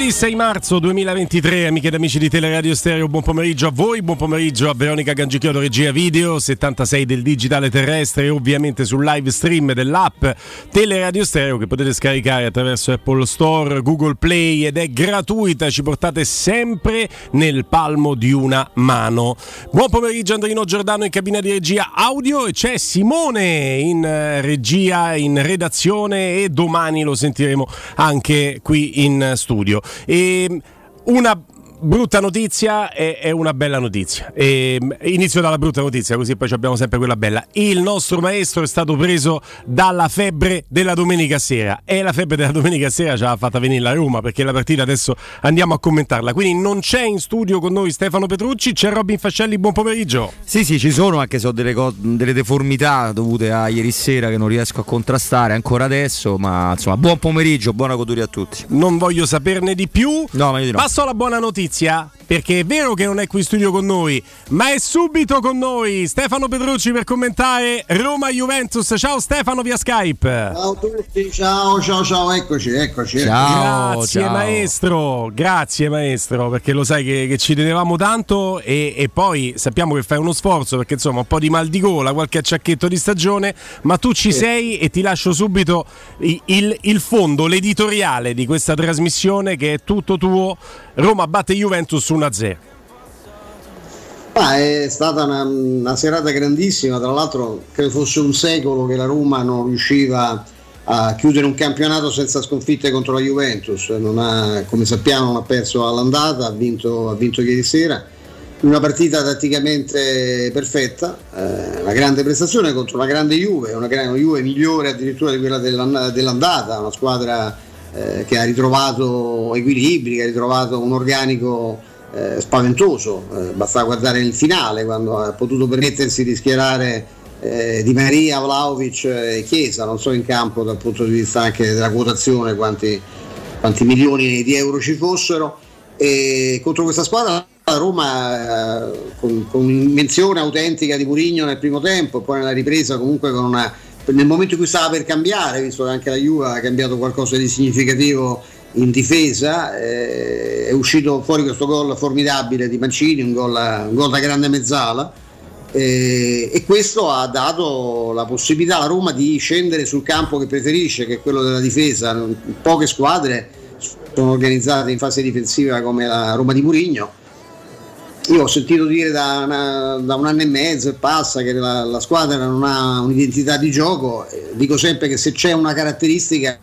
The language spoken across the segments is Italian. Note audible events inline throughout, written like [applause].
Lunedì 6 marzo 2023, amiche ed amici di Teleradio Stereo, buon pomeriggio a voi, buon pomeriggio a Veronica Gangichiodo, regia video, 76 del digitale terrestre e ovviamente sul live stream dell'app Teleradio Stereo che potete scaricare attraverso Apple Store, Google Play ed è gratuita, ci portate sempre nel palmo di una mano. Buon pomeriggio Andrino Giordano in cabina di regia audio e c'è Simone in eh, regia, in redazione e domani lo sentiremo anche qui in studio. E una brutta notizia e, è una bella notizia. E, inizio dalla brutta notizia, così poi abbiamo sempre quella bella. Il nostro maestro è stato preso dalla febbre della domenica sera e la febbre della domenica sera ci ha fatta venire la Roma perché la partita adesso andiamo a commentarla. Quindi non c'è in studio con noi Stefano Petrucci, c'è Robin Fascelli, buon pomeriggio. Sì, sì, ci sono, anche se ho delle, co- delle deformità dovute a ieri sera che non riesco a contrastare ancora adesso, ma insomma, buon pomeriggio, buona goduria a tutti. Non voglio saperne di più. No, ma io di no. Passo alla buona notizia notizia perché è vero che non è qui in studio con noi, ma è subito con noi Stefano Pedrucci per commentare Roma-Juventus. Ciao Stefano via Skype. Ciao a tutti, ciao, ciao, ciao, eccoci, eccoci. Ciao, grazie ciao. maestro, grazie maestro, perché lo sai che, che ci tenevamo tanto e, e, poi sappiamo che fai uno sforzo perché insomma un po' di mal di gola, qualche acciacchetto di stagione, ma tu ci sì. sei e ti lascio subito il, il, il fondo, l'editoriale di questa trasmissione che è tutto tuo. Roma batte Juventus 1-0. Ah, è stata una, una, serata grandissima, tra l'altro credo fosse un secolo che la Roma non riusciva a chiudere un campionato senza sconfitte contro la Juventus, ha, come sappiamo non ha perso all'andata, ha vinto, ha vinto ieri sera, una partita tatticamente perfetta, eh, una grande prestazione contro una grande Juve, una, grande, Juve migliore addirittura di quella dell'andata, una squadra eh, che ha ritrovato equilibri, che ha ritrovato un organico eh, spaventoso, eh, basta guardare il finale quando ha potuto permettersi di schierare eh, Di Maria, Vlaovic e Chiesa, non so in campo dal punto di vista anche della quotazione quanti, quanti milioni di euro ci fossero. E contro questa squadra la Roma eh, con, con un'invenzione autentica di Murigno nel primo tempo, poi nella ripresa comunque con una nel momento in cui stava per cambiare, visto che anche la Juve ha cambiato qualcosa di significativo in difesa, eh, è uscito fuori questo gol formidabile di Mancini, un gol, un gol da grande mezzala. Eh, e questo ha dato la possibilità alla Roma di scendere sul campo che preferisce, che è quello della difesa. Poche squadre sono organizzate in fase difensiva come la Roma di Murigno io ho sentito dire da, una, da, un anno e mezzo e passa che la, la, squadra non ha un'identità di gioco, dico sempre che se c'è una caratteristica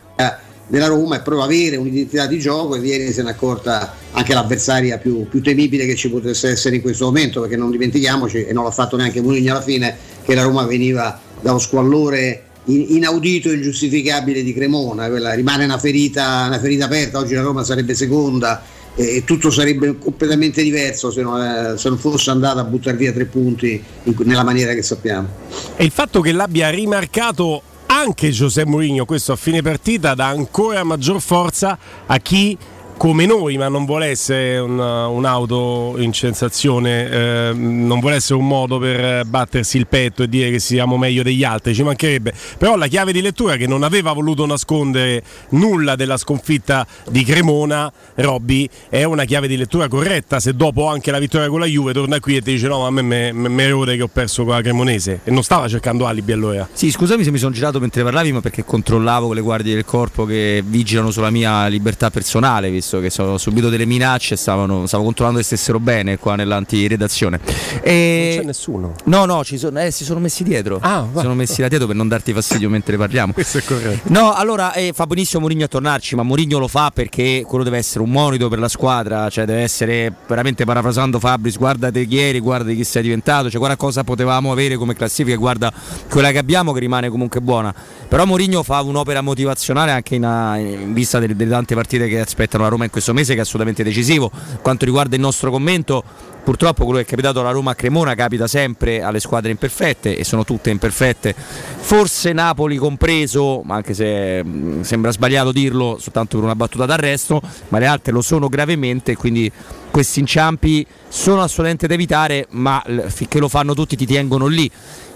della Roma è proprio avere un'identità di gioco e ieri se ne accorta anche l'avversaria più, più, temibile che ci potesse essere in questo momento perché non dimentichiamoci e non l'ha fatto neanche Mourinho alla fine che la Roma veniva dallo squallore inaudito e ingiustificabile di Cremona, quella rimane una ferita, una ferita aperta, oggi la Roma sarebbe seconda e tutto sarebbe completamente diverso se non, eh, se non, fosse andata a buttare via tre punti in, nella maniera che sappiamo. E il fatto che l'abbia rimarcato anche Giuseppe Mourinho questo a fine partita dà ancora maggior forza a chi come noi, ma non vuole essere un, un'auto in sensazione, eh, non vuole essere un modo per battersi il petto e dire che siamo meglio degli altri, ci mancherebbe. Però la chiave di lettura che non aveva voluto nascondere nulla della sconfitta di Cremona, Robby, è una chiave di lettura corretta. Se dopo anche la vittoria con la Juve torna qui e ti dice no, ma a me mi rode che ho perso con la Cremonese e non stava cercando alibi allora. Sì, scusami se mi sono girato mentre parlavi, ma perché controllavo con le guardie del corpo che vigilano sulla mia libertà personale, visto visto che sono subito delle minacce stavano, stavo controllando che stessero bene qua nell'antiredazione. E... Non c'è nessuno? No, no, sono, eh, si sono messi dietro. Ah, si sono messi da dietro per non darti fastidio mentre parliamo. [laughs] Questo è corretto. No, allora eh, fa benissimo Mourinho a tornarci, ma Mourinho lo fa perché quello deve essere un monito per la squadra, cioè deve essere veramente parafrasando Fabris, guardate ieri, guarda chi sei diventato, cioè guarda cosa potevamo avere come classifica, guarda quella che abbiamo che rimane comunque buona. Però Mourinho fa un'opera motivazionale anche in, in vista delle, delle tante partite che aspettano la Roma in questo mese che è assolutamente decisivo. Quanto riguarda il nostro commento, purtroppo quello che è capitato alla Roma a Cremona capita sempre alle squadre imperfette e sono tutte imperfette. Forse Napoli compreso, anche se mm, sembra sbagliato dirlo soltanto per una battuta d'arresto, ma le altre lo sono gravemente, quindi questi inciampi sono assolutamente da evitare, ma finché lo fanno tutti ti tengono lì.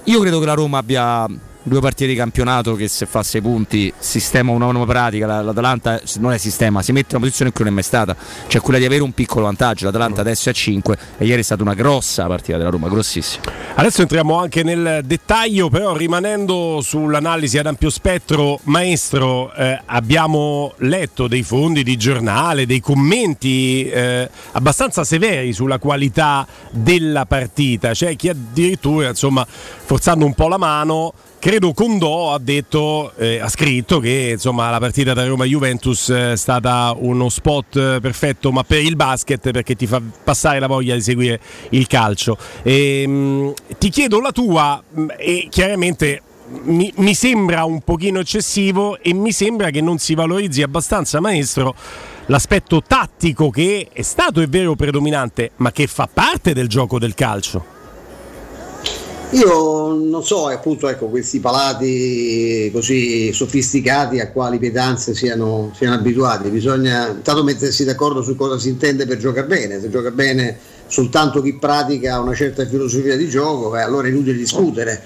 Io credo che la Roma abbia due partite di campionato che se fa sei punti sistema una norma pratica, l'Atalanta non è sistema, si mette in una posizione in cui non è mai stata, cioè quella di avere un piccolo vantaggio, l'Atalanta adesso è a 5 e ieri è stata una grossa partita della Roma, grossissima. Adesso entriamo anche nel dettaglio, però rimanendo sull'analisi ad ampio spettro, maestro, eh, abbiamo letto dei fondi di giornale, dei commenti eh, abbastanza severi sulla qualità della partita, c'è chi addirittura, insomma, forzando un po' la mano, credo Condò ha detto, eh, ha scritto che insomma, la partita da Roma-Juventus è stata uno spot perfetto, ma per il basket perché ti fa passare la voglia di seguire il calcio. E, ehm, mh, ti chiedo la tua mh, e chiaramente mi, mi, sembra un pochino eccessivo e mi sembra che non si valorizzi abbastanza, maestro, l'aspetto tattico che è stato, è vero, predominante, ma che fa parte del gioco del calcio. Io non so, appunto, ecco, questi palati così sofisticati a quali pietanze siano, siano abituati. Bisogna intanto mettersi d'accordo su cosa si intende per giocare bene. Se gioca bene soltanto chi pratica una certa filosofia di gioco, beh, allora è inutile discutere.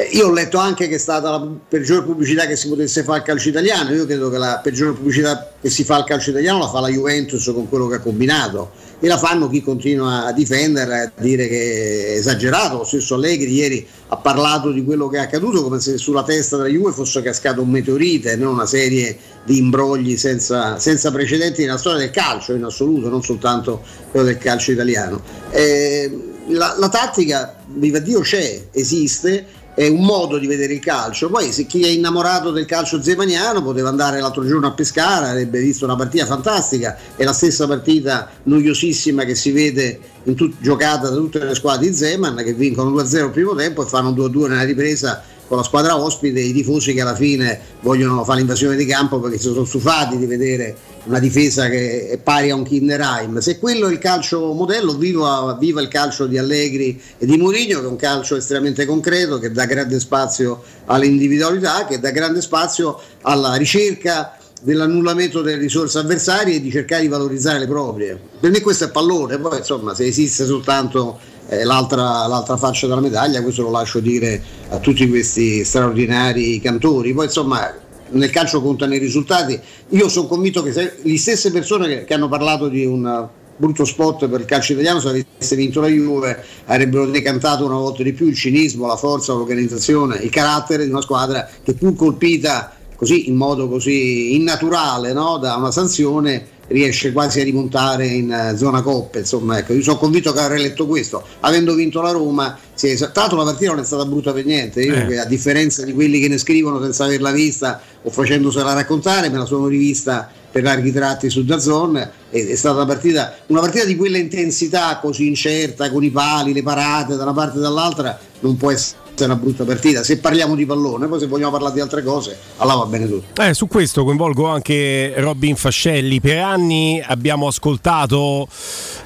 Eh, io ho letto anche che è stata la peggiore pubblicità che si potesse fare al calcio italiano. Io credo che la peggiore pubblicità che si fa al calcio italiano la fa la Juventus con quello che ha combinato e la fanno chi continua a difendere, a dire che è esagerato. Lo stesso Allegri ieri ha parlato di quello che è accaduto come se sulla testa della Juve fosse cascato un meteorite, non una serie di imbrogli senza, senza precedenti nella storia del calcio in assoluto, non soltanto quello del calcio italiano. Eh, la, la tattica, viva Dio, c'è, esiste è un modo di vedere il calcio. Poi se chi è innamorato del calcio zemaniano poteva andare l'altro giorno a pescare, avrebbe visto una partita fantastica, è la stessa partita noiosissima che si vede tut- giocata da tutte le squadre di Zeman che vincono 2-0 il primo tempo e fanno 2-2 nella ripresa con la squadra ospite i tifosi che alla fine vogliono fare l'invasione di campo perché si sono stufati di vedere una difesa che è pari a un Kinderheim. Se quello è il calcio modello, viva, viva il calcio di Allegri e di Mourinho, che è un calcio estremamente concreto, che dà grande spazio all'individualità, che dà grande spazio alla ricerca dell'annullamento delle risorse avversarie e di cercare di valorizzare le proprie. Per me questo è pallone, poi insomma se esiste soltanto eh, l'altra, l'altra, faccia della medaglia, questo lo lascio dire a tutti questi straordinari cantori. Poi insomma nel calcio contano i risultati. Io sono convinto che se, le stesse persone che, che hanno parlato di un brutto spot per il calcio italiano se avesse vinto la Juve avrebbero decantato una volta di più il cinismo, la forza, l'organizzazione, il carattere di una squadra che pur colpita così in modo così innaturale no? da una sanzione riesce quasi a rimontare in uh, zona coppe. Insomma, ecco, io sono convinto che avrei letto questo. Avendo vinto la Roma, si è esaltato, la partita non è stata brutta per niente. Io, eh. a differenza di quelli che ne scrivono senza averla vista o facendosela raccontare, me la sono rivista per larghi tratti su Dazon è stata una partita, una partita di quella intensità così incerta con i pali, le parate da una parte e dall'altra non può essere è una brutta partita. Se parliamo di pallone, poi se vogliamo parlare di altre cose, allora va bene tutto. Eh, su questo coinvolgo anche Robin Fascelli. Per anni abbiamo ascoltato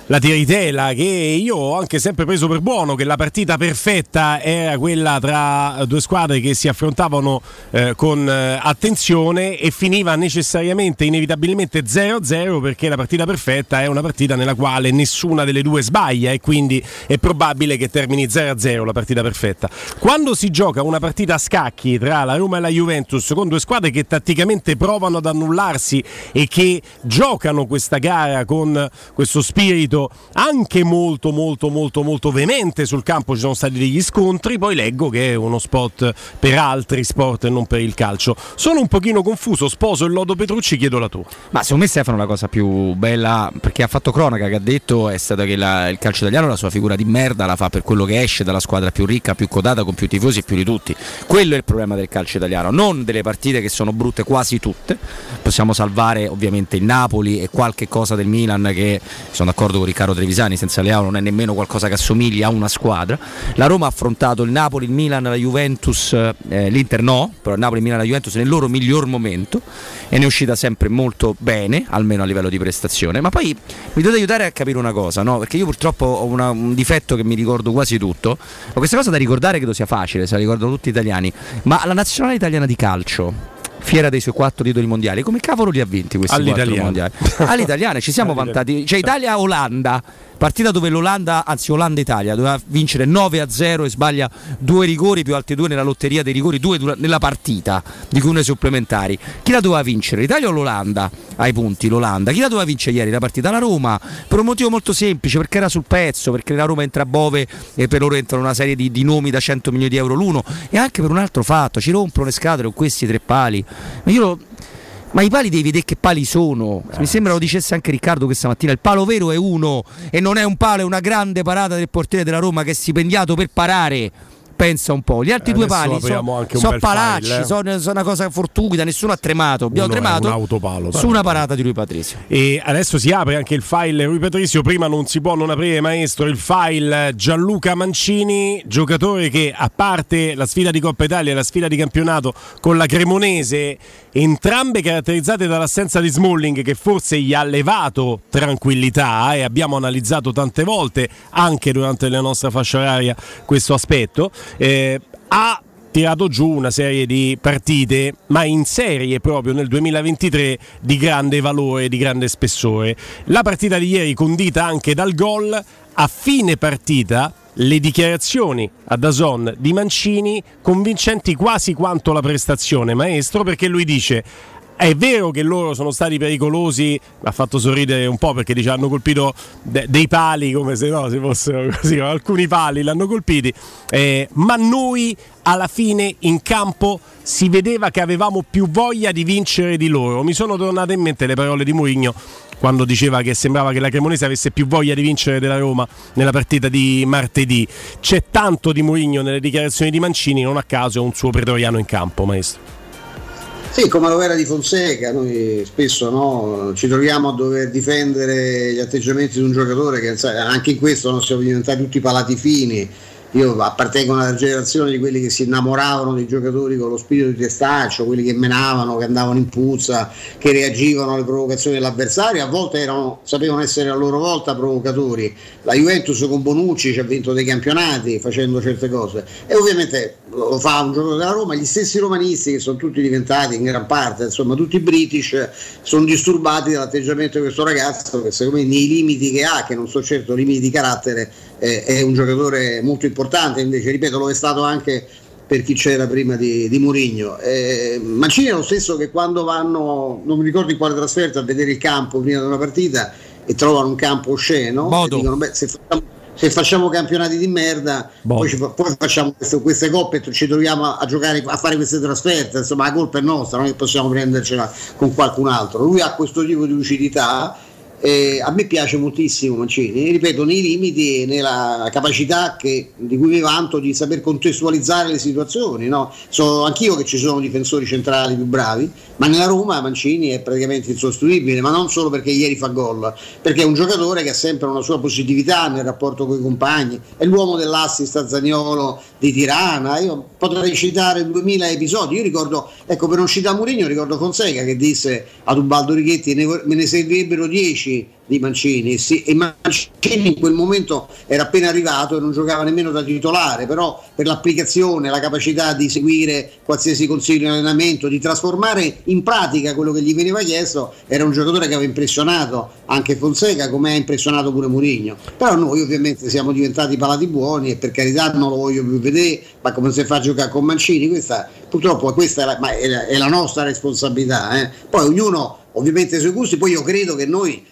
la tiritela che io ho anche sempre preso per buono che la partita perfetta era quella tra due squadre che si affrontavano eh, con eh, attenzione e finiva necessariamente inevitabilmente 0-0 perché la partita perfetta è una partita nella quale nessuna delle due sbaglia e quindi è probabile che termini 0-0 la partita perfetta. Quando si gioca una partita a scacchi tra la Roma e la Juventus con due squadre che tatticamente provano ad annullarsi e che giocano questa gara con questo spirito spirito anche molto molto molto molto veemente sul campo. Ci sono stati degli scontri poi leggo che è uno spot per altri sport e non per il calcio. Sono un pochino confuso sposo il lodo Petrucci chiedo la tua. Ma secondo me Stefano la cosa più bella perché ha fatto cronaca che ha detto è stata che la, il calcio italiano la sua figura di merda la fa per quello che esce dalla squadra più ricca più codata con più tifosi e più di tutti. Quello è il problema del calcio italiano non delle partite che sono brutte quasi tutte. Possiamo salvare ovviamente il Napoli e qualche cosa del Milan che sono d'accordo con Riccardo Trevisani, senza Leao non è nemmeno qualcosa che assomiglia a una squadra. La Roma ha affrontato il Napoli, il Milan, la Juventus, eh, l'Inter no, però il Napoli, il Milan la Juventus nel loro miglior momento e ne è uscita sempre molto bene, almeno a livello di prestazione. Ma poi mi dovete aiutare a capire una cosa, no? perché io purtroppo ho una, un difetto che mi ricordo quasi tutto, ma questa cosa da ricordare credo sia facile, se la ricordano tutti gli italiani, ma la nazionale italiana di calcio fiera dei suoi quattro titoli mondiali. Come cavolo li ha vinti questi mondiali? All'italiana ci siamo [laughs] vantati. Cioè Italia-Olanda partita dove l'Olanda, anzi Olanda-Italia, doveva vincere 9-0 e sbaglia due rigori più altri due nella lotteria dei rigori, due nella partita, di cui uno supplementari. Chi la doveva vincere? L'Italia o l'Olanda? Ai punti, l'Olanda. Chi la doveva vincere ieri la partita? La Roma, per un motivo molto semplice, perché era sul pezzo, perché la Roma entra a Bove e per loro entrano una serie di, di nomi da 100 milioni di euro l'uno e anche per un altro fatto, ci rompono le scatole con questi tre pali. Ma io ma i pali devi vedere che pali sono. Eh, Mi sembra lo dicesse anche Riccardo questa mattina. Il palo vero è uno e non è un palo, è una grande parata del portiere della Roma che è stipendiato per parare pensa un po'. Gli altri eh, due pali sono so palacci, eh. sono so una cosa fortuita, nessuno ha tremato. Abbiamo Uno tremato un su una parata di Rui Patrizio. E adesso si apre anche il file Rui Patrizio. Prima non si può non aprire, maestro, il file Gianluca Mancini, giocatore che a parte la sfida di Coppa Italia e la sfida di campionato con la Cremonese, entrambe caratterizzate dall'assenza di Smalling che forse gli ha levato tranquillità e abbiamo analizzato tante volte anche durante la nostra fascia oraria questo aspetto eh, ha tirato giù una serie di partite, ma in serie proprio nel 2023 di grande valore, di grande spessore. La partita di ieri condita anche dal gol a fine partita le dichiarazioni a Dazon di Mancini convincenti quasi quanto la prestazione maestro perché lui dice è vero che loro sono stati pericolosi, mi ha fatto sorridere un po' perché dice, hanno colpito de- dei pali come se no si fossero [laughs] così, alcuni pali l'hanno colpiti, eh, ma noi alla fine in campo si vedeva che avevamo più voglia di vincere di loro. Mi sono tornate in mente le parole di Mourinho quando diceva che sembrava che la Cremonese avesse più voglia di vincere della Roma nella partita di martedì. C'è tanto di Mourinho nelle dichiarazioni di Mancini, non a caso è un suo pretoriano in campo, maestro. Sì, come lo era di Fonseca, noi spesso no, ci troviamo a dover difendere gli atteggiamenti di un giocatore che anche in questo no, siamo diventati tutti palati fini io appartengo a una generazione di quelli che si innamoravano dei giocatori con lo spirito di testaccio, quelli che menavano, che andavano in puzza, che reagivano alle provocazioni dell'avversario, a volte erano, sapevano essere a loro volta provocatori. La Juventus con Bonucci ci ha vinto dei campionati facendo certe cose. E ovviamente lo fa un giocatore della Roma, gli stessi romanisti che sono tutti diventati in gran parte, insomma tutti british, sono disturbati dall'atteggiamento di questo ragazzo che secondo me nei limiti che ha, che non sono certo limiti di carattere, eh, è un giocatore molto importante, invece ripeto lo è stato anche per chi c'era prima di, di Murigno. Eh, Mancini è lo stesso che quando vanno, non mi ricordo in quale trasferta, a vedere il campo prima di una partita e trovano un campo osceno e dicono beh se facciamo, se facciamo campionati di merda poi, ci, poi, facciamo queste, queste, coppe e ci troviamo a, a, giocare a fare queste trasferte. Insomma la colpa è nostra non è che possiamo prendercela con qualcun altro. Lui ha questo tipo di lucidità eh, a me piace moltissimo Mancini, ripeto, nei limiti e nella capacità che, di cui mi vanto di saper contestualizzare le situazioni. No? So anch'io che ci sono difensori centrali più bravi, ma nella Roma Mancini è praticamente insostituibile, ma non solo perché ieri fa gol, perché è un giocatore che ha sempre una sua positività nel rapporto con i compagni, è l'uomo dell'assist a Zagnolo di Tirana, io potrei citare 2000 episodi, io ricordo, ecco per non citare Mourinho, ricordo Fonseca che disse a Ubaldo Righetti me ne servirebbero 10 di Mancini sì, e Mancini in quel momento era appena arrivato e non giocava nemmeno da titolare, però per l'applicazione, la capacità di seguire qualsiasi consiglio di allenamento, di trasformare in pratica quello che gli veniva chiesto, era un giocatore che aveva impressionato anche Fonseca come ha impressionato pure Mourinho. Però noi ovviamente siamo diventati palati buoni e per carità non lo voglio più vedere, ma come si fa a giocare con Mancini, questa, purtroppo questa è la, è la, è la nostra responsabilità. Eh. Poi ognuno ovviamente i suoi gusti, poi io credo che noi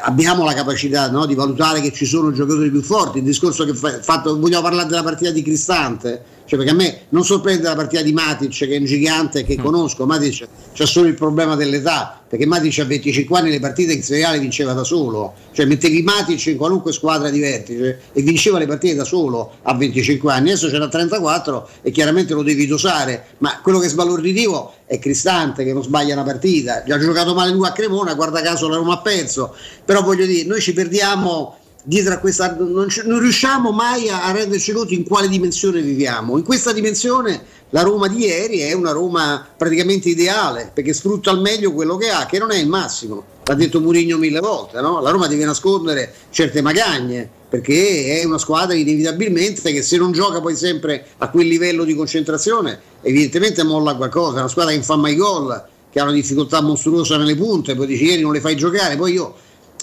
abbiamo la capacità no, di valutare che ci sono giocatori più forti. Il discorso che fa, fatto, vogliamo parlare della partita di Cristante, cioè perché a me non sorprende la partita di Matic che è un gigante che mm. conosco, Matic c'è solo il problema dell'età, perché Matic a 25 anni le partite in seriale vinceva da solo, cioè mettevi Matic in qualunque squadra di vertice e vinceva le partite da solo a 25 anni, adesso c'è da 34 e chiaramente lo devi dosare, ma quello che è sbalorditivo è Cristante che non sbaglia una partita, già ha giocato male lui a Cremona, guarda caso la Roma ha perso, però voglio dire, noi ci perdiamo dietro a questa non, non riusciamo mai a, a renderci conto in quale dimensione viviamo. In questa dimensione la Roma di ieri è una Roma praticamente ideale perché sfrutta al meglio quello che ha, che non è il massimo. L'ha detto Murigno mille volte, no? la Roma deve nascondere certe magagne perché è una squadra inevitabilmente che se non gioca poi sempre a quel livello di concentrazione evidentemente molla qualcosa, è una squadra che non fa mai gol, che ha una difficoltà mostruosa nelle punte, poi dici ieri non le fai giocare, poi io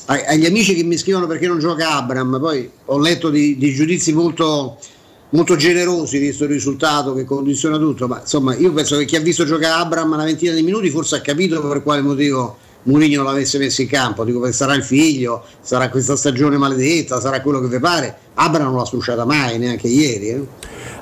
agli amici che mi scrivono perché non gioca Abram, poi ho letto di, di giudizi molto, molto generosi visto il risultato che condiziona tutto, ma insomma io penso che chi ha visto giocare Abram una ventina di minuti forse ha capito per quale motivo Mourinho l'avesse messo in campo, dico che sarà il figlio, sarà questa stagione maledetta, sarà quello che vi pare, Abram non l'ha strusciata mai, neanche ieri. Eh.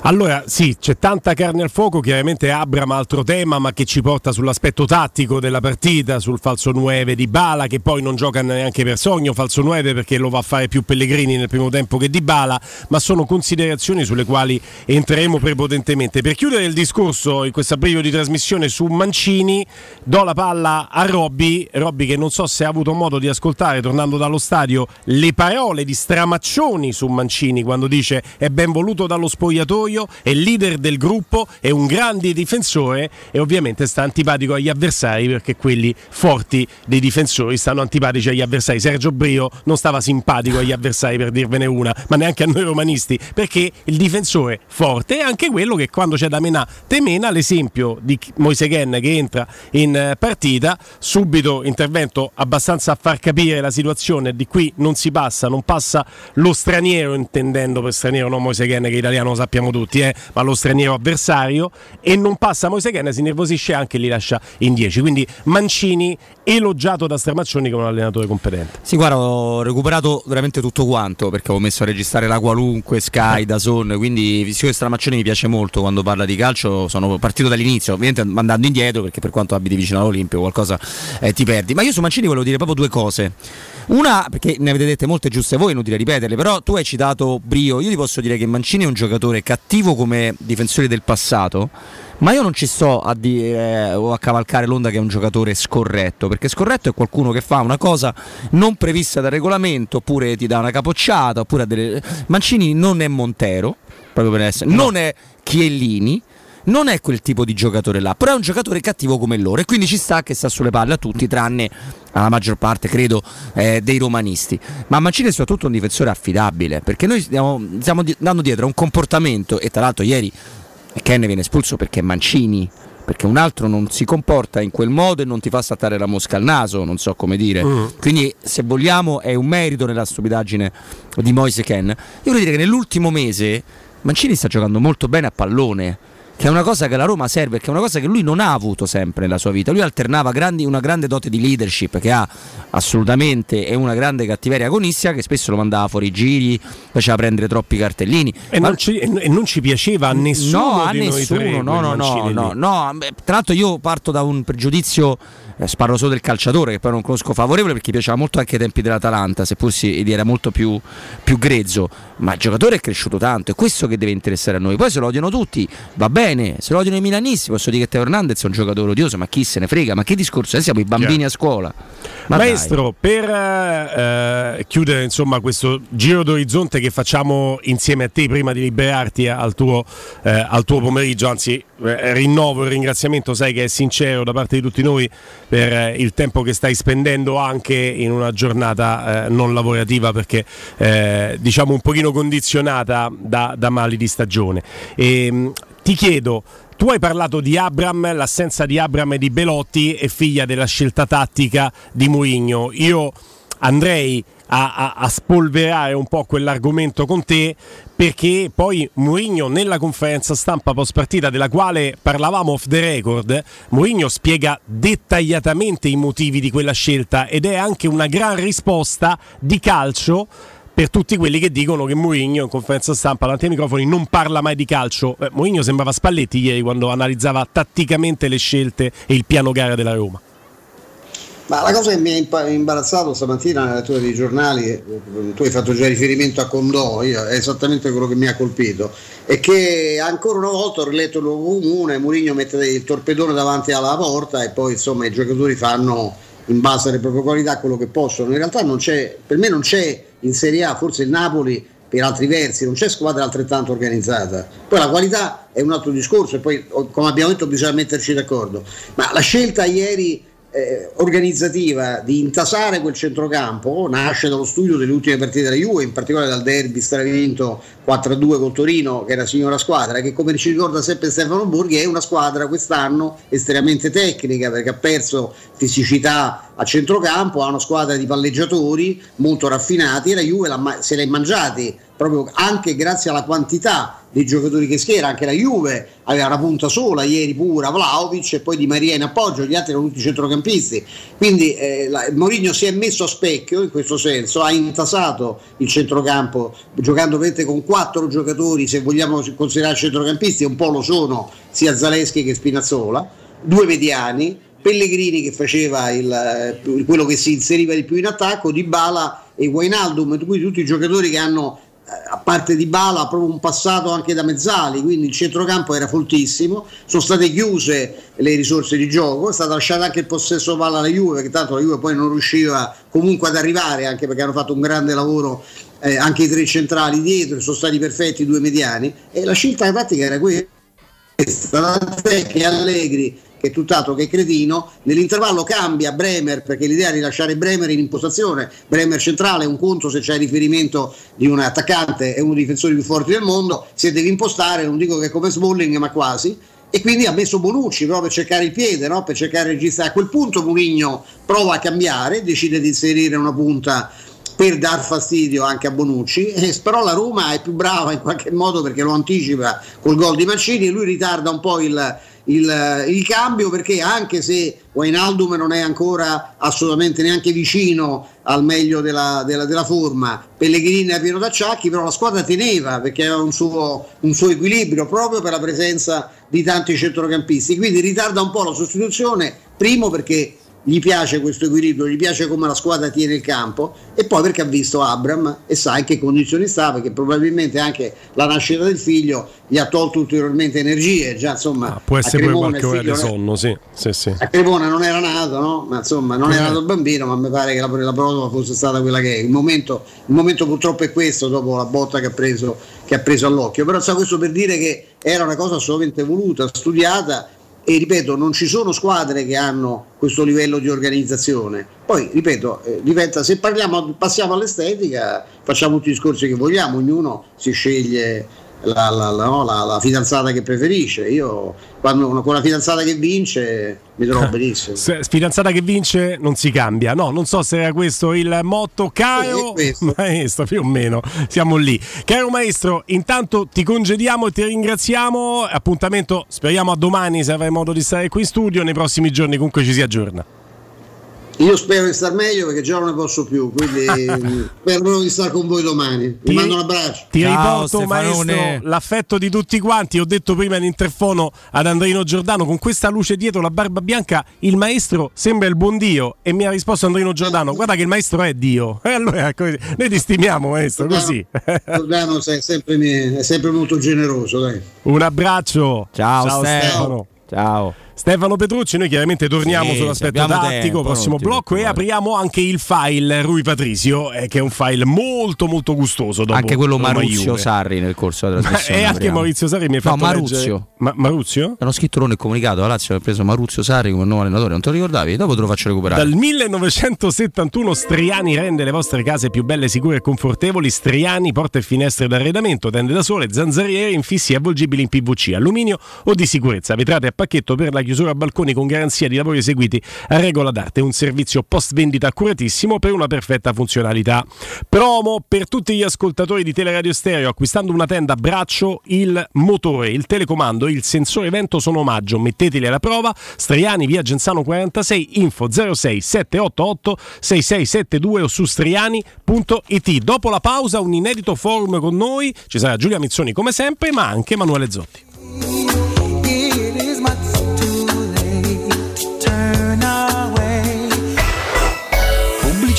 Allora, sì, c'è tanta carne al fuoco, chiaramente Abram altro tema, ma che ci porta sull'aspetto tattico della partita, sul falso 9 di Bala, che poi non gioca neanche per sogno, falso 9 perché lo va a fare più Pellegrini nel primo tempo che di Bala, ma sono considerazioni sulle quali entreremo prepotentemente. Per chiudere il discorso in questo abbrivio di trasmissione su Mancini, do la palla a Robby, Robby che non so se ha avuto modo di ascoltare tornando dallo stadio le parole di Stramaccioni su Mancini quando dice è ben voluto dallo spogliatoio spogliatoio, è leader del gruppo, è un grande difensore e ovviamente sta antipatico agli avversari perché quelli forti dei difensori stanno antipatici agli avversari. Sergio Brio non stava simpatico agli avversari per dirvene una, ma neanche a noi romanisti, perché il difensore forte è anche quello che quando c'è da menà temena, l'esempio di Moiseghen che entra in eh, partita, subito intervento abbastanza a far capire la situazione, di qui non si passa, non passa lo straniero, intendendo per straniero non Moiseghen che italiano lo sappiamo tutti tutti, eh, ma lo straniero avversario e non passa Moise Ken, si nervosisce anche e li lascia in 10. Quindi Mancini elogiato da Stramaccioni come un allenatore competente. Sì, guarda, ho recuperato veramente tutto quanto perché ho messo a registrare la qualunque, Sky, eh. da Zone, quindi siccome Stramaccioni mi piace molto quando parla di calcio, sono partito dall'inizio, ovviamente andando indietro perché per quanto abiti vicino all'Olimpio qualcosa eh, ti perdi. Ma io su Mancini volevo dire proprio due cose. Una, perché ne avete dette molte giuste voi, inutile ripeterle, però tu hai citato Brio, io ti posso dire che Mancini è un giocatore cattivo come difensore del passato, ma io non ci sto a dire o a cavalcare l'onda che è un giocatore scorretto, perché scorretto è qualcuno che fa una cosa non prevista dal regolamento, oppure ti dà una capocciata, oppure delle... Mancini non è Montero, proprio per essere, no. non è Chiellini non è quel tipo di giocatore là, però è un giocatore cattivo come loro e quindi ci sta che sta sulle palle a tutti, tranne alla maggior parte, credo, eh, dei romanisti. Ma Mancini è soprattutto un difensore affidabile, perché noi stiamo, stiamo andando dietro a un comportamento, e tra l'altro ieri Ken viene espulso perché è Mancini, perché un altro non si comporta in quel modo e non ti fa saltare la mosca al naso, non so come dire. Mm. Quindi, se vogliamo, è un merito nella stupidaggine di Moise Ken. Io voglio dire che nell'ultimo mese Mancini sta giocando molto bene a pallone che è una cosa che la Roma serve, che è una cosa che lui non ha avuto sempre nella sua vita. Lui alternava grandi, una grande dote di leadership che ha assolutamente e una grande cattiveria agonistica che spesso lo mandava fuori giri, faceva prendere troppi cartellini. E, Ma... non, ci, e non, ci, piaceva a nessuno. No, a nessuno, no, no, no, no, no. Tra l'altro io parto da un pregiudizio eh, parlo solo del calciatore che poi non conosco favorevole perché piaceva molto anche ai tempi dell'Atalanta, seppur si era molto più, più, grezzo, ma il giocatore è cresciuto tanto, è questo che deve interessare a noi. Poi se lo odiano tutti, va bene, se lo odiano i milanisti, posso dire che Teo Hernandez è un giocatore odioso, ma chi se ne frega, ma che discorso? Noi siamo i bambini yeah. a scuola. Ma Maestro, dai. per eh, chiudere insomma, questo giro d'orizzonte che facciamo insieme a te prima di liberarti al tuo, eh, al tuo pomeriggio, anzi eh, rinnovo il ringraziamento, sai che è sincero da parte di tutti noi per eh, il tempo che stai spendendo anche in una giornata eh, non lavorativa perché eh, diciamo un pochino condizionata da, da mali di stagione. E, ehm, ti chiedo, tu hai parlato di Abram, l'assenza di Abram e di Belotti è figlia della scelta tattica di Mourinho. Io andrei a, a, a, spolverare un po' quell'argomento con te perché poi Mourinho nella conferenza stampa post partita della quale parlavamo off the record Mourinho spiega dettagliatamente i motivi di quella scelta ed è anche una gran risposta di calcio per tutti quelli che dicono che Mourinho in conferenza stampa davanti ai microfoni non parla mai di calcio. Eh, Mourinho sembrava Spalletti ieri quando analizzava tatticamente le scelte e il piano gara della Roma. Ma la cosa che mi ha imbarazzato stamattina nella lettura dei giornali, eh, tu hai fatto già riferimento a Condò, è esattamente quello che mi ha colpito, è che ancora una volta ho riletto il luogo comune, Mourinho mette il torpedone davanti alla porta e poi insomma i giocatori fanno in base alle proprie qualità quello che possono. In realtà per me non c'è in Serie A, forse il Napoli per altri versi, non c'è squadra altrettanto organizzata. Poi la qualità è un altro discorso e poi come abbiamo detto bisogna metterci d'accordo. Ma la scelta ieri eh, organizzativa di intasare quel centrocampo nasce dallo studio delle ultime partite della Juve, in particolare dal derby stravinto 4-2 con Torino, che era signora squadra, che come ci ricorda sempre Stefano Borghi è una squadra quest'anno estremamente tecnica perché ha perso fisicità a centrocampo, ha una squadra di palleggiatori molto raffinati e la Juve se l'è mangiati proprio anche grazie alla quantità dei giocatori che schiera, anche la Juve aveva una punta sola ieri pura, Vlaovic e poi Di Maria in appoggio, gli altri erano tutti centrocampisti, quindi eh, Mourinho si è messo a specchio in questo senso, ha intasato il centrocampo giocando con quattro giocatori, se vogliamo considerare centrocampisti, un po' lo sono sia Zaleschi che Spinazzola, due mediani, Pellegrini che faceva il, eh, quello che si inseriva di più in attacco, Di Bala e Wainaldum, quindi tutti i giocatori che hanno a parte di Bala proprio un passato anche da mezzali, quindi il centrocampo era foltissimo, sono state chiuse le risorse di gioco, è stato lasciato anche il possesso palla alla Juve, perché tanto la Juve poi non riusciva comunque ad arrivare, anche perché hanno fatto un grande lavoro eh, anche i tre centrali dietro, sono stati perfetti i due mediani, e la scelta tattica era questa, tant'è che Allegri che è tutt'altro che cretino. Nell'intervallo cambia Bremer perché l'idea è di lasciare Bremer in impostazione. Bremer centrale, un conto se c'è riferimento di un attaccante e uno dei difensori più forti del mondo. Se devi impostare, non dico che come Smalling, ma quasi. E quindi ha messo Bonucci proprio per cercare il piede, no? per cercare di registrare. A quel punto Mourinho prova a cambiare, decide di inserire una punta per dar fastidio anche a Bonucci, eh, però la Roma è più brava in qualche modo perché lo anticipa col gol di Mancini e lui ritarda un po' il, il, il, cambio perché anche se Wainaldum non è ancora assolutamente neanche vicino al meglio della, della, della forma, Pellegrini è pieno d'acciacchi, però la squadra teneva perché aveva un suo, un suo equilibrio proprio per la presenza di tanti centrocampisti, quindi ritarda un po' la sostituzione, primo perché gli piace questo equilibrio, gli piace come la squadra tiene il campo e poi perché ha visto Abram e sa in che condizioni sta perché probabilmente anche la nascita del figlio gli ha tolto ulteriormente energie già insomma ah, può essere pure qualche ora di sonno sì, sì, sì. a Cremona non era nato no? ma insomma non era nato il bambino ma mi pare che la, la prova fosse stata quella che è il momento, il momento purtroppo è questo dopo la botta che ha preso, che ha preso all'occhio però sa questo per dire che era una cosa assolutamente voluta studiata e ripeto non ci sono squadre che hanno questo livello di organizzazione. Poi ripeto eh, diventa, se parliamo, passiamo all'estetica facciamo tutti i discorsi che vogliamo ognuno si sceglie la, la, la, no, la, fidanzata che preferisce. Io quando con la fidanzata che vince mi trovo [laughs] benissimo. Se, fidanzata che vince non si cambia. No, non so se era questo il motto. Caro maestro, più o meno siamo lì. Caro maestro, intanto ti congediamo e ti ringraziamo. Appuntamento, speriamo a domani se avrai modo di stare qui in studio. Nei prossimi giorni comunque ci si aggiorna. Io spero di star meglio perché già non ne posso più, quindi [laughs] spero di stare con voi domani. Vi ti, mando un abbraccio. Ti Ciao, riporto, maestro, l'affetto di tutti quanti. Ho detto prima in interfono ad Andrino Giordano, con questa luce dietro, la barba bianca, il maestro sembra il buon Dio. E mi ha risposto Andrino Giordano, guarda che il maestro è Dio. [laughs] E allora noi ti stimiamo, maestro, così. [laughs] Giordano è sempre, è sempre molto generoso. Dai. Un abbraccio. Ciao, Ciao Stefano. Ciao. Stefano Petrucci, noi chiaramente torniamo sì, sull'aspetto tattico, tempo, prossimo blocco e apriamo anche il file Rui Patrizio, eh, che è un file molto molto gustoso. Dopo anche quello Maruzio Sarri nel corso della [laughs] trasmissione. E anche Maurizio Sarri mi ha fatto no, Maruzio. Ma- Maruzio? Hanno scritto loro nel comunicato, la Lazio ha preso Maruzio Sarri come nuovo allenatore, non te lo ricordavi? Dopo te lo faccio recuperare. Dal 1971 Striani rende le vostre case più belle, sicure e confortevoli. Striani, porte e finestre d'arredamento, tende da sole, zanzariere, infissi avvolgibili in PVC, alluminio o di sicurezza. Vetrate a pacchetto per la chiusura a balconi con garanzia di lavori eseguiti a regola d'arte, un servizio post vendita accuratissimo per una perfetta funzionalità. Promo per tutti gli ascoltatori di Teleradio Stereo acquistando una tenda braccio, il motore, il telecomando, il sensore vento sono omaggio, metteteli alla prova. Striani via Genzano 46 info 06 788 6672 o su striani.it. Dopo la pausa un inedito forum con noi, ci sarà Giulia Mizzoni come sempre, ma anche Emanuele Zotti.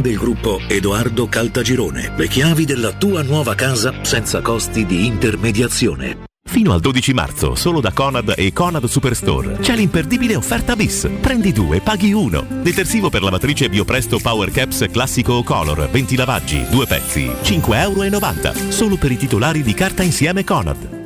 del gruppo Edoardo Caltagirone. Le chiavi della tua nuova casa senza costi di intermediazione. Fino al 12 marzo, solo da Conad e Conad Superstore. C'è l'imperdibile offerta bis. Prendi due, paghi uno. Detersivo per lavatrice Biopresto Power Caps Classico o Color, 20 lavaggi, due pezzi, 5,90 euro. Solo per i titolari di carta insieme Conad.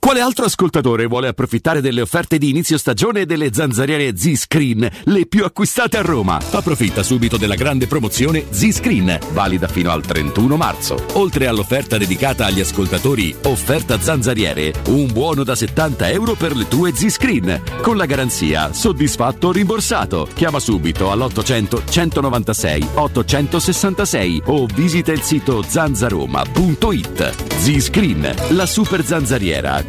Quale altro ascoltatore vuole approfittare delle offerte di inizio stagione delle zanzariere Z-Screen, le più acquistate a Roma? Approfitta subito della grande promozione Z-Screen, valida fino al 31 marzo. Oltre all'offerta dedicata agli ascoltatori Offerta Zanzariere, un buono da 70 euro per le tue Z-Screen, con la garanzia soddisfatto o rimborsato. Chiama subito all'800 196 866 o visita il sito zanzaroma.it. Z-Screen, la super zanzariera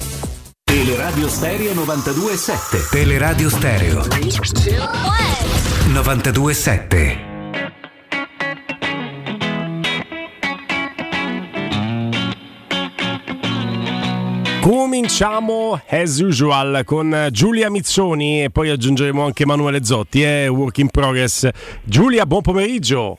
Teleradio Stereo 92.7 Teleradio Stereo 92.7 Cominciamo as usual con Giulia Mizzoni e poi aggiungeremo anche Emanuele Zotti, eh, work in progress. Giulia, buon pomeriggio.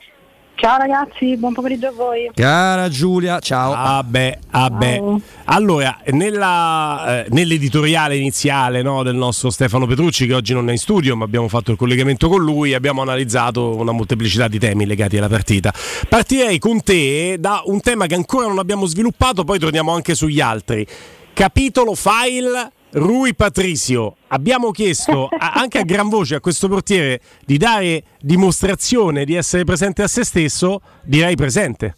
Ciao ragazzi, buon pomeriggio a voi. Cara Giulia, ciao. Ah beh, ah beh. Allora, nella, eh, nell'editoriale iniziale no, del nostro Stefano Petrucci, che oggi non è in studio, ma abbiamo fatto il collegamento con lui, abbiamo analizzato una molteplicità di temi legati alla partita. Partirei con te da un tema che ancora non abbiamo sviluppato, poi torniamo anche sugli altri. Capitolo file Rui Patricio. Abbiamo chiesto [laughs] a, anche a gran voce a questo portiere di dare dimostrazione di essere presente a se stesso, direi presente.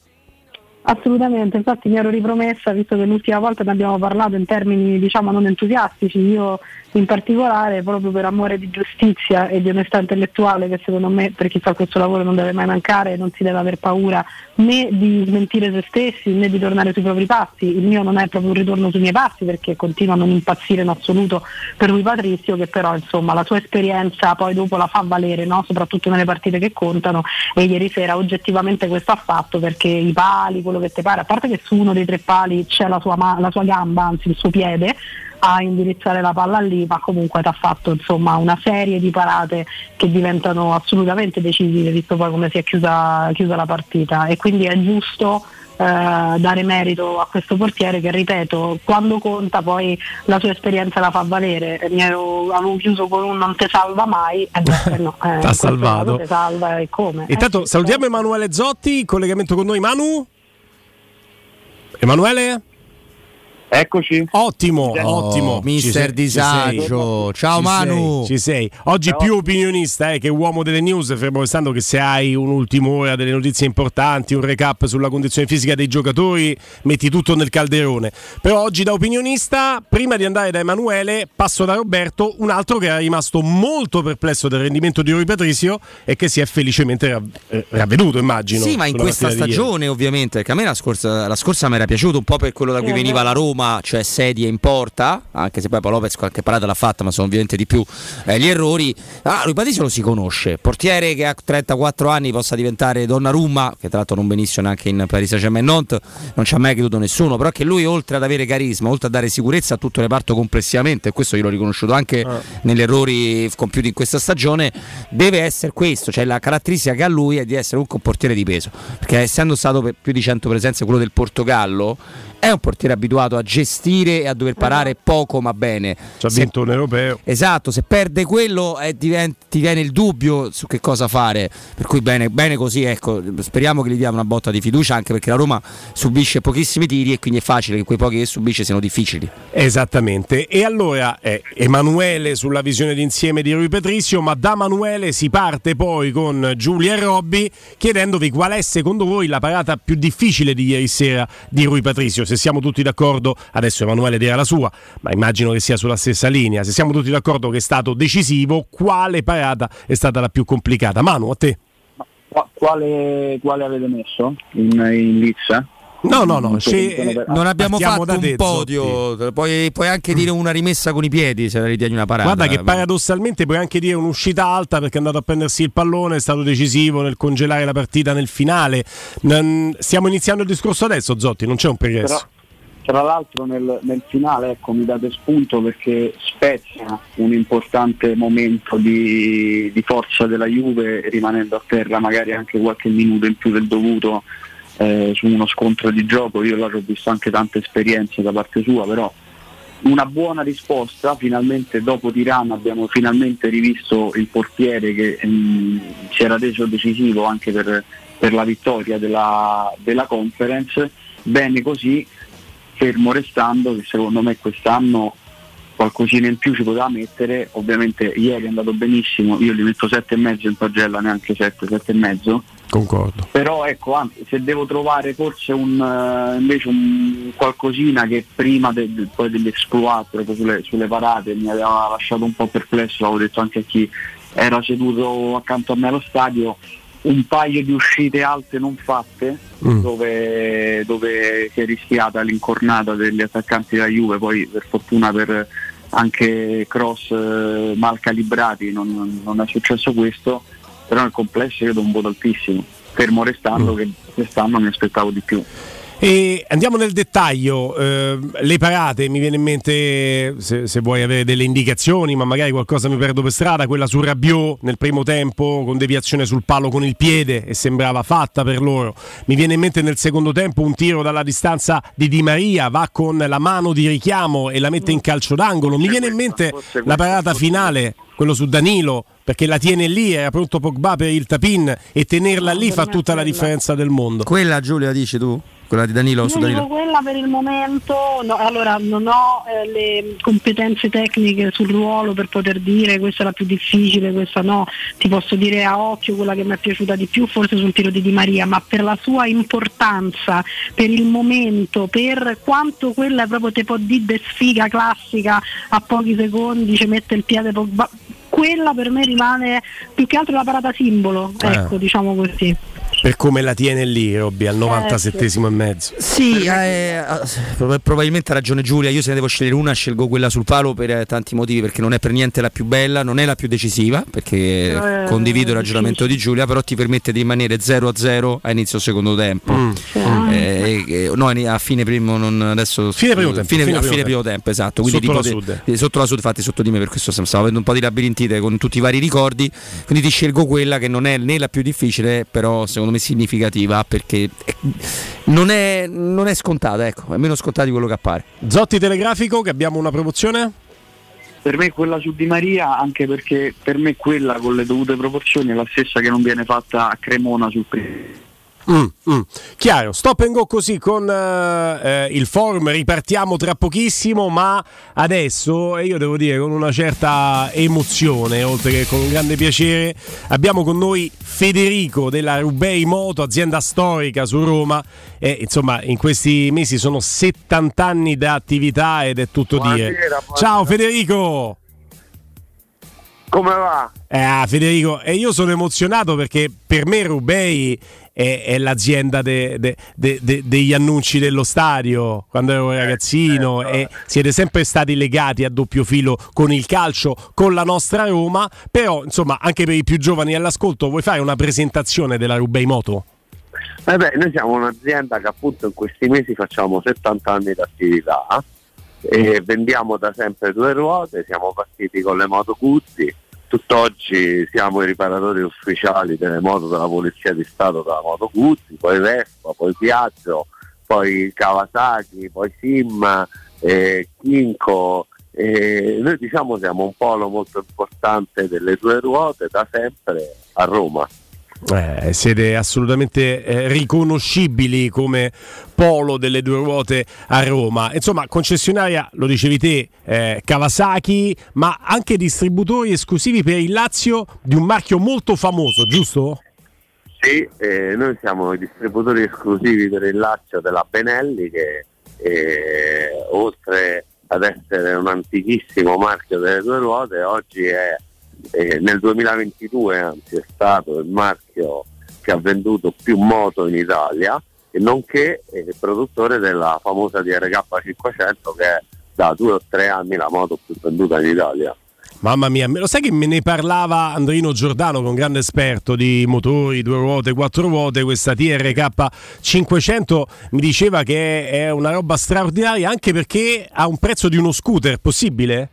Assolutamente, infatti mi ero ripromessa, visto che l'ultima volta ne abbiamo parlato in termini diciamo non entusiastici, io in particolare proprio per amore di giustizia e di onestà intellettuale che secondo me per chi fa questo lavoro non deve mai mancare, non si deve aver paura né di smentire se stessi né di tornare sui propri passi, il mio non è proprio un ritorno sui miei passi perché continuo a non impazzire in assoluto per lui Patrizio che però insomma la sua esperienza poi dopo la fa valere, no? soprattutto nelle partite che contano e ieri sera oggettivamente questo ha fatto perché i pali, quello che ti pare, a parte che su uno dei tre pali c'è la sua, ma- la sua gamba, anzi il suo piede, a indirizzare la palla lì, ma comunque ti ha fatto insomma, una serie di parate che diventano assolutamente decisive, visto poi come si è chiusa, chiusa la partita. E quindi è giusto eh, dare merito a questo portiere che ripeto quando conta poi la sua esperienza la fa valere mi ero, avevo chiuso con un non te salva mai e beh, no, [laughs] eh, T'ha salvato. te salva e come Intanto Eh, salutiamo Emanuele Zotti, in collegamento con noi Manu. Emanuele? Eccoci. Ottimo, Oh, ottimo. mister Ci sei- ci Disagio. Ciao, Ci Manu. sei, Ci sei. Oggi più opinionista eh, che uomo delle news, fermo restando che se hai un'ultima ora delle notizie importanti, un recap sulla condizione fisica dei giocatori, metti tutto nel calderone. Però oggi da opinionista, prima di andare da Emanuele, passo da Roberto, un altro che era rimasto molto perplesso del rendimento di Rui Patricio e che si è felicemente rav- eh, ravveduto, immagino. Sì, ma in questa stagione ovviamente, perché a me la scorsa, la scorsa mi era piaciuto un po' per quello da cui Sì, veniva eh. la Roma, cioè sedie in porta, anche se poi Paolo Lopez qualche parata l'ha fatta, ma sono ovviamente di più eh, gli errori. Ah, lui Patrizio lo si conosce, portiere che a 34 anni possa diventare Donnarumma, che tra l'altro non benissimo neanche in Paris Saint-Germain Nantes, non ci ha mai creduto nessuno, però che lui oltre ad avere carisma, oltre a dare sicurezza a tutto il reparto complessivamente, e questo io l'ho riconosciuto anche negli errori compiuti in questa stagione, deve essere questo, cioè la caratteristica che ha lui è di essere un portiere di peso, perché essendo stato per più di 100 presenze quello del Portogallo, è un portiere abituato a gestire e a dover parare poco ma bene. Ci ha vinto un europeo. Esatto, se perde quello eh, divent- ti viene il dubbio su che cosa fare. Per cui bene, bene così, ecco, speriamo che gli diamo una botta di fiducia anche perché la Roma subisce pochissimi tiri e quindi è facile che quei pochi che subisce siano difficili. Esattamente. E allora eh, Emanuele sulla visione d'insieme di Rui Patricio, ma da Emanuele si parte poi con Giulia e Robby chiedendovi qual è secondo voi la parata più difficile di ieri sera di Rui Patricio. Se siamo tutti d'accordo, adesso Emanuele dirà la sua, ma immagino che sia sulla stessa linea. Se siamo tutti d'accordo che è stato decisivo, quale parata è stata la più complicata? Manu, a te. Qua- quale, quale avete messo in, in lizza? No, no, no, so, non- abbiamo Partiamo fatto da un podio, puoi, puoi anche dire una rimessa con i piedi se la ritieni una parata. Guarda che paradossalmente puoi anche dire un'uscita alta perché è andato a prendersi il pallone, è stato decisivo nel congelare la partita nel finale. Stiamo iniziando il discorso adesso, Zotti, non c'è un Però, progresso. tra l'altro nel, nel finale ecco, mi date spunto perché spezia un importante momento di, di forza della Juve rimanendo a terra magari anche qualche minuto in più del dovuto eh, su uno scontro di gioco. Io là ho visto anche tante esperienze da parte sua, però una buona risposta, finalmente dopo Tirana abbiamo finalmente rivisto il portiere che mm, si era reso decisivo anche per, per la vittoria della, della conference, bene così, fermo restando che secondo me quest'anno qualcosina in più ci poteva mettere, ovviamente ieri è andato benissimo, io gli metto 7,5 in pagella, neanche 7, 7,5. Concordo. Però ecco, anzi, se devo trovare forse un, uh, invece un qualcosina che prima de, de, poi degli exploit proprio sulle, sulle, parate mi aveva lasciato un po' perplesso, l'avevo detto anche a chi era seduto accanto a me allo stadio, un paio di uscite alte non fatte mm. dove, dove, si è rischiata l'incornata degli attaccanti della Juve, poi per fortuna per anche cross eh, mal calibrati non, non, è successo questo, però nel complesso io do un voto altissimo, fermo restando mm. che quest'anno mi aspettavo di più. E andiamo nel dettaglio, eh, le parate, mi viene in mente se, se, vuoi avere delle indicazioni, ma magari qualcosa mi perdo per strada, quella su Rabiot nel primo tempo con deviazione sul palo con il piede e sembrava fatta per loro. Mi viene in mente nel secondo tempo un tiro dalla distanza di Di Maria, va con la mano di richiamo e la mette in calcio d'angolo. Mi viene in mente la parata finale quello su Danilo, perché la tiene lì, era pronto Pogba per il tapin e tenerla lì fa tutta la differenza del mondo. Quella Giulia dici tu? Quella di Danilo? Su Danilo. quella per il momento, no, allora non ho eh, le competenze tecniche sul ruolo per poter dire questa è la più difficile, questa no, ti posso dire a occhio quella che mi è piaciuta di più forse sul tiro di Di Maria, ma per la sua importanza, per il momento, per quanto quella è proprio tipo di sfiga classica a pochi secondi ci mette il piede quella per me rimane più che altro la parata simbolo, eh. ecco diciamo così per come la tiene lì Robby al 97 e mezzo. Sì eh, probabilmente ha ragione Giulia io se ne devo scegliere una scelgo quella sul palo per eh, tanti motivi perché non è per niente la più bella non è la più decisiva perché eh, condivido il ragionamento di Giulia però ti permette di rimanere 0 a 0 a inizio secondo tempo. Mm. eh, no a fine primo non, adesso fine primo tempo, fine, fine, a fine primo tempo esatto quindi sotto la sud. te, sotto la sud infatti sotto di me per questo stavo avendo un po' di labirintite con tutti i vari ricordi quindi ti scelgo quella che non è né la più difficile però secondo me significativa perché non è, non è scontata, ecco, è meno scontata di quello che appare. Zotti Telegrafico, che abbiamo una promozione? Per me quella su Di Maria, anche perché per me quella con le dovute proporzioni è la stessa che non viene fatta a Cremona sul primo Mm, mm. Chiaro, stop and go così con uh, il forum, ripartiamo tra pochissimo, ma adesso, e io devo dire con una certa emozione, oltre che con un grande piacere, abbiamo con noi Federico della Rubei Moto, azienda storica su Roma, e insomma in questi mesi sono 70 anni di attività ed è tutto buonasera, dire. Buonasera. Ciao Federico! Come va? Eh, Federico, e io sono emozionato perché per me Rubei è, è l'azienda de, de, de, degli annunci dello stadio quando ero eh, ragazzino certo. e siete sempre stati legati a doppio filo con il calcio, con la nostra Roma, però insomma anche per i più giovani all'ascolto vuoi fare una presentazione della Rubei Moto? Eh beh, noi siamo un'azienda che appunto in questi mesi facciamo 70 anni di attività e vendiamo da sempre due ruote, siamo partiti con le moto Guzzi tutt'oggi siamo i riparatori ufficiali delle moto della Polizia di Stato della Moto Guzzi, poi Vespa, poi Piaggio, poi Kawasaki, poi Sim, eh, Kinko. Eh, noi diciamo siamo un polo molto importante delle due ruote da sempre a Roma. Eh, siete assolutamente eh, riconoscibili come polo delle due ruote a Roma. Insomma, concessionaria, lo dicevi te, eh, Kawasaki, ma anche distributori esclusivi per il Lazio di un marchio molto famoso, giusto? Sì, eh, noi siamo i distributori esclusivi per il Lazio della Benelli che eh, oltre ad essere un antichissimo marchio delle due ruote, oggi è eh, nel 2022 anzi è stato il marchio che ha venduto più moto in Italia e nonché eh, produttore della famosa DRK 500 che è da due o tre anni la moto più venduta in Italia. Mamma mia, lo sai che me ne parlava Andrino Giordano, che è un grande esperto di motori, due ruote, quattro ruote, questa TRK 500 mi diceva che è una roba straordinaria anche perché ha un prezzo di uno scooter, possibile?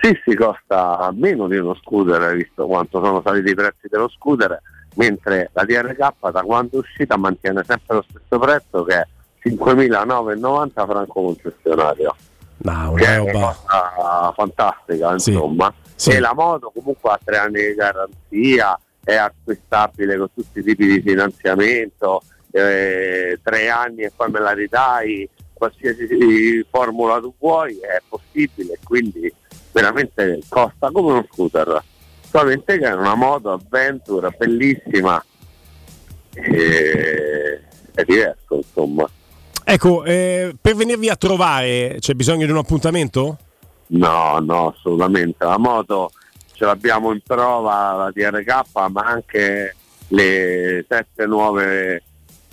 Sì, si costa meno di uno scooter, visto quanto sono saliti i prezzi dello scooter, mentre la DRK da quando è uscita mantiene sempre lo stesso prezzo che è 5.990 franco concessionario. No, che è una cosa fantastica, insomma. Sì, sì. E la moto comunque ha tre anni di garanzia, è acquistabile con tutti i tipi di finanziamento, eh, tre anni e poi me la ridai, qualsiasi formula tu vuoi, è possibile, quindi veramente costa come uno scooter. Solamente che è una moto avventura bellissima e è diverso insomma. Ecco, eh, per venirvi a trovare c'è bisogno di un appuntamento? No, no, assolutamente. La moto ce l'abbiamo in prova, la TRK, ma anche le sette nuove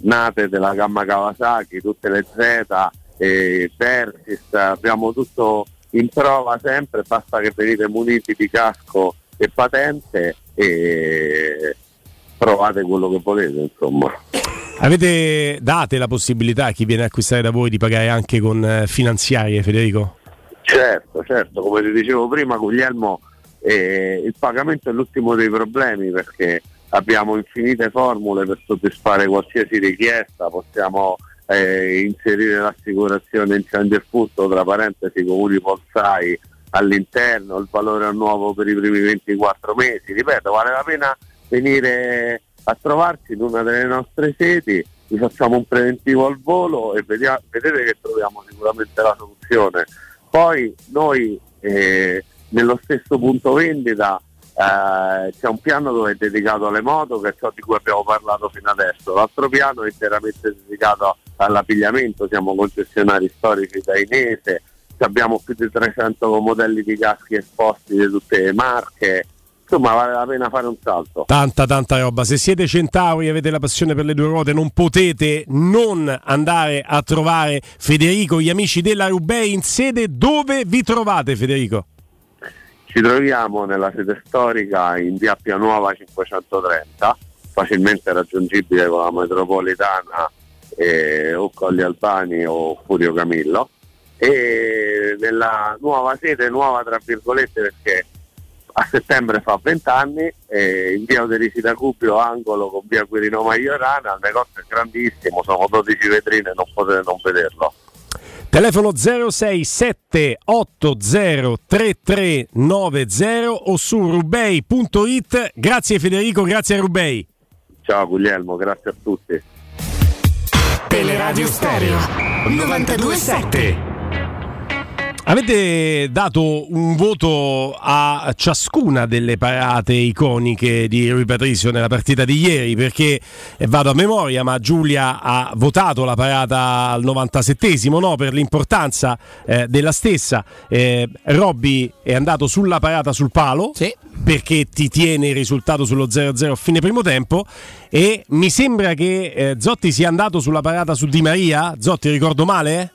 nate della gamma Kawasaki, tutte le Z, e Persist, abbiamo tutto in prova sempre, basta che venite muniti di casco e patente e provate quello che volete, insomma. Avete date la possibilità a chi viene a acquistare da voi di pagare anche con eh, finanziarie, Federico? Certo, certo, come ti dicevo prima Guglielmo, eh, il pagamento è l'ultimo dei problemi perché abbiamo infinite formule per soddisfare qualsiasi richiesta, possiamo eh, inserire l'assicurazione incendio e furto, tra parentesi comuni polsai all'interno, il valore annuovo per i primi 24 mesi, ripeto, vale la pena venire a trovarci in una delle nostre sedi, vi facciamo un preventivo al volo e vedia- vedete che troviamo sicuramente la soluzione. Poi noi eh, nello stesso punto vendita eh, c'è un piano dove è dedicato alle moto che è ciò di cui abbiamo parlato fino adesso, l'altro piano è interamente dedicato all'abbigliamento, siamo concessionari storici da Inese, abbiamo più di 300 modelli di caschi esposti di tutte le marche, insomma vale la pena fare un salto. Tanta tanta roba, se siete centauri e avete la passione per le due ruote non potete non andare a trovare Federico, gli amici della Rubei in sede dove vi trovate Federico? Ci troviamo nella sede storica in via Pianuova 530, facilmente raggiungibile con la metropolitana eh, o Colli Albani o Furio Camillo e nella nuova sede, nuova tra virgolette perché a settembre fa 20 anni eh, in via Oderisi da Cubio, angolo con via Quirino Maiorana, il negozio è grandissimo, sono 12 vetrine, non potete non vederlo. Telefono 067803390 o su rubei.it. Grazie Federico, grazie a Rubei. Ciao Guglielmo, grazie a tutti. Teleradio Stereo 927 Avete dato un voto a ciascuna delle parate iconiche di Rui Patricio nella partita di ieri perché eh, vado a memoria ma Giulia ha votato la parata al 97esimo no? per l'importanza eh, della stessa eh, Robby è andato sulla parata sul palo sì. perché ti tiene il risultato sullo 0-0 a fine primo tempo e mi sembra che eh, Zotti sia andato sulla parata su Di Maria Zotti ricordo male?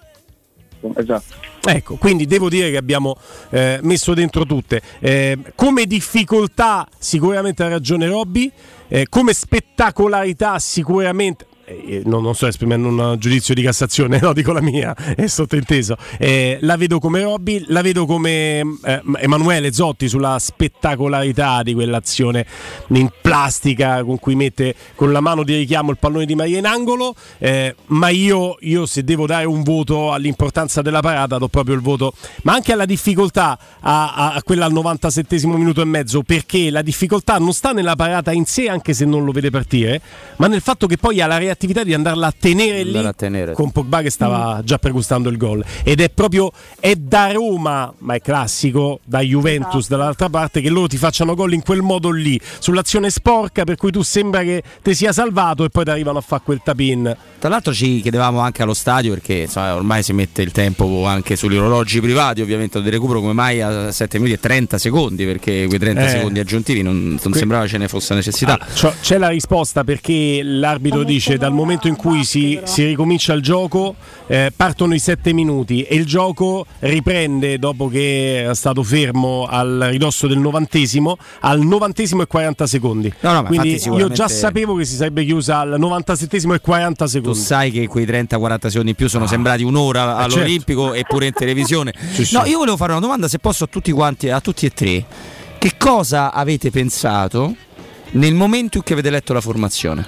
Esatto. Ecco, quindi devo dire che abbiamo eh, messo dentro tutte. Eh, come difficoltà sicuramente ha ragione Robby, eh, come spettacolarità sicuramente eh, non, non, sto esprimendo un giudizio di Cassazione, [laughs] no, dico la mia, è sottointeso. Eh, la vedo come Robby, la vedo come eh, Emanuele Zotti sulla spettacolarità di quell'azione in plastica con cui mette con la mano di richiamo il pallone di Maria in angolo. Eh, ma io, io, se devo dare un voto all'importanza della parata, do proprio il voto, ma anche alla difficoltà a, a, quella al 97 minuto e mezzo, perché la difficoltà non sta nella parata in sé, anche se non lo vede partire, ma nel fatto che poi ha la reattività di andarla a tenere Andare lì a tenere. con Pogba che stava già pregustando il gol ed è proprio è da Roma ma è classico da Juventus dall'altra parte che loro ti facciano gol in quel modo lì sull'azione sporca per cui tu sembra che ti sia salvato e poi ti arrivano a fare quel tapin Tra l'altro ci chiedevamo anche allo stadio perché insomma, ormai si mette il tempo anche sugli orologi privati ovviamente di recupero come mai a 7 minuti e 30 secondi perché quei 30 Eh. secondi aggiuntivi non, non Que- sembrava ce ne fosse necessità. Ah, c'è la risposta perché l'arbitro dice dal momento in cui si, si ricomincia il gioco eh, partono i sette minuti e il gioco riprende dopo che è stato fermo al ridosso del novantesimo al novantesimo e 40 secondi No, no, quindi infatti io già sicuramente- sapevo che si sarebbe chiusa al 97esimo e 40 Tu secondi sai che quei 30-40 secondi in più sono sembrati un'ora Eh, all'Olimpico e pure in televisione. [laughs] Sì, sì. No, io volevo fare una domanda, se posso, a tutti quanti, a tutti e tre. Che cosa avete pensato nel momento in cui avete letto la formazione?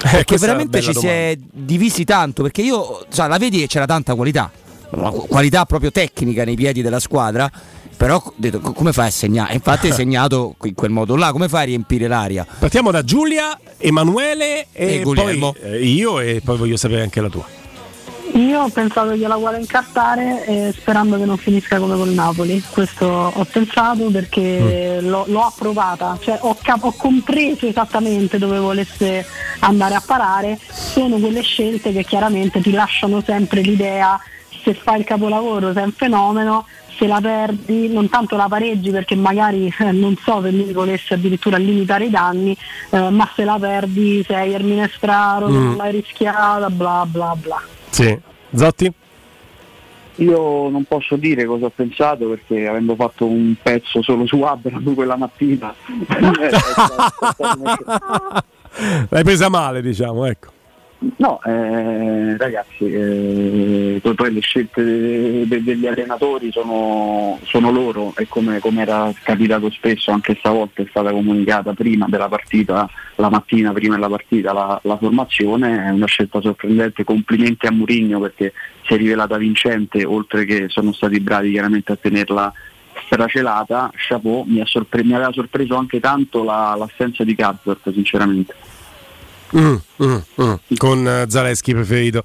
Perché Eh, è una veramente ci bella si è divisi tanto, perché io, sai, la vedi che c'era tanta qualità, una qualità proprio tecnica nei piedi della squadra, però detto, co- come fai a segnare? Infatti hai [laughs] segnato in quel modo là, come fai a riempire l'aria? partiamo da Giulia Emanuele e, E Guglielmo. poi eh, io e poi voglio sapere anche la tua Io ho pensato gliela vuole incartare eh, sperando che non finisca come col Napoli. Questo ho pensato perché l'ho, l'ho approvata, cioè ho, cap- ho compreso esattamente dove volesse andare a parare. Sono quelle scelte che chiaramente ti lasciano sempre l'idea se fai il capolavoro sei un fenomeno, se la perdi non tanto la pareggi perché magari eh, non so se lui volesse addirittura limitare i danni, eh, ma se la perdi sei Ermine Straro, Mm. non l'hai rischiata, bla bla bla. Sì. Zotti? Io non posso dire cosa ho pensato perché avendo fatto un pezzo solo su Abraham quella mattina [laughs] [laughs] L'hai presa male, diciamo, ecco. No, eh, ragazzi, eh, poi, poi le scelte de- de- degli allenatori sono, sono loro e come, era capitato spesso anche stavolta è stata comunicata prima della partita, la mattina prima della partita la, la formazione, è una scelta sorprendente, complimenti a Mourinho perché si è rivelata vincente oltre che sono stati bravi chiaramente a tenerla stracelata, chapeau, mi, sorpre- mi aveva sorpreso anche tanto la- l'assenza di Karsdorp sinceramente. Mm, mm, mm. Con eh, Zaleschi preferito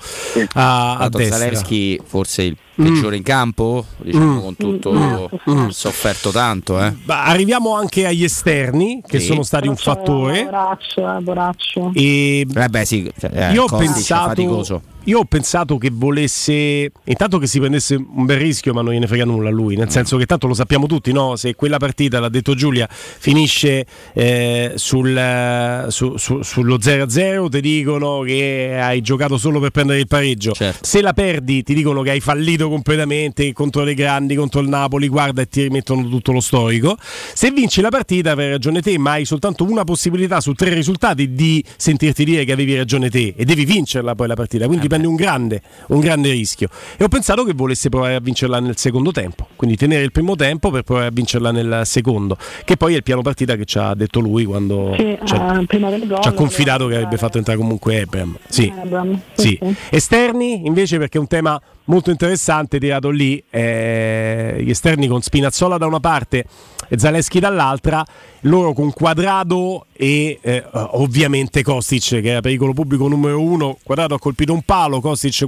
a, a Tanto destra. Zalewski forse il Mm. peggiore in campo, diciamo Mm. con tutto Mm. sofferto tanto, eh. Arriviamo anche agli esterni che Sì. sono stati un fattore. Boraccio, eh, Boraccio. E Eh beh, sì, cioè, eh, io, ho pensato, io ho pensato che volesse intanto che si prendesse un bel rischio, ma non gliene frega nulla a lui. Mm. Nel senso che tanto lo sappiamo tutti, no? Se quella partita, l'ha detto Giulia, finisce eh, sul, su- su- sullo 0-0, ti dicono che hai giocato solo per prendere il pareggio. Certo. Se la perdi, ti dicono che hai fallito completamente contro le grandi, contro il Napoli, guarda e ti rimettono tutto lo storico. Se vinci la partita, avrai ragione te, ma hai soltanto una possibilità su tre risultati di sentirti dire che avevi ragione te e devi vincerla poi la partita. Eh Quindi prendi un grande, un grande rischio. E ho pensato che volesse provare a vincerla nel secondo tempo, quindi tenere il primo tempo per provare a vincerla nel secondo, che poi è il piano partita che ci ha detto lui quando Sì, ci ha- prima del gol. ci ha confidato che avrebbe fatto entrare comunque Ebram. Sì. Abram, Sì. Esterni invece perché è un tema molto interessante tirato lì, eh, gli esterni con Spinazzola da una parte e Zaleschi dall'altra, loro con Quadrado e eh, ovviamente Kostic che era pericolo pubblico numero uno, Quadrado ha colpito un palo, Kostic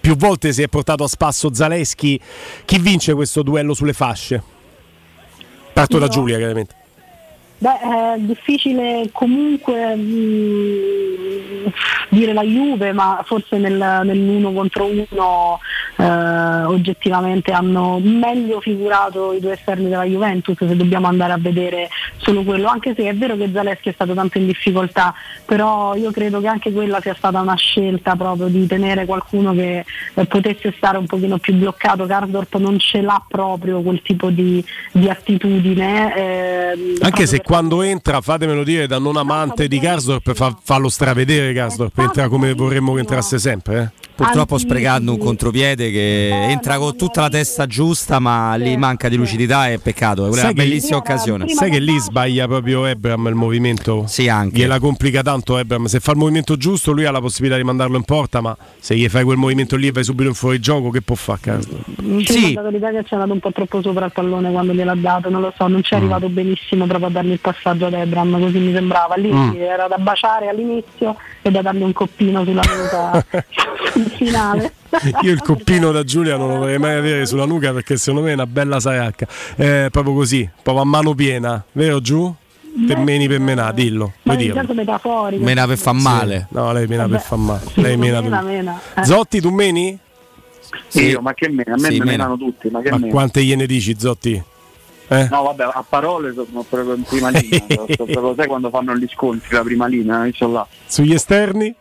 più volte si è portato a spasso Zaleschi, chi vince questo duello sulle fasce? Parto da Io- Giulia chiaramente. Beh, è difficile comunque mh, dire la Juve, ma forse nel, nell'uno contro uno eh, oggettivamente hanno meglio figurato i due esterni della Juventus se dobbiamo andare a vedere solo quello, anche se è vero che Zaleschi è stato tanto in difficoltà, però io credo che anche quella sia stata una scelta proprio di tenere qualcuno che eh, potesse stare un pochino più bloccato, Karsdorp non ce l'ha proprio quel tipo di, di attitudine. ehm, Anche se quando entra, fatemelo dire da non amante di Karsdorp, fa, fallo stravedere Karsdorp, entra come vorremmo che entrasse sempre. eh. Purtroppo sprecando un contropiede che entra con tutta la testa giusta, ma lì manca di lucidità e peccato. È una Sai che- bellissima occasione. Sai che lì sbaglia proprio Ebram il movimento? Sì, anche. Gliela complica tanto Ebram. Se fa il movimento giusto, lui ha la possibilità di mandarlo in porta, ma se gli fai quel movimento lì e vai subito in fuorigioco, che può fare? Sì, ha dato l'idea che ci è andato un po' troppo sopra il pallone quando gliel'ha dato, non lo so, non ci Mm. è arrivato benissimo proprio a dargli il passaggio ad Ebram, così mi sembrava. Lì Mm. sì, era da baciare all'inizio e da dargli un coppino sulla nuca [laughs] [laughs] sul finale. Io il coppino da Giulia non lo vorrei mai avere sulla nuca perché secondo me è una bella saracca. È proprio così, proprio a mano piena, vero Giù? Per meni per menà, dillo. Ma Puoi nel dirlo. senso metaforico. Mena per fa male. No, lei mena per fa male. Sì, Lei mena mena, per- mena, eh. Zotti, tu meni? Io, ma che mena? A me Sì, me mena. menano tutti, ma che Ma mena? quante gliene dici, Zotti? Eh? No, vabbè, a parole sono proprio in prima linea. [laughs] proprio, sai quando fanno gli scontri la prima linea? Io sono là. Sugli esterni?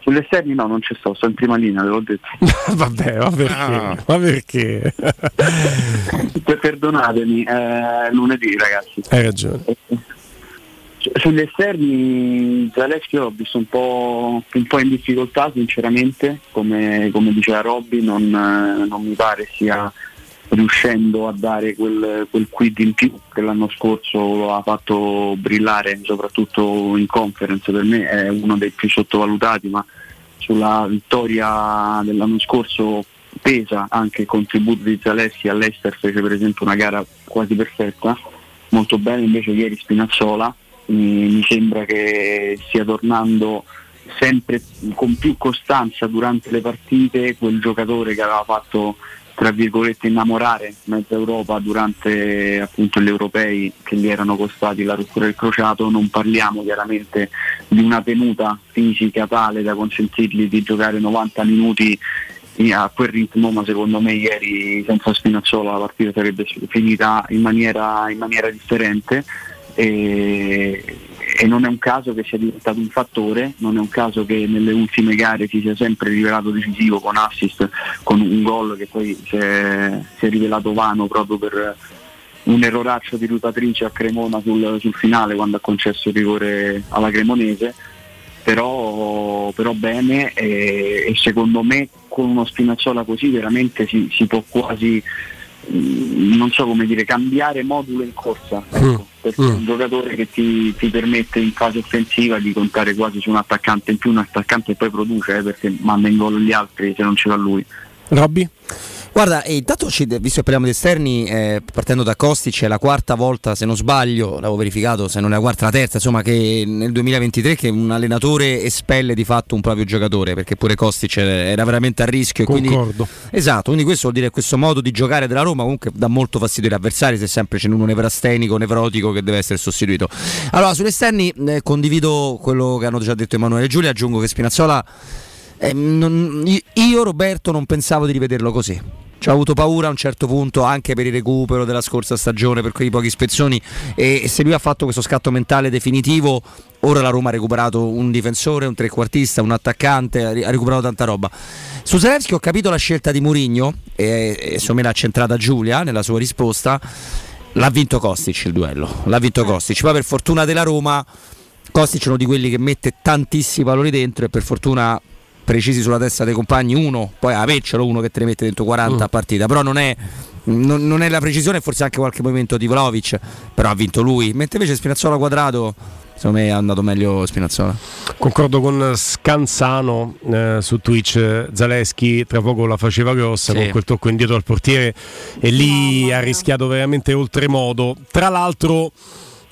Sugli esterni no, non ci sto, sto in prima linea, te l'ho detto. [laughs] Vabbè, ma perché? Ah. Ma perché? [laughs] Per- Perdonatemi, eh, lunedì ragazzi. Hai ragione. Su- Sugli esterni Zaleschi l'ho visto un po', un po' in difficoltà sinceramente, come, come diceva Robby non, eh, non mi pare stia riuscendo a dare quel, quel quid in più che l'anno scorso lo ha fatto brillare soprattutto in conference, per me è uno dei più sottovalutati ma sulla vittoria dell'anno scorso pesa anche il contributo di Zaleschi all'Ester, fece per esempio una gara quasi perfetta, molto bene invece ieri Spinazzola, mi sembra che stia tornando sempre con più costanza durante le partite quel giocatore che aveva fatto tra virgolette innamorare mezza Europa durante appunto gli europei che gli erano costati la rottura del crociato, non parliamo chiaramente di una tenuta fisica tale da consentirgli di giocare 90 minuti a quel ritmo, ma secondo me ieri senza Spinazzola la partita sarebbe finita in maniera, in maniera differente. E, e non è un caso che sia diventato un fattore, non è un caso che nelle ultime gare si sia sempre rivelato decisivo con assist, con un gol che poi si è, si è rivelato vano proprio per un erroraccio di rutatrice a Cremona sul, sul finale quando ha concesso il rigore alla Cremonese. Però, però bene e, e, secondo me con uno Spinazzola così veramente si, si può quasi non so come dire cambiare modulo in corsa ecco. mm perché mm. un giocatore che ti, ti, permette in fase offensiva di contare quasi su un attaccante in più, un attaccante che poi produce eh, perché manda in gol gli altri se non ce l'ha lui. Robby? Guarda, intanto visto che parliamo di esterni, eh, partendo da Kostic è la quarta volta, se non sbaglio, l'avevo verificato, se non è la quarta, la terza, insomma che nel 2023 che un allenatore espelle di fatto un proprio giocatore, perché pure Kostic era veramente a rischio. Concordo. Quindi, esatto, quindi questo vuol dire che questo modo di giocare della Roma comunque dà molto fastidio agli avversari se sempre c'è uno nevrastenico, nevrotico che deve essere sostituito. Allora, sugli esterni eh, condivido quello che hanno già detto Emanuele e Giulia, aggiungo che Spinazzola... Eh, non, io Roberto non pensavo di rivederlo così ci ha avuto paura a un certo punto anche per il recupero della scorsa stagione, per quei pochi spezzoni e, se lui ha fatto questo scatto mentale definitivo, ora la Roma ha recuperato un difensore, un trequartista, un attaccante, ha recuperato tanta roba. Su Zelensky ho capito la scelta di Murigno e, e insomma l'ha centrata Giulia nella sua risposta. L'ha vinto Kostic il duello, l'ha vinto Kostic. Poi per fortuna della Roma Kostic è uno di quelli che mette tantissimi valori dentro e per fortuna precisi sulla testa dei compagni uno, poi avercelo uno che te ne mette dentro 40 mm. a partita, però non è, non, non è la precisione, forse anche qualche movimento di Vlaovic, però ha vinto lui, mentre invece Spinazzola quadrato secondo me è andato meglio Spinazzola. Concordo con Scanzano eh, su Twitch, Zaleschi tra poco la faceva grossa sì. con quel tocco indietro al portiere e lì ha rischiato veramente oltremodo. Tra l'altro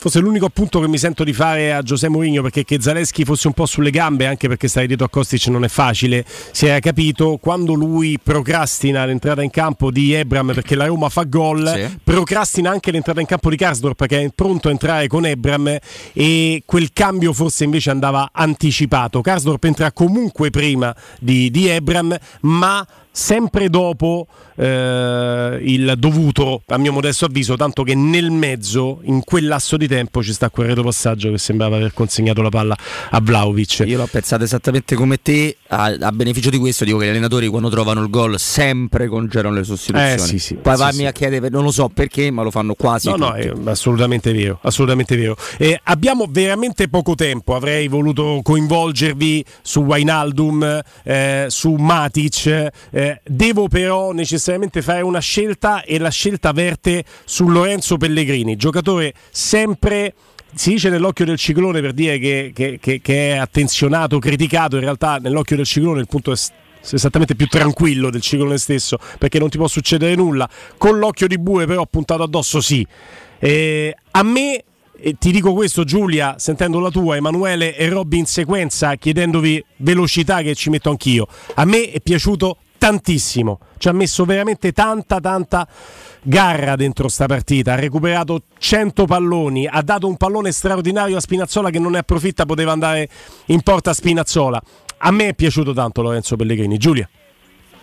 Forse l'unico appunto che mi sento di fare a Giuseppe Mourinho perché che Zaleschi fosse un po' sulle gambe, anche perché stare dietro a Kostic non è facile, si era capito quando lui procrastina l'entrata in campo di Ebram perché la Roma fa gol, sì. procrastina anche l'entrata in campo di Karsdorp che è pronto a entrare con Ebram e quel cambio forse invece andava anticipato. Karsdorp entra comunque prima di, di Ebram, ma sempre dopo eh, il dovuto, a mio modesto avviso, tanto che nel mezzo, in quel lasso di tempo, ci sta quel retropassaggio che sembrava aver consegnato la palla a Vlaovic. Io l'ho pensato esattamente come te, a, a, beneficio di questo dico che gli allenatori quando trovano il gol sempre congelano le sostituzioni. Eh, sì, sì, Poi sì, sì. a chiedere, non lo so perché, ma lo fanno quasi. No, tutti. no, è assolutamente vero, assolutamente vero. Eh, abbiamo veramente poco tempo, avrei voluto coinvolgervi su Wainaldum, eh, su Matic, eh, devo però necessariamente fare una scelta e la scelta verte su Lorenzo Pellegrini, giocatore sempre si dice nell'occhio del ciclone per dire che, che, che, che, è attenzionato, criticato, in realtà nell'occhio del ciclone il punto è esattamente più tranquillo del ciclone stesso perché non ti può succedere nulla. Con l'occhio di bue però puntato addosso sì. Eh, a me e ti dico questo Giulia, sentendo la tua, Emanuele e Robby in sequenza, chiedendovi velocità che ci metto anch'io. A me è piaciuto tantissimo, ci ha messo veramente tanta tanta garra dentro sta partita, ha recuperato 100 palloni, ha dato un pallone straordinario a Spinazzola che non ne approfitta, poteva andare in porta a Spinazzola. A me è piaciuto tanto Lorenzo Pellegrini. Giulia.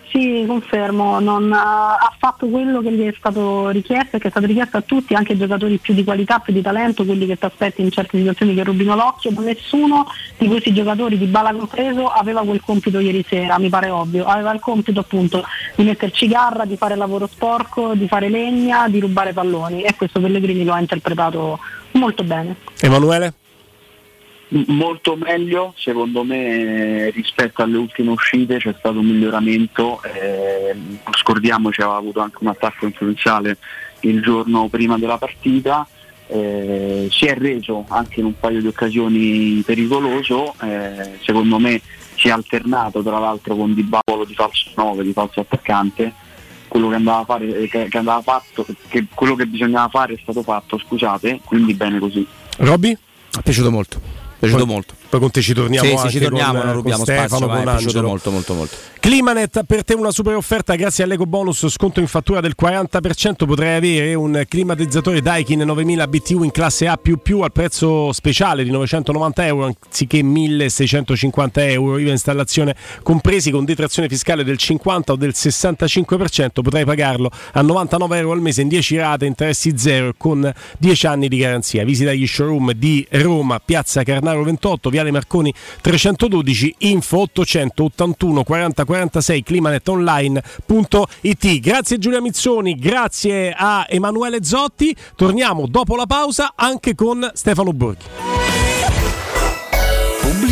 Sì, confermo, non, uh, ha fatto quello che gli è stato richiesto e che è stato richiesto a tutti, anche ai giocatori più di qualità, più di talento, quelli che ti aspetti in certe situazioni che rubino l'occhio, ma nessuno di questi giocatori, di Bala compreso, aveva quel compito ieri sera, mi pare ovvio, aveva il compito appunto di metterci garra, di fare lavoro sporco, di fare legna, di rubare palloni e questo Pellegrini lo ha interpretato molto bene. Emanuele? Molto meglio secondo me rispetto alle ultime uscite c'è stato un miglioramento eh, scordiamoci aveva avuto anche un attacco influenziale il giorno prima della partita eh, si è reso anche in un paio di occasioni pericoloso eh, secondo me si è alternato tra l'altro con Di Bavolo di falso 9 di falso attaccante quello che andava, fare, che, che andava fatto che quello che bisognava fare è stato fatto scusate quindi bene così Robby? è piaciuto molto piaciuto molto. Poi con te ci torniamo Sì, anche ci torniamo, con, non rubiamo con Stefano, spazio, con Angelo. molto, molto, molto. Climanet per te una super offerta grazie all'eco bonus sconto in fattura del 40% potrai avere un climatizzatore Daikin 9000 BTU in classe A++ al prezzo speciale di 990 euro anziché 1650 euro IVA installazione compresi con detrazione fiscale del 50 o del 65% potrai pagarlo a 99 euro al mese in 10 rate interessi zero e con 10 anni di garanzia visita gli showroom di Roma piazza Carnaro 28 Viale Marconi 312 info 881 40 46 climanetonline.it grazie Giulia Mizzoni grazie a Emanuele Zotti. Torniamo dopo la pausa anche con Stefano Borghi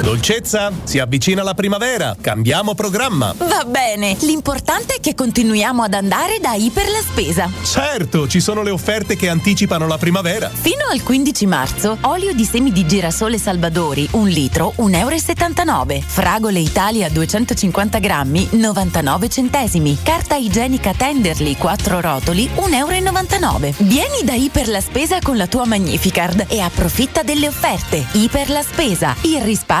Dolcezza, si avvicina la primavera, cambiamo programma. Va bene, l'importante è che continuiamo ad andare da Iper la Spesa. Certo, ci sono le offerte che anticipano la primavera. Fino al 15 marzo, olio di semi di girasole Salvadori, un litro, 1,79 euro. Fragole Italia 250 grammi, 99 centesimi. Carta igienica Tenderly, 4 rotoli, 1,99 euro. Vieni da Iper la Spesa con la tua Magnificard e approfitta delle offerte. Iper la Spesa, il risparmio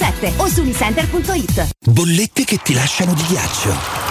1177 o su unicenter.it. Bollette che ti lasciano di ghiaccio.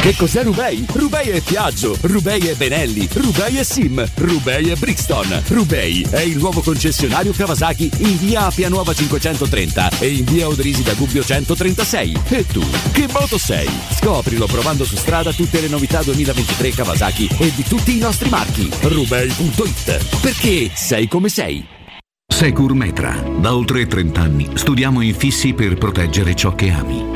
Che cos'è Rubei? Rubei è Piaggio, Rubei è Benelli, Rubei è Sim, Rubei è Brixton. Rubei è il nuovo concessionario Kawasaki in via Appia Nuova 530 e in via Odrisi da Gubbio 136. E tu, che moto sei? Scoprilo provando su strada tutte le novità 2023 Kawasaki e di tutti i nostri marchi. Rubei.it Perché sei come sei. Secur Metra. Da oltre 30 anni studiamo infissi per proteggere ciò che ami.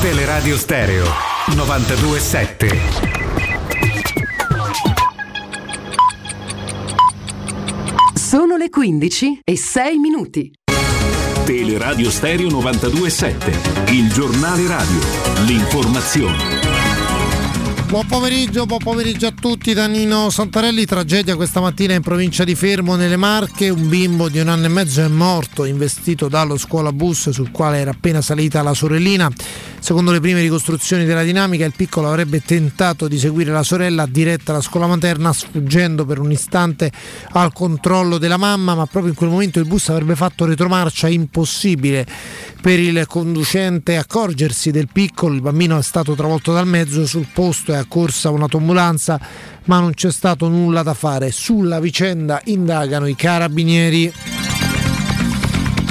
Teleradio Stereo 927. Sono le 15 e 6 minuti. Teleradio Stereo 927, il giornale radio, l'informazione. Buon pomeriggio, buon pomeriggio a tutti da Nino Santarelli. Tragedia questa mattina in provincia di Fermo nelle Marche. Un bimbo di un anno e mezzo è morto investito dallo scuolabus sul quale era appena salita la sorellina. Secondo le prime ricostruzioni della dinamica, il piccolo avrebbe tentato di seguire la sorella diretta alla scuola materna, sfuggendo per un istante al controllo della mamma, ma proprio in quel momento il bus avrebbe fatto retromarcia impossibile per il conducente accorgersi del piccolo. Il bambino è stato travolto dal mezzo, sul posto è accorsa un'autoambulanza, ma non c'è stato nulla da fare. Sulla vicenda indagano i carabinieri.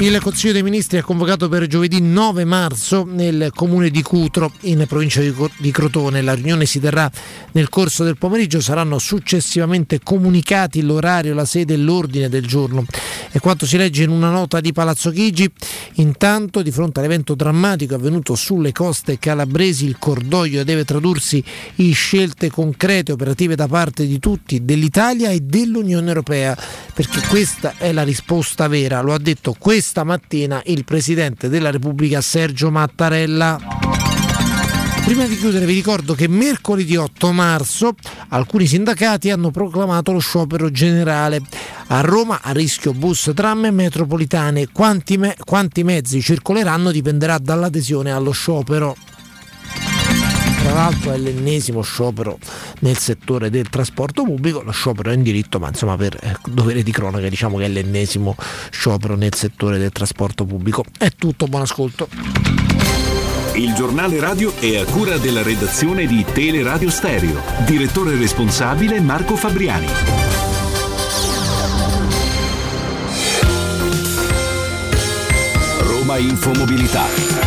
Il Consiglio dei Ministri ha convocato per giovedì 9 marzo nel comune di Cutro, in provincia di Crotone. La riunione si terrà nel corso del pomeriggio, saranno successivamente comunicati l'orario, la sede e l'ordine del giorno. E quanto si legge in una nota di Palazzo Chigi, intanto di fronte all'evento drammatico avvenuto sulle coste calabresi, il cordoglio deve tradursi in scelte concrete, operative da parte di tutti, dell'Italia e dell'Unione Europea, perché questa è la risposta vera, lo ha detto questa mattina il Presidente della Repubblica Sergio Mattarella. Prima di chiudere vi ricordo che mercoledì 8 marzo alcuni sindacati hanno proclamato lo sciopero generale. A Roma a rischio bus, tram e metropolitane. Quanti, me- quanti mezzi circoleranno dipenderà dall'adesione allo sciopero. Tra l'altro è l'ennesimo sciopero nel settore del trasporto pubblico, lo sciopero è in diritto, ma insomma per eh, dovere di cronaca diciamo che è l'ennesimo sciopero nel settore del trasporto pubblico. È tutto, buon ascolto. Il giornale radio è a cura della redazione di Teleradio Stereo. Direttore responsabile Marco Fabriani. Roma Infomobilità,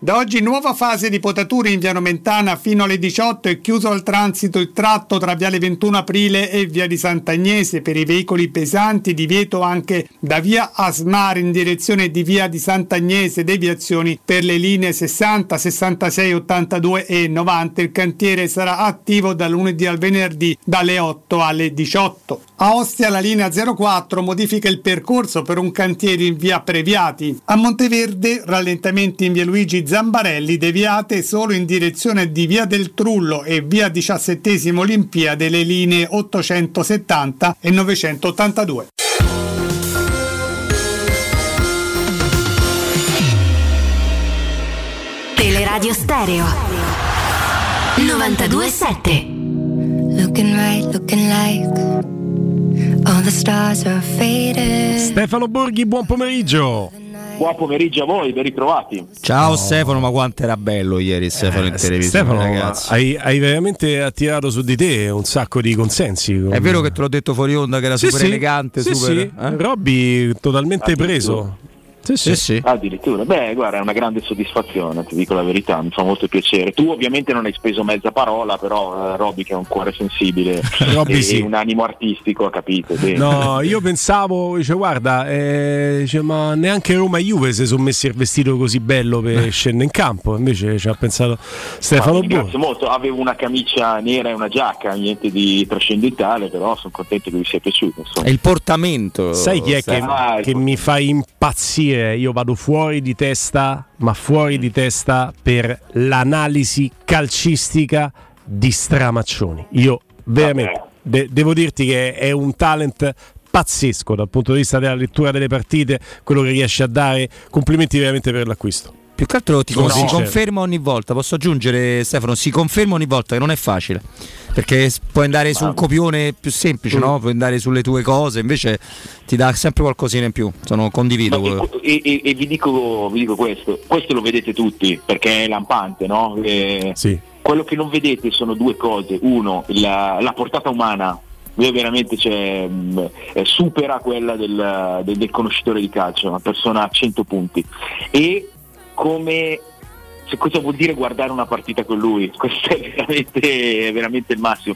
Da oggi nuova fase di potature in via Nomentana fino alle 18 è chiuso al transito il tratto tra viale 21 aprile e via di Sant'Agnese per i veicoli pesanti, divieto anche da via Asmar in direzione di via di Sant'Agnese, deviazioni per le linee 60, 66, 82 e 90. Il cantiere sarà attivo da lunedì al venerdì dalle 8 alle 18. A Ostia la linea 04 modifica il percorso per un cantiere in via Previati. A Monteverde rallentamenti in via Luigi Zambarelli deviate solo in direzione di via del Trullo e via 17 Olimpiade le linee 870 e 982. Teleradio Stereo 927 Looking right, looking like all the stars are faded. Stefano Borghi, buon pomeriggio. Buon pomeriggio a voi, ben ritrovati. Ciao Stefano, ma quanto era bello ieri Stefano in televisione, Stefano, ragazzi. hai, hai veramente attirato su di te un sacco di consensi. È vero che te l'ho detto fuori onda che era Sì, super sì. elegante, Sì, super sì. eh? Robby totalmente Addirittura. preso. Sì, sì, sì. Addirittura, beh, guarda, è una grande soddisfazione, ti dico la verità, mi fa molto piacere. Tu ovviamente non hai speso mezza parola, però eh, Robby che ha un cuore sensibile [laughs] Robby e sì. un animo artistico, ha capito? bene. No, io pensavo, dice, guarda, eh, dice, ma neanche Roma e Juve si sono messi il vestito così bello per scendere in campo. Invece ci ha pensato Stefano ringrazio molto, avevo una camicia nera e una giacca, niente di trascendentale, però sono contento che vi sia piaciuto. Insomma. È il portamento. Sai chi è che, Ah, che mi fa impazzire? Io vado fuori di testa, ma fuori di testa per l'analisi calcistica di Stramaccioni. Io veramente de- devo dirti che è un talent pazzesco dal punto di vista della lettura delle partite, quello che riesce a dare. Complimenti veramente per l'acquisto. Più che altro ti Sono si sincero. conferma ogni volta, posso aggiungere Stefano, si conferma ogni volta che non è facile. Perché puoi andare su un copione più semplice, Mm. no? Puoi andare sulle tue cose, invece ti dà sempre qualcosina in più. Sono condivido. quello. E, e- e vi, dico, vi dico questo, questo lo vedete tutti perché è lampante, no? Eh, Quello che non vedete sono due cose. Uno, la, la portata umana, Lui veramente cioè, eh, supera quella del, del- del conoscitore di calcio, una persona a 100 punti. E come se cosa vuol dire guardare una partita con lui? [laughs] Questo è veramente, è veramente il massimo.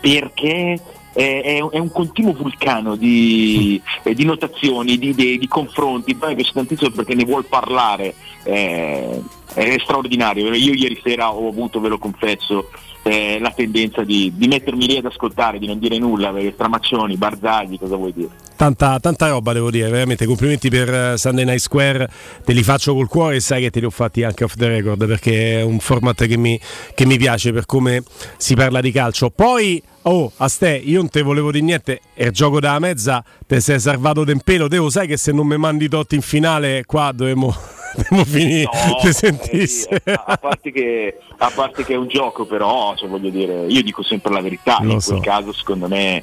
Perché è, è un- è continuo vulcano di, eh, di notazioni, di idee, di confronti. Poi mi piace tantissimo perché ne vuol parlare. eh, è straordinario. Io ieri sera ho avuto, ve lo confesso, eh, la tendenza di, di mettermi lì ad ascoltare, di non dire nulla, perché Stramaccioni, Barzagli, cosa vuoi dire? Tanta, tanta roba devo dire, veramente complimenti per eh, Sunday Night Square, te li faccio col cuore e sai che te li ho fatti anche off the record perché è un format che mi, che mi piace per come si parla di calcio. Poi, oh, a ste, io non te volevo dire niente, è il gioco della mezza, te sei salvato del pelo, te lo sai che se non mi mandi Totti in finale qua dovremmo, dovremmo finire, No, sentisse. eh, a, a parte che, a parte che è un gioco, però, cioè, voglio dire, io dico sempre la verità. Lo in so. quel caso, secondo me,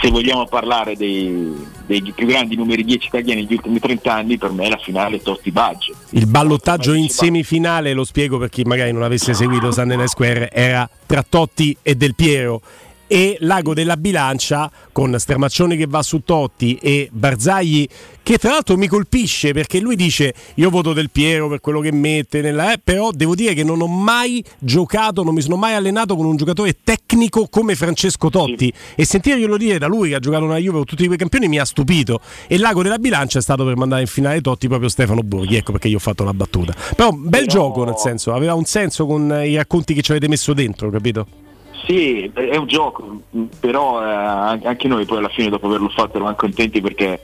se vogliamo parlare dei, dei più grandi numeri 10 italiani negli ultimi 30 anni, per me la finale è Totti Baggio. Il ballottaggio in semifinale, lo spiego per chi magari non avesse seguito Sunday Night Square, era tra Totti e Del Piero e l'ago della bilancia con Stramaccioni che va su Totti e Barzagli che tra l'altro mi colpisce perché lui dice io voto Del Piero per quello che mette nella, eh, però devo dire che non ho mai giocato, non mi sono mai allenato con un giocatore tecnico come Francesco Totti. E sentirglielo dire da lui che ha giocato una Juve con tutti quei campioni mi ha stupito. E l'ago della bilancia è stato per mandare in finale Totti proprio Stefano Borghi ecco perché io ho fatto la battuta. Però bel gioco nel senso aveva un senso con eh, i racconti che ci avete messo dentro capito? Sì, è un gioco, però eh, anche noi poi alla fine dopo averlo fatto eravamo contenti perché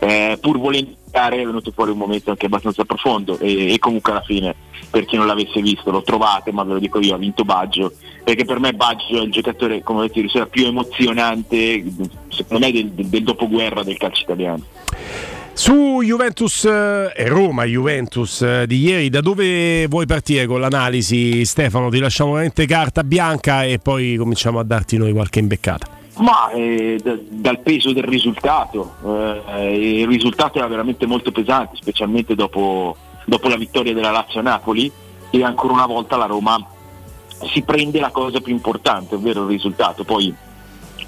eh, pur volendo è venuto fuori un momento anche abbastanza profondo e, e comunque alla fine per chi non l'avesse visto lo trovate, ma ve lo dico io, ha vinto Baggio, perché per me Baggio è il giocatore, come ho detto ieri più emozionante secondo me del- del dopoguerra del calcio italiano. Su Juventus eh, e Roma Juventus eh, di ieri, da dove vuoi partire con l'analisi Stefano? Ti lasciamo veramente carta bianca e poi cominciamo a darti noi qualche imbeccata. Ma eh, da- dal peso del risultato, eh, il risultato era veramente molto pesante, specialmente dopo, dopo la vittoria della Lazio Napoli e ancora una volta la Roma si prende la cosa più importante, ovvero il risultato. Poi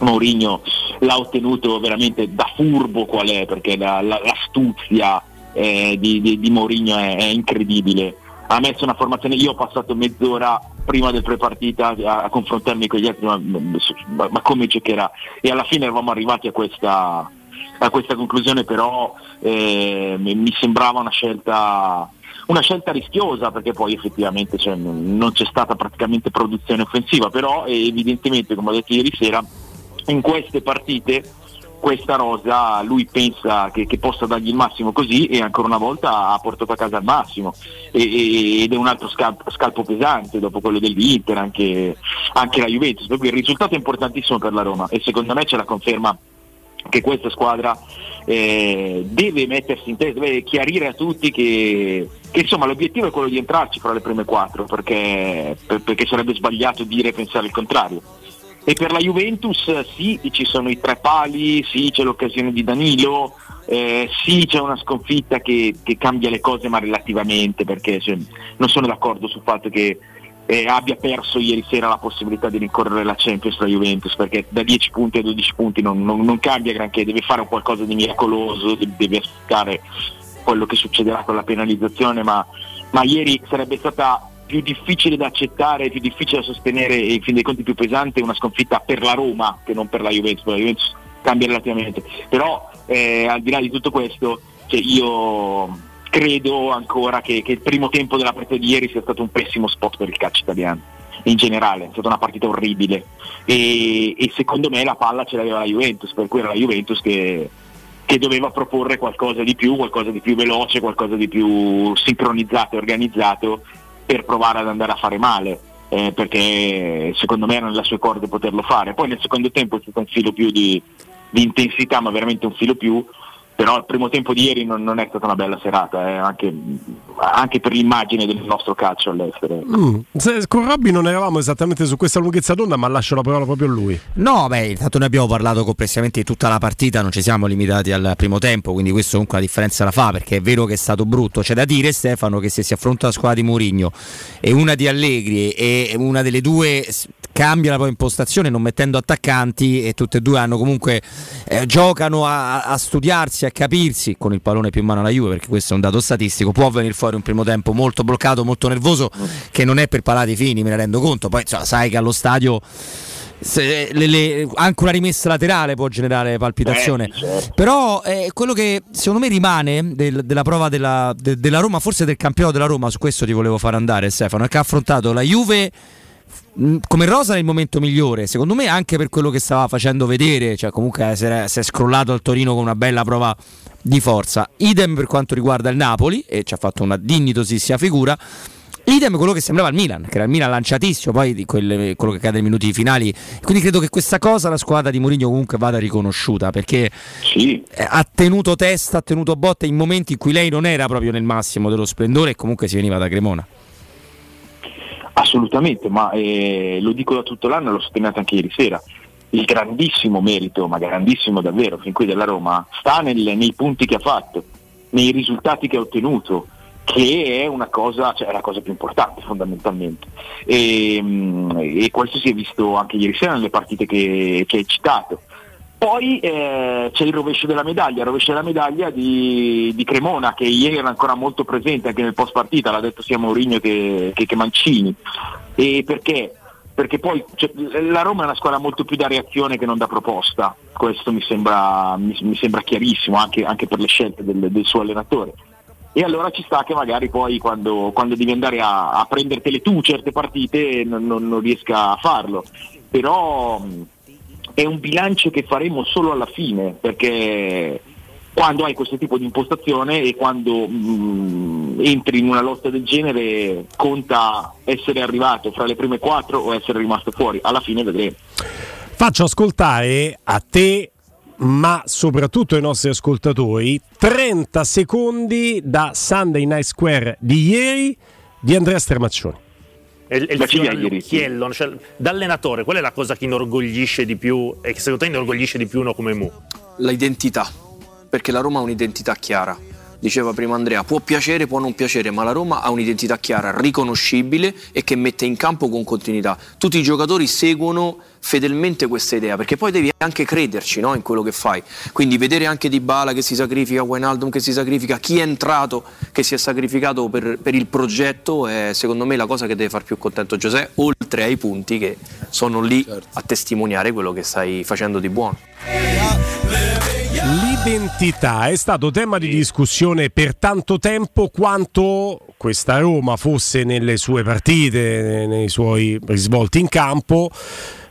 Mourinho l'ha ottenuto veramente da furbo qual è, perché la- la- l'astuzia eh, di, di, di Mourinho è, è incredibile. Ha messo una formazione, io ho passato mezz'ora prima del prepartita a, a confrontarmi con gli altri, ma, ma- ma come giocherà? E alla fine eravamo arrivati a questa, a questa conclusione, però eh, mi sembrava una scelta una scelta rischiosa perché poi effettivamente cioè, non non c'è stata praticamente produzione offensiva, però eh, evidentemente come ho detto ieri sera in queste partite questa rosa lui pensa che, che possa dargli il massimo così e ancora una volta ha portato a casa il massimo E- ed è un altro scalpo, scalpo pesante dopo quello dell'Inter anche, anche la Juventus per cui il risultato è importantissimo per la Roma e secondo me c'è la conferma che questa squadra eh, deve mettersi in testa, deve chiarire a tutti che, che, insomma l'obiettivo è quello di entrarci fra le prime quattro perché, per- perché sarebbe sbagliato dire e pensare il contrario. E per la Juventus eh, sì, ci sono i tre pali, sì c'è l'occasione di Danilo, eh, sì c'è una sconfitta che, che cambia le cose ma relativamente perché cioè, non sono d'accordo sul fatto che eh, abbia perso ieri sera la possibilità di rincorrere la Champions la Juventus perché da 10 punti a 12 punti non, non- non cambia granché, deve fare un qualcosa di miracoloso, de- deve aspettare quello che succederà con la penalizzazione, ma, ma ieri sarebbe stata più difficile da accettare, più difficile da sostenere e in fin dei conti più pesante una sconfitta per la Roma che non per la Juventus, la Juventus cambia relativamente. Però eh, al di là di tutto questo, cioè, io credo ancora che, che il primo tempo della partita di ieri sia stato un pessimo spot per il calcio italiano in generale, è stata una partita orribile e, e, secondo me la palla ce l'aveva la Juventus, per cui era la Juventus che, che, doveva proporre qualcosa di più, qualcosa di più veloce, qualcosa di più sincronizzato e organizzato per provare ad andare a fare male. Eh, perché secondo me era nelle sue corde poterlo fare. Poi nel secondo tempo è stato un filo più di, di intensità, ma veramente un filo più, però il primo tempo di ieri non, non è stata una bella serata, eh, anche, anche, per l'immagine del nostro calcio all'estero. Mm. Se, con Robby non eravamo esattamente su questa lunghezza d'onda, ma lascio la parola proprio a lui. No, beh, intanto noi abbiamo parlato complessivamente di tutta la partita, non ci siamo limitati al primo tempo, quindi questo comunque la differenza la fa, perché è vero che è stato brutto. C'è da dire, Stefano, che se si affronta la squadra di Mourinho e una di Allegri e una delle due cambia la propria impostazione non mettendo attaccanti e tutte e due hanno comunque eh, giocano a, a studiarsi, a capirsi con il pallone più in mano alla Juve perché questo è un dato statistico può venire fuori un primo tempo molto bloccato molto nervoso che non è per palati fini me ne rendo conto poi cioè, sai che allo stadio le, le, anche una rimessa laterale può generare palpitazione. Eh, certo. Però eh, quello che secondo me rimane del, della prova della, de, della, Roma, forse del campionato della Roma, su questo ti volevo fare andare Stefano, è che ha affrontato la Juve come rosa nel momento migliore, secondo me anche per quello che stava facendo vedere, cioè comunque si è, si è scrollato al Torino con una bella prova di forza. Idem per quanto riguarda il Napoli e ci ha fatto una dignitosissima figura. Idem quello che sembrava il Milan, che era il Milan lanciatissimo, poi di quelle, quello che cade nei minuti finali. Quindi credo che questa cosa la squadra di Mourinho comunque vada riconosciuta perché sì. ha tenuto testa, ha tenuto botte in momenti in cui lei non era proprio nel massimo dello splendore e comunque si veniva da Cremona. Assolutamente, ma eh, lo dico da tutto l'anno e l'ho sottolineato anche ieri sera. Il grandissimo merito, ma grandissimo davvero, fin qui della Roma, sta nel, nei punti che ha fatto, nei risultati che ha ottenuto, che è una cosa, cioè la cosa più importante fondamentalmente. E, mm, e, questo si è visto anche ieri sera nelle partite che, che hai citato. Poi eh, c'è il rovescio della medaglia, il rovescio della medaglia di, di, Cremona che ieri era ancora molto presente anche nel post partita, l'ha detto sia Mourinho che, che, che Mancini. E perché? Perché poi cioè, la Roma è una squadra molto più da reazione che non da proposta, questo mi sembra, mi, mi sembra chiarissimo anche, anche, per le scelte del, del, suo allenatore. E allora ci sta che magari poi quando, quando devi andare a, a prendertele tu certe partite non, non, non riesca a farlo. Però è un bilancio che faremo solo alla fine, perché quando hai questo tipo di impostazione e quando mh, mm, entri in una lotta del genere conta essere arrivato fra le prime quattro o essere rimasto fuori, alla fine vedremo. Faccio ascoltare a te, ma soprattutto ai nostri ascoltatori, 30 secondi da Sunday Night Square di ieri di Andrea Stermaccioni è, è il fiore all'occhiello, cioè, da allenatore, qual è la cosa che inorgoglisce di più e che secondo te inorgoglisce di più uno come Mu? L'identità, perché la Roma ha un'identità chiara diceva prima Andrea, può piacere, può non piacere, ma la Roma ha un'identità chiara, riconoscibile e che mette in campo con continuità. Tutti i giocatori seguono fedelmente questa idea, perché poi devi anche crederci no, in quello che fai. Quindi vedere anche Di Bala che si sacrifica, Wijnaldum che si sacrifica, chi è entrato che si è sacrificato per, per il progetto è secondo me la cosa che deve far più contento Giuseppe, oltre ai punti che sono lì certo. a testimoniare quello che stai facendo di buono. L'identità è stato tema di discussione per tanto tempo quanto questa Roma fosse nelle sue partite, nei suoi risvolti in campo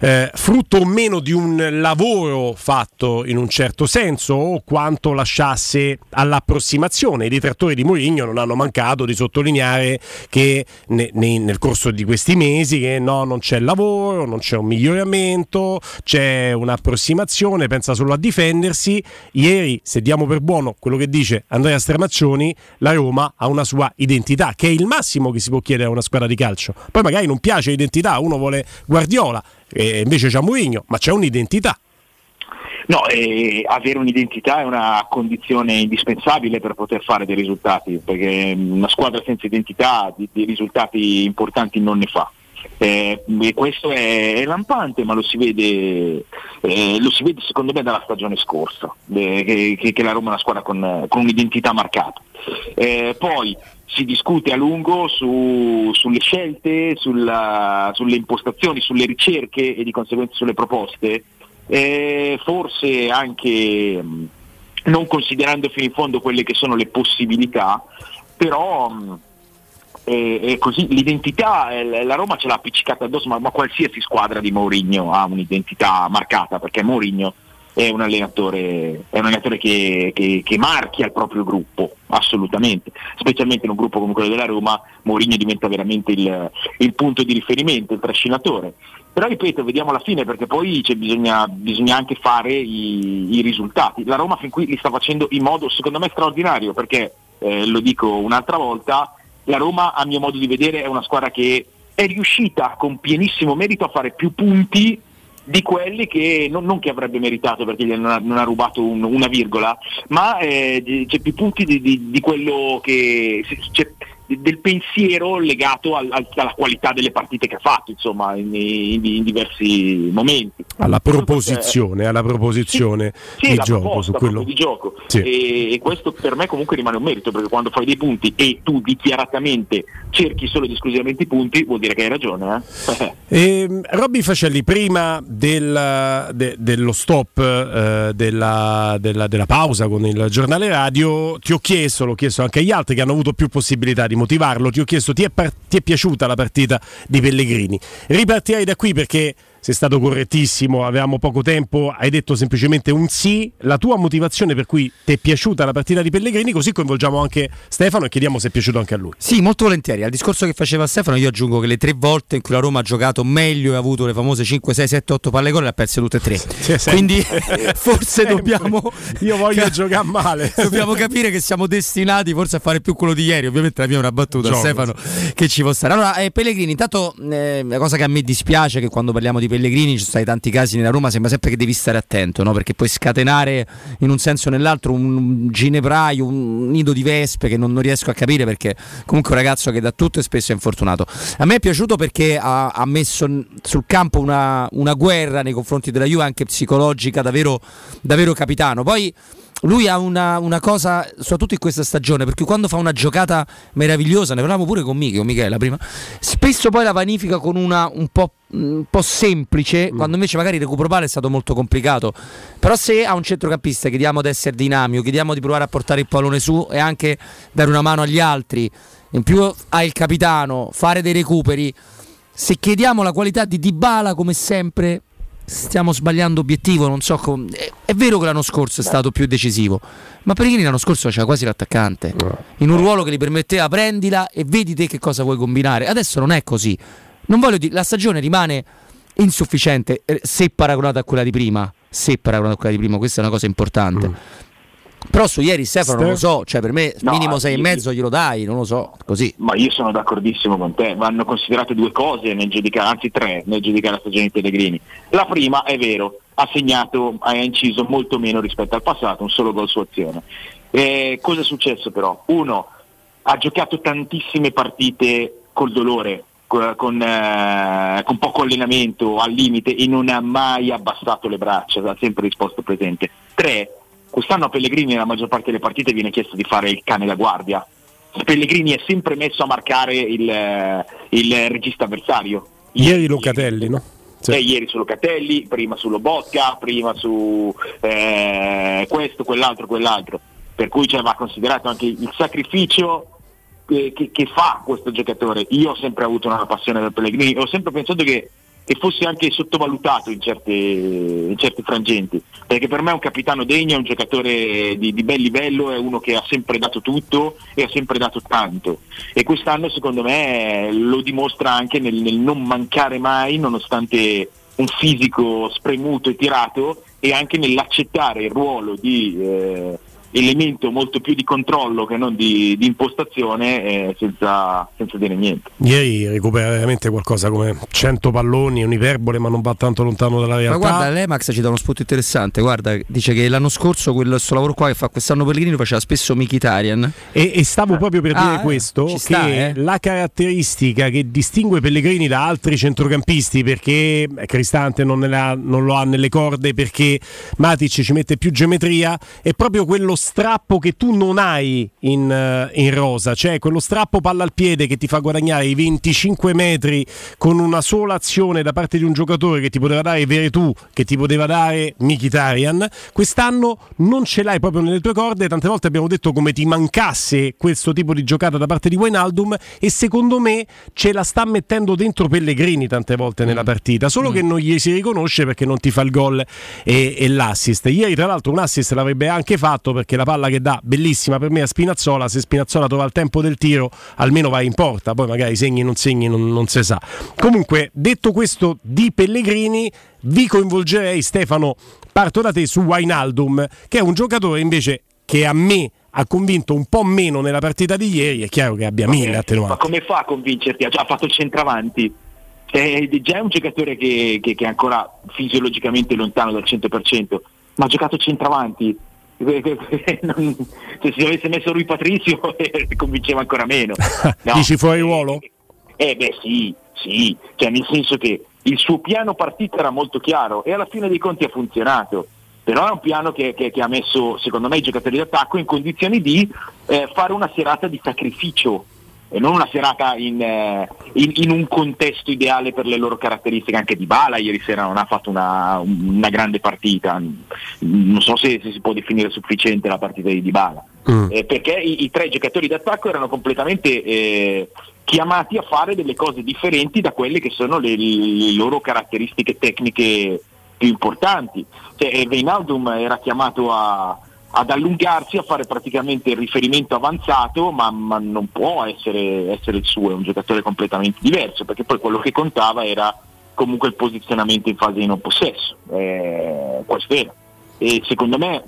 eh, frutto o meno di un lavoro fatto in un certo senso o quanto lasciasse all'approssimazione. I detrattori di Mourinho non hanno mancato di sottolineare che ne, ne, nel corso di questi mesi che no, non c'è lavoro, non c'è un miglioramento, c'è un'approssimazione, pensa solo a difendersi. Ieri, se diamo per buono quello che dice Andrea Stramaccioni, la Roma ha una sua identità, che è il massimo che si può chiedere a una squadra di calcio. Poi magari non piace l'identità, uno vuole Guardiola, e invece c'è Mourinho, ma c'è un'identità. No, eh, avere un'identità è una condizione indispensabile per poter fare dei risultati, perché una squadra senza identità di, di risultati importanti non ne fa. Eh, questo è, è, lampante, ma lo si, vede, eh, lo si vede secondo me dalla stagione scorsa, eh, che, che, la Roma è una squadra con, con un'identità marcata. Eh, poi si discute a lungo su- sulle scelte, sulla- sulle impostazioni, sulle ricerche e di conseguenza sulle proposte, Eh, forse anche mh, non considerando fino in fondo quelle che sono le possibilità, però mh, è, è così, l'identità, eh, la Roma ce l'ha appiccicata addosso, ma, ma qualsiasi squadra di Mourinho ha un'identità marcata, perché Mourinho è un allenatore, è un allenatore che, che- che marchia il proprio gruppo, assolutamente, specialmente in un gruppo come quello della Roma, Mourinho diventa veramente il, il punto di riferimento, il trascinatore. Però ripeto, vediamo alla fine perché poi bisogna, bisogna anche fare i, i risultati. La Roma fin qui li sta facendo in modo secondo me straordinario perché, eh, lo dico un'altra volta, la Roma a mio modo di vedere è una squadra che è riuscita con pienissimo merito a fare più punti di quelli che non, non che avrebbe meritato perché gli non ha, non ha rubato un- una virgola, ma eh, c'è più punti di, di- di quello che c'è del pensiero legato al- al- alla qualità delle partite che ha fatto, insomma, in, in- in diversi momenti. Alla proposizione, alla proposizione Sì, di la gioco quello. di gioco Sì. e, e questo per me comunque rimane un merito perché quando fai dei punti e tu dichiaratamente cerchi solo ed esclusivamente i punti vuol dire che hai ragione eh? [laughs] Ehm, Robby Facelli, prima del- de- dello stop eh, della, della- della pausa con il giornale radio, ti ho chiesto, l'ho chiesto anche agli altri che hanno avuto più possibilità di motivarlo, ti ho chiesto ti è, par- ti è piaciuta la partita di Pellegrini? Ripartirei da qui perché sei stato correttissimo, avevamo poco tempo, hai detto semplicemente un sì, la tua motivazione per cui ti è piaciuta la partita di Pellegrini, così coinvolgiamo anche Stefano e chiediamo se è piaciuto anche a lui. Sì, molto volentieri. Al discorso che faceva Stefano, io aggiungo che le tre volte in cui la Roma ha giocato meglio e ha avuto le famose 5, 6, 7, 8 palle gol, le ha perse tutte e tre. Quindi [laughs] forse dobbiamo. Io voglio giocare male. [laughs] dobbiamo capire che siamo destinati forse a fare più quello di ieri. Ovviamente la mia è una battuta, Gioco. Stefano, che ci può stare. Allora, eh, Pellegrini, intanto eh, la cosa che a me dispiace è che quando parliamo di Pellegrini ci sono stati tanti casi nella Roma, sembra sempre che devi stare attento, no? perché puoi scatenare in un senso o nell'altro un ginepraio, un nido di vespe che non, non riesco a capire perché comunque è un ragazzo che da tutto e spesso è infortunato. A me è piaciuto perché ha, ha messo sul campo una, una guerra nei confronti della Juve anche psicologica davvero, davvero capitano. Poi lui ha una, una cosa, soprattutto in questa stagione, perché quando fa una giocata meravigliosa, ne parlavamo pure con Michi, con Michela prima, spesso poi la vanifica con una un po', un po' semplice, quando invece magari il recupero palla è stato molto complicato. Però se a un centrocampista chiediamo di essere dinamico, chiediamo di provare a portare il pallone su e anche dare una mano agli altri, in più ha il capitano, fare dei recuperi, se chiediamo la qualità di Dybala come sempre stiamo sbagliando obiettivo, non so com- è, è vero che l'anno scorso è stato più decisivo, ma Pellegrini l'anno scorso faceva quasi l'attaccante, in un ruolo che gli permetteva prendila e vedi te che cosa vuoi combinare. Adesso non è così. Non voglio dire, la stagione rimane insufficiente eh, se paragonata a quella di prima, se paragonata a quella di prima, questa è una cosa importante. Però su ieri Stefano non lo so, cioè per me No, minimo 6 e mezzo glielo dai, non lo so, così. Ma io sono d'accordissimo con te, vanno considerate due cose nel giudicare, anzi tre nel giudicare la stagione di Pellegrini. La prima è vero, ha segnato, ha inciso molto meno rispetto al passato, un solo gol su azione. Eh, cosa è successo però? Uno, ha giocato tantissime partite col dolore, co- con, eh, con poco allenamento, al limite e non ha mai abbassato le braccia, ha sempre risposto presente. Tre, quest'anno a Pellegrini nella maggior parte delle partite viene chiesto di fare il cane da guardia. Pellegrini è sempre messo a marcare il, eh, il regista avversario. Ieri Locatelli, no? Eh, ieri su Locatelli, prima su Lobotka, prima su eh, questo, quell'altro, quell'altro. Per cui cioè, va considerato anche il sacrificio che, che- che fa questo giocatore. Io ho sempre avuto una passione per Pellegrini, ho sempre pensato che, che fosse anche sottovalutato in, certe- in certi frangenti, perché per me è un capitano degno, è un giocatore di, di bel livello, è uno che ha sempre dato tutto e ha sempre dato tanto. E quest'anno secondo me lo dimostra anche nel, nel non mancare mai, nonostante un fisico spremuto e tirato, e anche nell'accettare il ruolo di eh, elemento molto più di controllo che non di, di impostazione eh, senza, senza dire niente. Ieri recupera veramente qualcosa come 100 palloni, un'iperbole, ma non va tanto lontano dalla realtà. Ma guarda, l'Emax ci dà uno spunto interessante. Guarda, dice che l'anno scorso quel questo lavoro qua che fa quest'anno Pellegrini lo faceva spesso Mkhitaryan. E, e stavo proprio per Ah, dire eh, questo, che sta, eh. la caratteristica che distingue Pellegrini da altri centrocampisti, perché Cristante non, ne ha- non lo ha nelle corde, perché Matic ci mette più geometria, è proprio quello strappo che tu non hai in, eh, in rosa, cioè quello strappo palla al piede che ti fa guadagnare i 25 metri con una sola azione da parte di un giocatore che ti poteva dare Veretù, che ti poteva dare Mkhitaryan, quest'anno non ce l'hai proprio nelle tue corde, tante volte abbiamo detto come ti mancasse questo tipo di giocata da parte di Wijnaldum e secondo me ce la sta mettendo dentro Pellegrini tante volte nella partita, solo Mm. che non gli si riconosce perché non ti fa il gol e, e l'assist. Ieri tra l'altro un assist l'avrebbe anche fatto perché la palla che dà bellissima per me a Spinazzola, se Spinazzola trova il tempo del tiro almeno va in porta, poi magari segni non segni non, non si sa. Comunque detto questo di Pellegrini vi coinvolgerei Stefano, parto da te su Wijnaldum che è un giocatore invece che a me ha convinto un po' meno nella partita di ieri, è chiaro che abbia mille Ma attenuanti. come fa a convincerti? Ha già fatto il centravanti. È già un giocatore che, che- che è ancora fisiologicamente lontano dal 100%, ma ha giocato centravanti. [laughs] Cioè, se avesse messo lui Patrizio [laughs] convinceva ancora meno. [laughs] No. Dici fuori ruolo? Eh beh sì, sì, cioè nel senso che il suo piano partita era molto chiaro e alla fine dei conti ha funzionato. Però è un piano che, che- che ha messo, secondo me, i giocatori d'attacco in condizioni di eh, fare una serata di sacrificio non una serata in, eh, in- in un contesto ideale per le loro caratteristiche. Anche Di Bala ieri sera non ha fatto una, una grande partita, non so se, se si può definire sufficiente la partita di Di Bala. Eh, perché i, i tre giocatori d'attacco erano completamente eh, chiamati a fare delle cose differenti da quelle che sono le, le loro caratteristiche tecniche più importanti. Cioè, Wijnaldum era chiamato a- ad allungarsi, a fare praticamente il riferimento avanzato, ma, ma non può essere, essere il suo, è un giocatore completamente diverso, perché poi quello che contava era comunque il posizionamento in fase di non possesso. Eh, questo era. E secondo me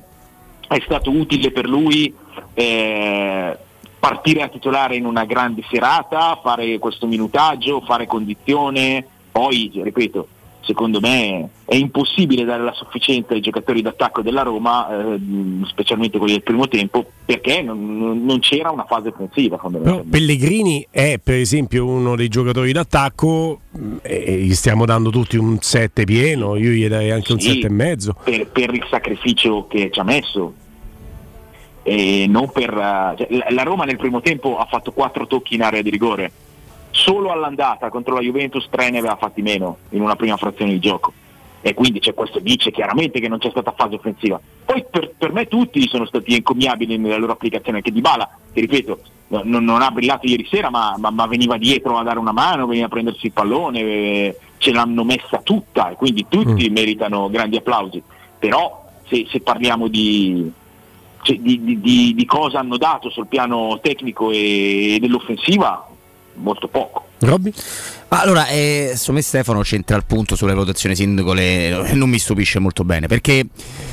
è stato utile per lui eh, partire a titolare in una grande serata, fare questo minutaggio, fare condizione, poi ripeto, secondo me è impossibile dare la sufficienza ai giocatori d'attacco della Roma, eh, specialmente quelli del primo tempo, perché non, non- c'era una fase offensiva Però. Pellegrini è per esempio uno dei giocatori d'attacco mh, e gli stiamo dando tutti un 7 pieno, io gli darei anche un Sì, 7 e mezzo. per, per il sacrificio che ci ha messo e non per cioè, la- la Roma nel primo tempo ha fatto quattro tocchi in area di rigore solo all'andata contro la Juventus tre ne aveva fatti meno in una prima frazione di gioco. E quindi cioè, questo dice chiaramente che non c'è stata fase offensiva. Poi per, per me tutti sono stati encomiabili nella loro applicazione anche Di Bala che ripeto no- non, non ha brillato ieri sera ma, ma- ma veniva dietro a dare una mano veniva a prendersi il pallone eh, ce l'hanno messa tutta e quindi tutti meritano grandi applausi. Però se, se parliamo di, cioè, di, di- di- di cosa hanno dato sul piano tecnico e dell'offensiva molto poco Robby? Allora, eh, secondo me Stefano c'entra il punto sulle votazioni singole e non mi stupisce molto bene perché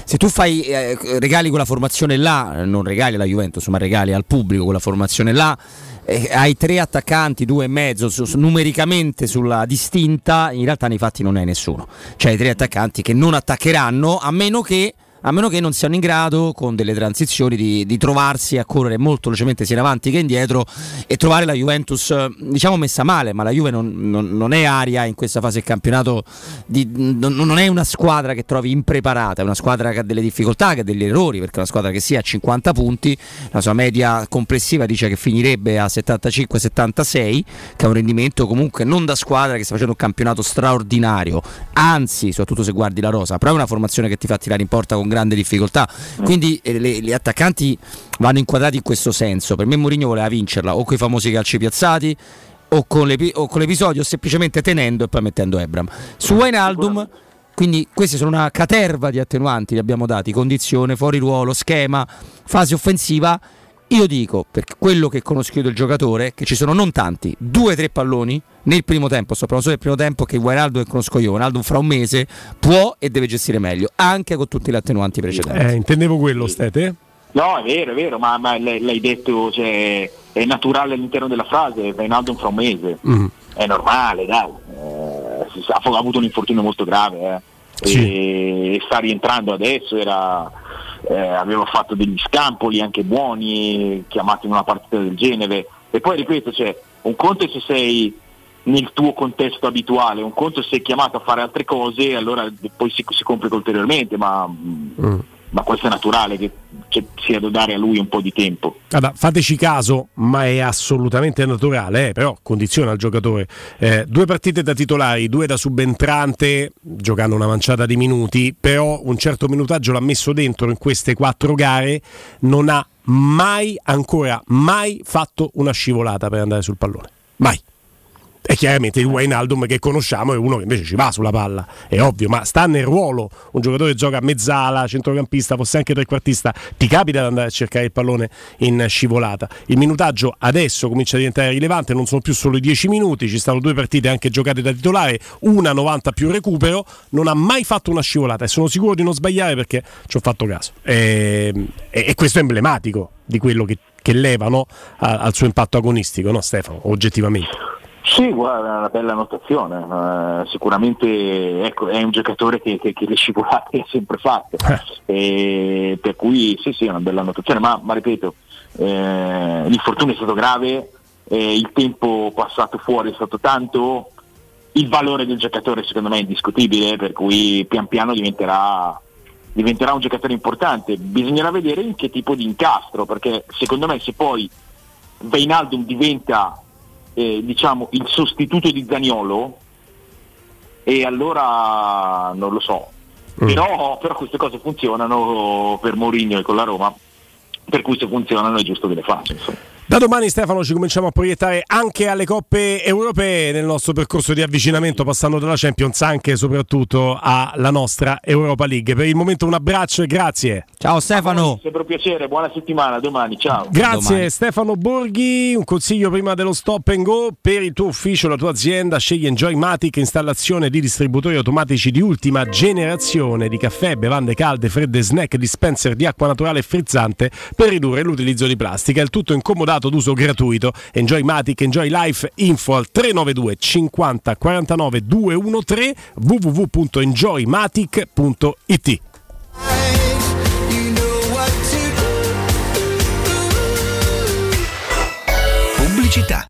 se tu fai eh, regali quella formazione là, non regali alla Juventus, ma regali al pubblico quella formazione là, eh, hai tre attaccanti, due e mezzo, su- su- numericamente sulla distinta, in realtà nei fatti non hai nessuno. Cioè hai tre attaccanti che non attaccheranno a meno che a meno che non siano in grado con delle transizioni di, di trovarsi a correre molto velocemente sia in avanti che indietro e trovare la Juventus eh, diciamo messa male ma la Juve non, non- non è aria in questa fase del campionato di- non, non è una squadra che trovi impreparata è una squadra che ha delle difficoltà che ha degli errori perché è una squadra che sia a 50 punti la sua media complessiva dice che finirebbe a 75-76 che è un rendimento comunque non da squadra che sta facendo un campionato straordinario. Anzi soprattutto se guardi la rosa però è una formazione che ti fa tirare in porta con grande difficoltà. Quindi eh, gli attaccanti vanno inquadrati in questo senso. Per me Mourinho voleva vincerla o con i famosi calci piazzati o con, l'epi- o con l'episodio o semplicemente tenendo e poi mettendo Ebram. Su Wijnaldum quindi queste sono una caterva di attenuanti li abbiamo dati. Condizione, fuori ruolo, schema, fase offensiva io dico, per quello che conosco io del giocatore, che ci sono non tanti, due o tre palloni nel primo tempo, sto parlando solo del primo tempo che Wijnaldum che conosco io, Wijnaldum fra un mese può e deve gestire meglio, anche con tutti gli attenuanti precedenti. Eh, intendevo quello, Stete. no è vero è vero ma, ma l'hai detto cioè, è naturale all'interno della frase Reinaldo fra un mese Mm. è normale dai Eh, ha avuto un infortunio molto grave eh. e sta rientrando adesso era, eh, aveva fatto degli scampoli anche buoni chiamati in una partita del genere e poi ripeto cioè, un conto è se sei nel tuo contesto abituale un conto è se sei chiamato a fare altre cose allora poi si, si complica ulteriormente ma mm, ma questo è naturale che, che sia da dare a lui un po' di tempo. Guarda, fateci caso, ma è assolutamente naturale, eh, però condiziona il giocatore. Eh, due partite da titolari, due da subentrante, giocando una manciata di minuti, però un certo minutaggio l'ha messo dentro in queste quattro gare, non ha mai, ancora mai fatto una scivolata per andare sul pallone. Mai. E chiaramente il Wijnaldum che conosciamo è uno che invece ci va sulla palla, è ovvio, ma sta nel ruolo. Un giocatore che gioca a mezzala, centrocampista, fosse anche trequartista, ti capita di andare a cercare il pallone in scivolata. Il minutaggio adesso comincia a diventare rilevante, non sono più solo i 10 minuti, ci stanno due partite anche giocate da titolare, una 90 più recupero, non ha mai fatto una scivolata e sono sicuro di non sbagliare perché ci ho fatto caso. E, e, e questo è emblematico di quello che, che levano a, al suo impatto agonistico, no Stefano, oggettivamente. Sì, guarda, è una bella notazione. Uh, sicuramente ecco, è un giocatore che, che, che le scivolate ha sempre fatte. Eh. per cui sì, sì, è una bella notazione, ma, ma ripeto, eh, l'infortunio è stato grave, eh, il tempo passato fuori è stato tanto, il valore del giocatore secondo me è indiscutibile, per cui pian piano diventerà, diventerà un giocatore importante. Bisognerà vedere in che tipo di incastro, perché secondo me se poi Veinaldum diventa eh, diciamo, il sostituto di Zaniolo e allora non lo so. Mm. Però, però, queste cose funzionano per Mourinho e con la Roma, per cui se funzionano è giusto che le faccia. Insomma. Da domani Stefano ci cominciamo a proiettare anche alle coppe europee nel nostro percorso di avvicinamento passando dalla Champions anche e soprattutto alla nostra Europa League. Per il momento un abbraccio e grazie. Ciao Stefano. Sempre un piacere, buona settimana, domani, ciao. Grazie domani. Stefano Borghi, un consiglio prima dello stop and go per il tuo ufficio, la tua azienda, scegli Enjoymatic, installazione di distributori automatici di ultima generazione di caffè, bevande calde, fredde, snack, dispenser di acqua naturale e frizzante per ridurre l'utilizzo di plastica. Il tutto incomodato d'uso gratuito. Enjoy Matic, Enjoy Life, info al 392 50 49 213 www.enjoymatic.it. Pubblicità.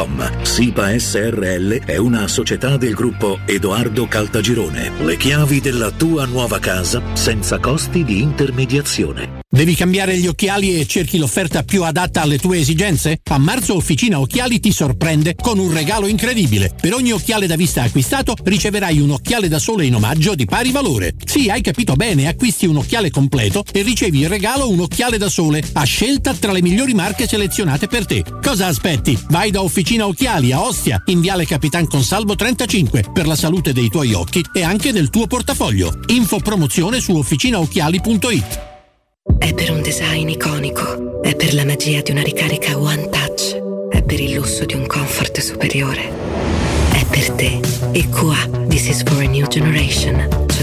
www.kcalt.com. SIPA SRL è una società del gruppo Edoardo Caltagirone. Le chiavi della tua nuova casa senza costi di intermediazione. Devi cambiare gli occhiali e cerchi l'offerta più adatta alle tue esigenze? A marzo Officina Occhiali ti sorprende con un regalo incredibile. Per ogni occhiale da vista acquistato riceverai un occhiale da sole in omaggio di pari valore. Sì, hai capito bene, acquisti un occhiale completo e ricevi in regalo un occhiale da sole a scelta tra le migliori marche selezionate per te. Cosa aspetti? Vai da Officina Occhiali a Ostia, in Viale Capitan Consalvo 35 per la salute dei tuoi occhi e anche del tuo portafoglio. Info promozione su officinaocchiali.it. È per un design iconico, è per la magia di una ricarica One Touch, è per il lusso di un comfort superiore. È per te. EQA, This is for a new generation.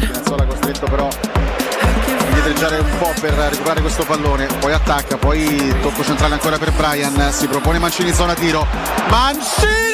Spinazzola costretto però a indietreggiare un po' per recuperare questo pallone, poi attacca, poi tocco centrale ancora per Brian, si propone Mancini in zona tiro. Mancini!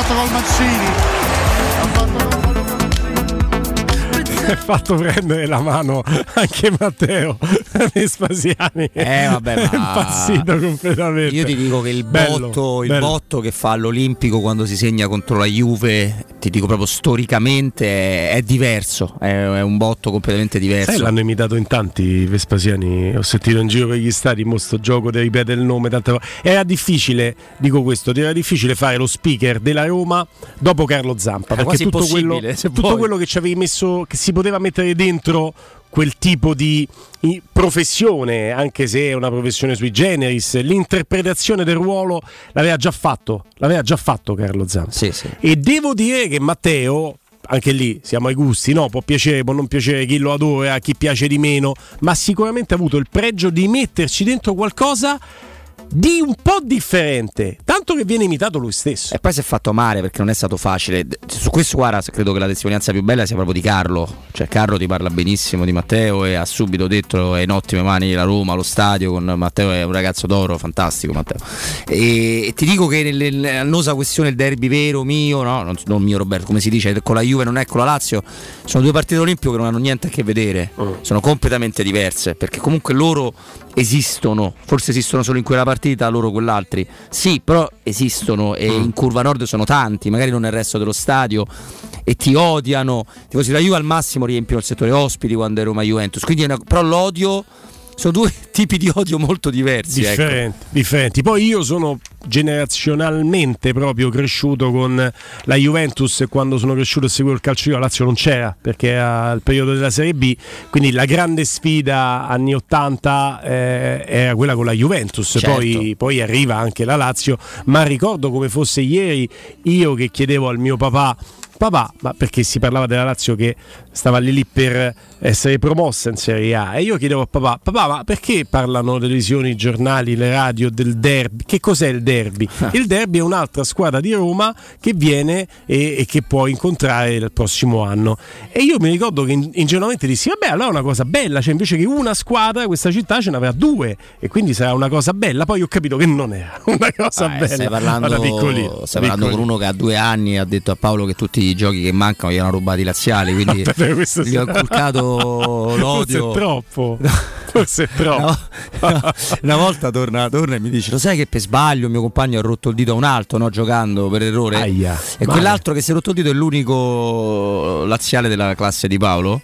Ha fatto gol Mancini. è fatto prendere la mano anche Matteo [laughs] Vespasiani Eh, vabbè, [laughs] è ma- impazzito completamente Io ti dico che il Bello, botto, il bello. botto che fa all'Olimpico quando si segna contro la Juve, ti dico proprio storicamente, è, è diverso. È, è un botto completamente diverso. Sai, l'hanno imitato in tanti Vespasiani. Ho sentito in giro per gli stati mo sto gioco di ripetere il nome tante. Era difficile, dico questo, era difficile fare lo speaker della Roma dopo Carlo Zampa. Era perché tutto quello, tutto quello che ci avevi messo, che si poteva mettere dentro quel tipo di professione, anche se è una professione sui generis, l'interpretazione del ruolo l'aveva già fatto, l'aveva già fatto Carlo Zampa. E devo dire che Matteo anche lì siamo ai gusti, no? Può piacere, può non piacere chi lo adora, a chi piace di meno, ma sicuramente ha avuto il pregio di metterci dentro qualcosa di un po' differente, tanto che viene imitato lui stesso. E poi si è fatto male perché non è stato facile. Su questo, guarda, credo che la testimonianza più bella sia proprio di Carlo. Cioè, Carlo ti parla benissimo di Matteo e ha subito detto è in ottime mani la Roma, lo stadio con Matteo è un ragazzo d'oro, fantastico Matteo. E, e ti dico che l'annosa questione del derby vero, mio, no, non, non, mio Roberto, come si dice, con la Juve non è con la Lazio, sono due partite olimpiche che non hanno niente a che vedere, mm. sono completamente diverse, perché comunque loro esistono, forse esistono solo in quella partita, loro quell'altri. Sì, però esistono e mm. in curva nord sono tanti, magari non nel resto dello stadio e ti odiano. Tipo, se la Juve al massimo riempiono il settore ospiti quando è Roma Juventus, quindi una, però l'odio sono due [laughs] tipi di odio molto diversi. Differenti, ecco. differenti. Poi io sono generazionalmente proprio cresciuto con la Juventus e quando sono cresciuto e seguivo il calcio io la Lazio non c'era perché era il periodo della Serie B, quindi la grande sfida anni 80 eh, era quella con la Juventus, certo. poi, poi arriva anche la Lazio, ma ricordo come fosse ieri io che chiedevo al mio papà papà, ma perché si parlava della Lazio che stava lì lì per essere promossa in Serie A e io chiedevo a papà, papà ma perché parlano le televisioni, i giornali, le radio del derby? Che cos'è il derby? il derby è un'altra squadra di Roma che viene e, e che può incontrare il prossimo anno e io mi ricordo che ingenuamente dissi vabbè allora è una cosa bella, cioè invece che una squadra questa città ce n'avrà due e quindi sarà una cosa bella, poi ho capito che non era [laughs] una cosa ah, bella. Stai parlando, piccolino, stai parlando con uno che ha due anni ha detto a Paolo che tutti i giochi che mancano gli hanno rubati laziali, quindi [laughs] gli ho inculcato l'odio. [laughs] Forse è troppo. Forse è troppo. Una, una volta torna, torna, e mi dice: Lo sai che per sbaglio mio compagno ha rotto il dito a un altro, no? giocando per errore. Aia, e male. quell'altro che si è rotto il dito è l'unico laziale della classe di Paolo.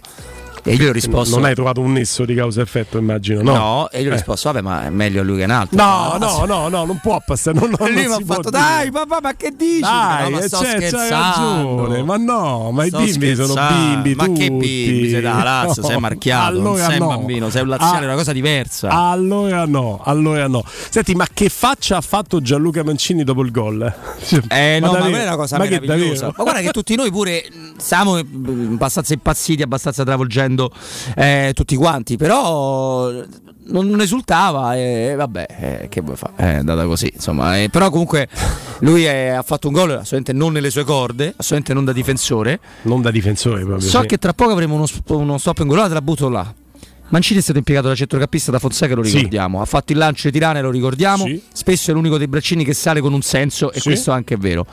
E io ho risposto: Non hai trovato un nesso di causa-effetto, immagino, no? No, e io ho Eh. risposto: Vabbè, ma è meglio lui che un altro. No, no, no, no, non può passare. Non, non, E lui mi ha fatto. Dai, papà, ma che dici? Dai, No, ma eh, sto c'è, c'hai scherzando. ragione, ma no, ma Sto i bimbi sono scherzando. bimbi. Ma che tutti. bimbi? Sei da Lazio, [laughs] sei marchiato, allora non sei no. un bambino, sei un laziale, Ah, è una cosa diversa. Allora no, allora no. Senti, ma che faccia ha fatto Gianluca Mancini dopo il gol? [laughs] Cioè, Eh no, ma quella è una cosa Ma che meravigliosa. Ma guarda che tutti noi pure mh, siamo mh, abbastanza impazziti, abbastanza travolgendo eh, tutti quanti, però non, non esultava e vabbè, eh, che vuoi fare? È andata così, insomma. eh, però comunque lui è- ha fatto un gol assolutamente non nelle sue corde, assolutamente non da difensore. Non da difensore proprio. So sì. che tra poco avremo uno, uno stop in gol, te la butto là. Mancini è stato impiegato da centrocampista da Fonseca, lo Sì. ricordiamo. Ha fatto il lancio di Tirane, lo ricordiamo. Sì. Spesso è l'unico dei braccini che sale con un senso, e Sì. questo anche è vero.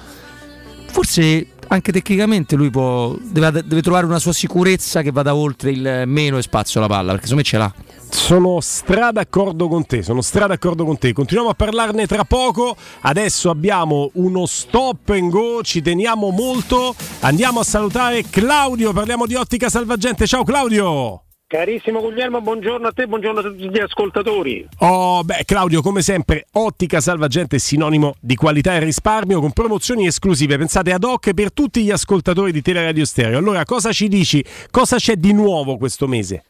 Forse anche tecnicamente lui può, deve, deve trovare una sua sicurezza che vada oltre il meno e spazio alla palla, perché secondo me ce l'ha. Sono stra d'accordo con te, sono stra d'accordo con te. Continuiamo a parlarne tra poco. Adesso abbiamo uno stop and go, ci teniamo molto. Andiamo a salutare Claudio, parliamo di Ottica Salvagente. Ciao Claudio! Carissimo Guglielmo, buongiorno a te, buongiorno a tutti gli ascoltatori. Oh, beh, Claudio, come sempre, Ottica Salvagente è sinonimo di qualità e risparmio con promozioni esclusive pensate ad hoc per tutti gli ascoltatori di Teleradio Stereo. Allora, cosa ci dici? Cosa c'è di nuovo questo mese?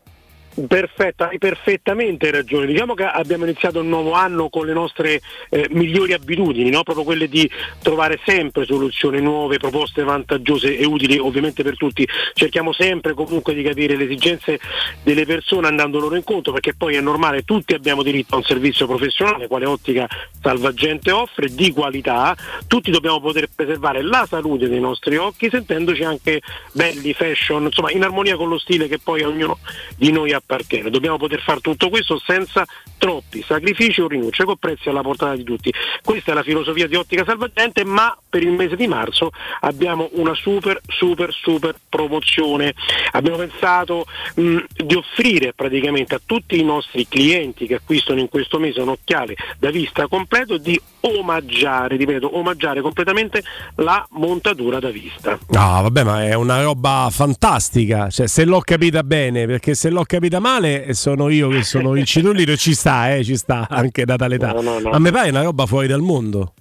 Perfetto, hai perfettamente ragione. Diciamo che abbiamo iniziato il nuovo anno con le nostre eh, migliori abitudini, no? proprio quelle di trovare sempre soluzioni nuove, proposte vantaggiose e utili ovviamente per tutti. Cerchiamo sempre comunque di capire le esigenze delle persone andando loro incontro, perché poi è normale, tutti abbiamo diritto a un servizio professionale, quale ottica salvagente offre, di qualità, tutti dobbiamo poter preservare la salute dei nostri occhi, sentendoci anche belli, fashion, insomma in armonia con lo stile che poi ognuno di noi appartiene. Dobbiamo poter fare tutto questo senza troppi sacrifici o rinunce, con prezzi alla portata di tutti. Questa è la filosofia di Ottica Salvagente, ma per il mese di marzo abbiamo una super, super, super promozione. Abbiamo pensato mh, di offrire praticamente a tutti i nostri clienti che acquistano in questo mese un occhiale da vista completo di omaggiare, ripeto, omaggiare completamente la montatura da vista. No, vabbè, ma è una roba fantastica. Cioè, se l'ho capita bene, perché se l'ho capita male, sono io che sono incidullito e ci sta, eh, ci sta anche da tale età. No, no, no. A me pare una roba fuori dal mondo.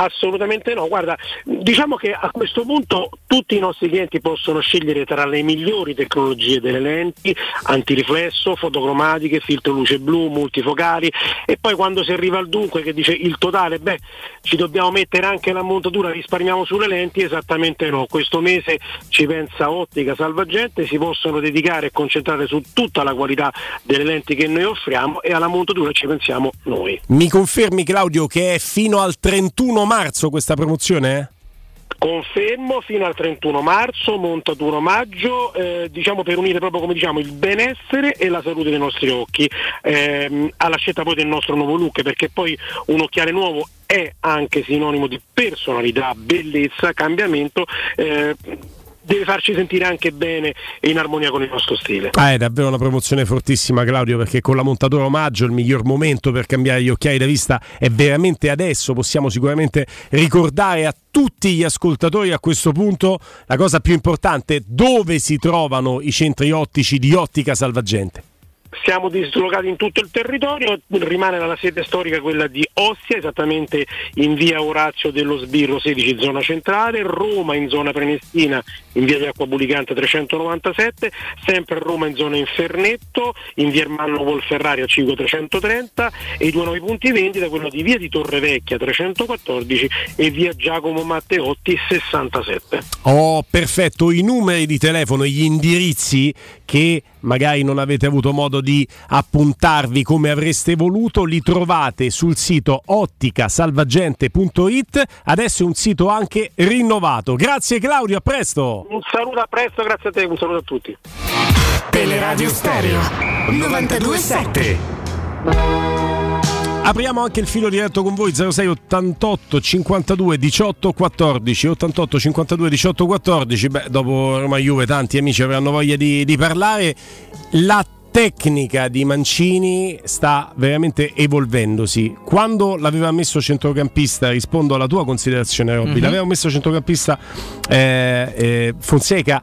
Assolutamente no, guarda, diciamo che a questo punto tutti i nostri clienti possono scegliere tra le migliori tecnologie delle lenti, antiriflesso, fotocromatiche, filtro luce blu, multifocali e poi quando si arriva al dunque che dice il totale, beh ci dobbiamo mettere anche la montatura, risparmiamo sulle lenti, esattamente no, questo mese ci pensa Ottica Salvagente, si possono dedicare e concentrare su tutta la qualità delle lenti che noi offriamo e alla montatura ci pensiamo noi. Mi confermi Claudio che è fino al 31 marzo questa promozione? Confermo fino al 31 marzo, montatura maggio, eh, diciamo per unire proprio come diciamo il benessere e la salute dei nostri occhi, ehm, alla scelta poi del nostro nuovo look, perché poi un occhiale nuovo è anche sinonimo di personalità, bellezza, cambiamento. Eh, deve farci sentire anche bene e in armonia con il nostro stile. Ah, è davvero una promozione fortissima Claudio perché con la montatura omaggio il miglior momento per cambiare gli occhiali da vista è veramente adesso, possiamo sicuramente ricordare a tutti gli ascoltatori a questo punto la cosa più importante, dove si trovano i centri ottici di Ottica Salvagente. Siamo dislocati in tutto il territorio, rimane la sede storica quella di Ostia, esattamente in via Orazio dello Sbirro 16 zona centrale, Roma in zona Prenestina in via di Acqua Bulicante 397, sempre a Roma in zona Infernetto, in via Ermanno Volferraria 5 330 e i due nuovi punti vendita quello di via di Torrevecchia 314 e via Giacomo Matteotti 67. Oh, perfetto, i numeri di telefono, gli indirizzi che magari non avete avuto modo di appuntarvi come avreste voluto, li trovate sul sito otticasalvagente.it. Adesso è un sito anche rinnovato. Grazie Claudio, a presto. Un saluto a presto, grazie a te, un saluto a tutti. Teleradio Stereo 927. Apriamo anche il filo diretto con voi 06 88 52 18 14 88 52 18 14 beh dopo Roma Juve tanti amici avranno voglia di, di parlare la tecnica di Mancini sta veramente evolvendosi. Quando l'aveva messo centrocampista, rispondo alla tua considerazione, Robby, Mhm. l'aveva messo centrocampista eh, eh, Fonseca,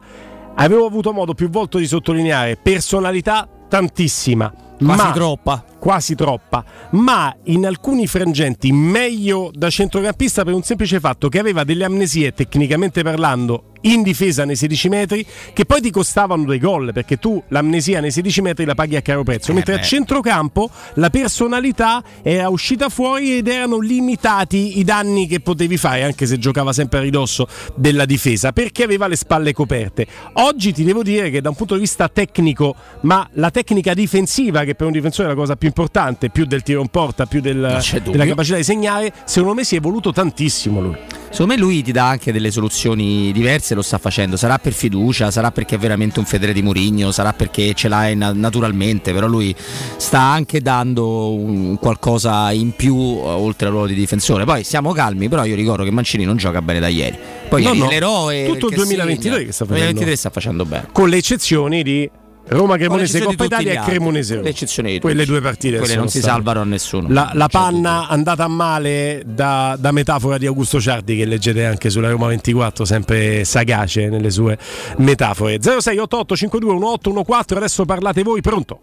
avevo avuto modo più volte di sottolineare personalità tantissima. Quasi ma, troppa. Quasi troppa, ma in alcuni frangenti meglio da centrocampista per un semplice fatto che aveva delle amnesie tecnicamente parlando in difesa nei 16 metri che poi ti costavano dei gol perché tu l'amnesia nei 16 metri la paghi a caro prezzo, mentre a beh. centrocampo la personalità era uscita fuori ed erano limitati i danni che potevi fare anche se giocava sempre a ridosso della difesa perché aveva le spalle coperte. Oggi ti devo dire che da un punto di vista tecnico, ma la tecnica difensiva che per un difensore è la cosa più importante, più del tiro in porta, più del- della capacità di segnare, secondo me si è evoluto tantissimo lui. Secondo me lui ti dà anche delle soluzioni diverse, lo sta facendo. Sarà per fiducia, sarà perché è veramente un fedele di Murigno, sarà perché ce l'hai na- naturalmente, però lui sta anche dando un qualcosa in più eh, oltre al ruolo di difensore. Poi siamo calmi, però io ricordo che Mancini non gioca bene da ieri. Poi No, è no, l'eroe tutto il che 2023 segna. che sta facendo. 2023 sta facendo bene. Con le eccezioni di Roma Cremonese Coppa Italia e. Cremonese. Roma. Le eccezioni di Quelle due partite Quelle non si state. salvano a nessuno. La, la panna andata a male da, da metafora di Augusto Ciardi che leggete anche sulla Roma 24, sempre sagace nelle sue metafore. 0688 521814 adesso parlate voi, pronto?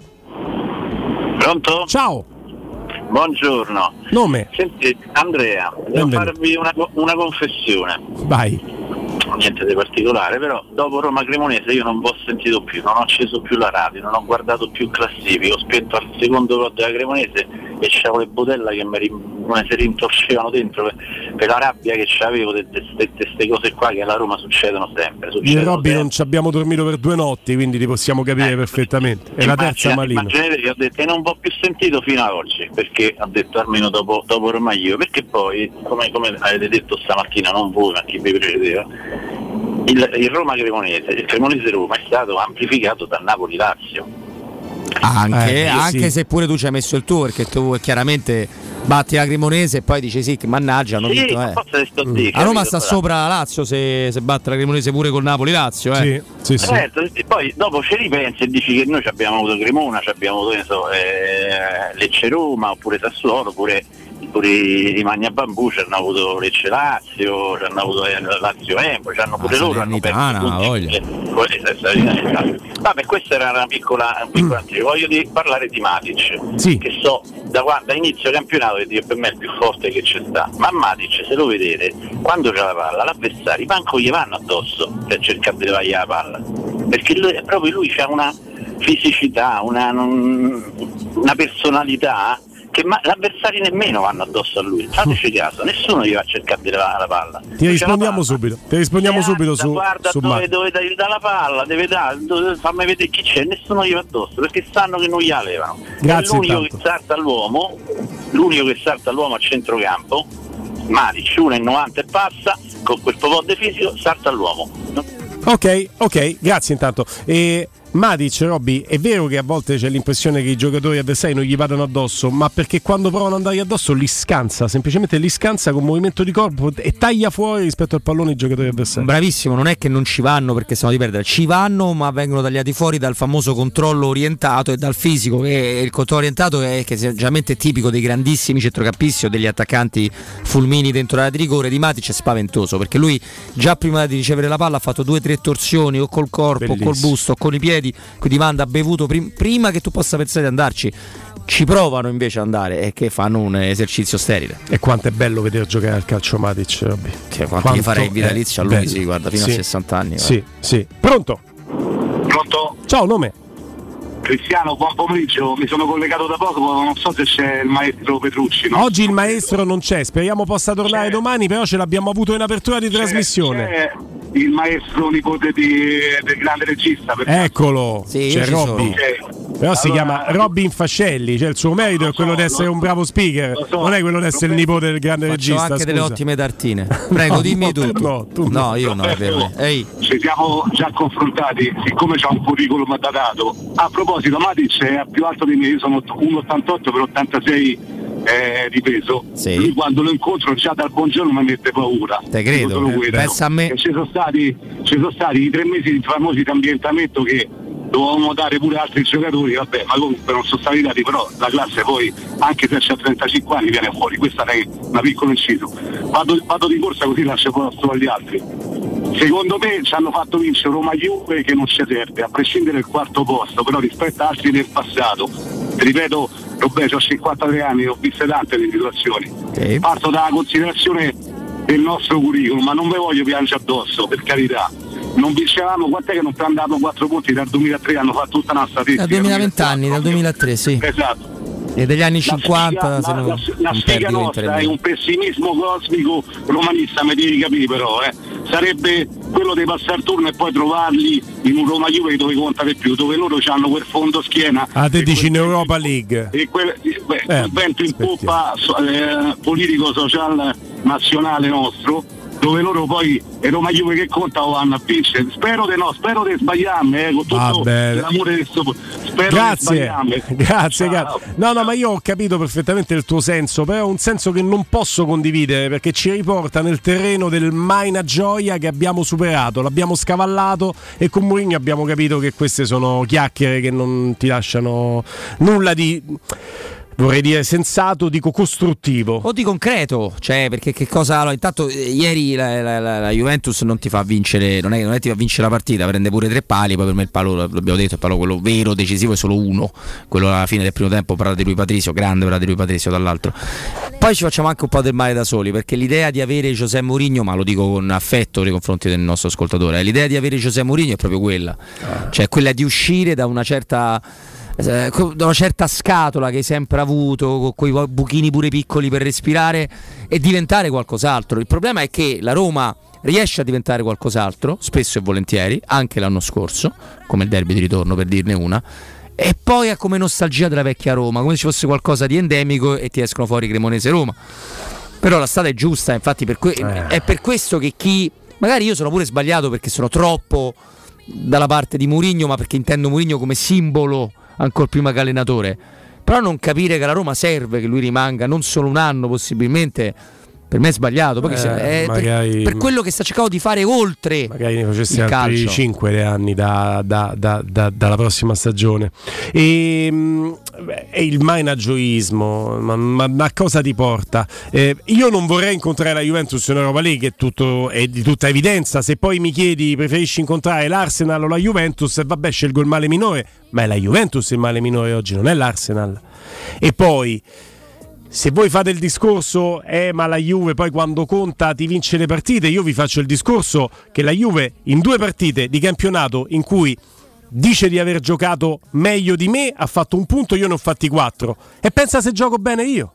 Pronto? Ciao. Buongiorno. Nome? Senti, Andrea, devo Benvenuto. farvi una, una confessione. Vai. Niente di particolare, però dopo Roma Cremonese io non ho sentito più, non ho acceso più la radio, non ho guardato più classifiche, ho spento al secondo gol della Cremonese e c'avevo le botella che mi, mi si rintorcevano dentro per, per la rabbia che c'avevo di queste cose qua che alla Roma succedono sempre. Io e Succedono Robby non ci abbiamo dormito per due notti, quindi ti possiamo capire perfettamente. È la terza. Immaginate che ho detto e non vi ho più sentito fino ad oggi, perché ho detto almeno dopo, dopo Roma io, perché poi, come, come avete detto stamattina, non voi ma chi vi precedeva, il, il Roma Cremonese, il Cremonese Roma è stato amplificato dal Napoli Lazio. Anche, Eh, anche sì. se pure tu ci hai messo il tuo, perché tu chiaramente batti la Cremonese e poi dici sì, che mannaggia, hanno Sì, vinto. Eh. le sto a dire, A Roma sta Però- sopra la Lazio se, se batte la Cremonese pure col Napoli-Lazio. Eh. Certo, e poi dopo ci ripensi e dici che noi ci abbiamo avuto Cremona, ci abbiamo avuto so, eh, Lecce Roma, oppure Sassuolo, oppure pure i Magna Bambù ci hanno avuto Lecce Lazio, ci hanno avuto eh, Lazio Empo, ci hanno pure La loro hanno. Eh, eh. Vabbè, questa era una piccola, un piccolo [clears throat] anticipo. Voglio di- parlare di Matic, che so da, da inizio campionato che per me è il più forte che c'è sta. Ma Matic, se lo vedete, quando c'ha la palla, l'avversario, i manco gli vanno addosso per cercare di levargli la palla. Perché lui, proprio lui ha una fisicità, una, una personalità che ma- l'avversario nemmeno vanno addosso a lui. Fateci caso, nessuno gli va a cercare di levare la palla. Ti rispondiamo subito. Ti rispondiamo subito su, Guarda su dove, dove dai dà la palla, deve dare, dove- fammi vedere chi c'è, nessuno gli va addosso perché sanno che non gli levano. Grazie è l'unico intanto. che salta all'uomo, l'unico che salta all'uomo a centrocampo, Matic, 1,90 e passa, con quel po' di fisico, salta all'uomo. Ok, ok, grazie intanto. E Matic, Robby, è vero che a volte c'è l'impressione che i giocatori avversari non gli vadano addosso, ma perché quando provano ad andare addosso li scansa, semplicemente li scansa con movimento di corpo e taglia fuori rispetto al pallone i giocatori avversari. Bravissimo, non è che non ci vanno perché stiamo di perdere, ci vanno ma vengono tagliati fuori dal famoso controllo orientato e dal fisico, che il controllo orientato è che è generalmente tipico dei grandissimi centrocampisti o degli attaccanti fulmini dentro l'area di rigore, di Matic è spaventoso perché lui già prima di ricevere la palla ha fatto due o tre torsioni o col corpo, o col Bellissimo. busto, o con i piedi, quindi manda bevuto prim- prima che tu possa pensare di andarci. Ci provano invece ad andare e che fanno un esercizio sterile. E quanto è bello vedere giocare al calcio Matic, Robby. Cioè, quanto gli farei il vitalizio a lui, sì, guarda, fino a 60 anni, Sì, sì. Pronto? Pronto? Ciao, nome? Cristiano, buon pomeriggio, mi sono collegato da poco, non so se c'è il maestro Petrucci. no? Oggi il maestro non c'è, speriamo possa tornare domani, però ce l'abbiamo avuto in apertura di trasmissione. C'è il maestro nipote di- del grande regista. per Eccolo, Sì, c'è Robby. sono. Però si Allora- chiama Robin Fascelli, cioè il suo merito è quello di essere un bravo speaker, non è quello di essere il nipote del grande Faccio regista. anche delle scusa. ottime tartine. [laughs] Prego, No, dimmi no, tutto. no, tu no. io no, è vero. Ehi, Ci siamo già confrontati, siccome c'ha un curriculum datato. A proposito, Matic è più alto di me, io sono 1,88 per 86 eh, di peso. Sì. Lui quando lo incontro già dal buongiorno mi mette paura. Te credo, eh, pensa a me. Ci sono stati, ci sono stati i tre mesi di famosi di ambientamento che dovevamo dare pure altri giocatori, vabbè, ma comunque non sono stati dati, però la classe poi, anche se c'ha 35 anni, viene fuori, questa è una piccola inciso. Vado, vado di corsa così lascio posto agli altri. Secondo me ci hanno fatto vincere Roma Juve che non ci serve, a prescindere dal quarto posto, però rispetto a altri del passato, ripeto, Roberto, ho 53 anni, ho viste tante le situazioni. Parto dalla considerazione del nostro curriculum, ma non ve voglio piangere addosso, per carità. Non vincevamo, quant'è che non prendevamo 4 punti dal 2003, hanno fatto tutta una statistica. da 2020 anni, dal 2003, sì. Esatto. E degli anni La 50 sfiga- se la, la- la sfiga nostra è 23 un pessimismo cosmico romanista, mi devi capire però, eh. sarebbe quello di passare il turno e poi trovarli in un Roma Juve dove conta di più, dove loro hanno quel fondo schiena Ah, te dici in Europa League. e quel, beh, Eh, vento in poppa eh, politico-social nazionale nostro dove loro poi e Roma Juve che conta o vanno a vincere spero di no, spero di sbagliarmi eh, con tutto Vabbè. l'amore del suo spero Grazie, [laughs] grazie, grazie. No, no, ma io ho capito perfettamente il tuo senso, però è un senso che non posso condividere perché ci riporta nel terreno del mai una gioia che abbiamo superato, l'abbiamo scavallato e con Mourinho abbiamo capito che queste sono chiacchiere che non ti lasciano nulla di vorrei dire sensato, dico costruttivo. O di concreto, cioè perché che cosa. Allora, intanto eh, ieri la, la- la- la Juventus non ti fa vincere, non è, non è ti fa vincere la partita, prende pure tre pali, poi per me il palo, l'abbiamo detto, il palo quello vero, decisivo è solo uno, quello alla fine del primo tempo, parla di lui Patrizio, grande parla di lui Patrizio dall'altro. Poi ci facciamo anche un po' del male da soli, perché l'idea di avere José Mourinho, ma lo dico con affetto nei confronti del nostro ascoltatore, eh, l'idea di avere José Mourinho è proprio quella, cioè quella di uscire da una certa eh, da una certa scatola che hai sempre avuto, con quei buchini pure piccoli per respirare e diventare qualcos'altro. Il problema è che la Roma riesce a diventare qualcos'altro, spesso e volentieri, anche l'anno scorso, come il derby di ritorno per dirne una. E poi ha come nostalgia della vecchia Roma, come se ci fosse qualcosa di endemico e ti escono fuori Cremonese Roma. Però la strada è giusta, infatti per que- è per questo che chi... Magari io sono pure sbagliato perché sono troppo dalla parte di Mourinho, ma perché intendo Mourinho come simbolo ancora prima che allenatore. Però non capire che la Roma serve che lui rimanga non solo un anno possibilmente Per me è sbagliato. Poi che Eh, è per- magari- per, quello che sta cercando di fare oltre Magari ne facessi altri calcio. 5 anni da- da- da- da- dalla prossima stagione. E, mh, beh, è il managioismo, ma, ma- ma cosa ti porta? Eh, io non vorrei incontrare la Juventus in Europa League, è, tutto, è di tutta evidenza. Se poi mi chiedi preferisci incontrare l'Arsenal o la Juventus, eh, vabbè, scelgo il male minore, ma è la Juventus il male minore oggi, non è l'Arsenal. E poi se voi fate il discorso, eh, ma la Juve poi quando conta ti vince le partite, io vi faccio il discorso che la Juve in due partite di campionato in cui dice di aver giocato meglio di me, ha fatto un punto, io ne ho fatti quattro. E pensa se gioco bene io.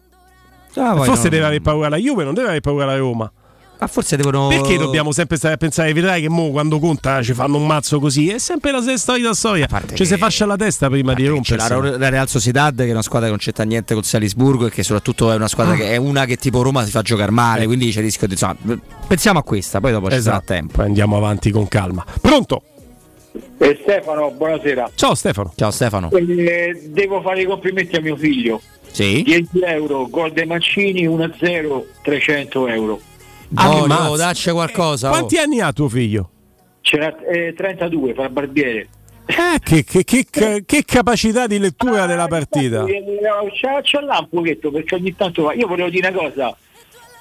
Ah, Forse no. deve avere paura la Juve, non deve avere paura la Roma. Ah, forse devono. Perché dobbiamo sempre stare a pensare, vedrai che mo quando conta ci fanno un mazzo così? È sempre la stessa storia storia. Ci si fascia la testa prima di C'è rompersi. la, la Real Sociedad che è una squadra che non c'entra niente col Salisburgo e che soprattutto è una squadra Ah. che è una che tipo Roma si fa giocare male, quindi c'è il rischio di insomma, pensiamo a questa, poi dopo ci sarà Esatto, tempo. poi andiamo avanti con calma. Pronto? E Stefano, buonasera. Ciao Stefano. Ciao Stefano. Eh, devo fare i complimenti a mio figlio. Sì. 10 euro, gol dei Mancini, 1-0, 300 euro. No, Ammazza. no, dacci qualcosa. oh. Quanti anni ha tuo figlio? C'era eh, 32, fa il barbiere. Eh, che, che- che che capacità di lettura della partita. Eh, c'ha là un pochetto perché ogni tanto va. Io volevo dire una cosa,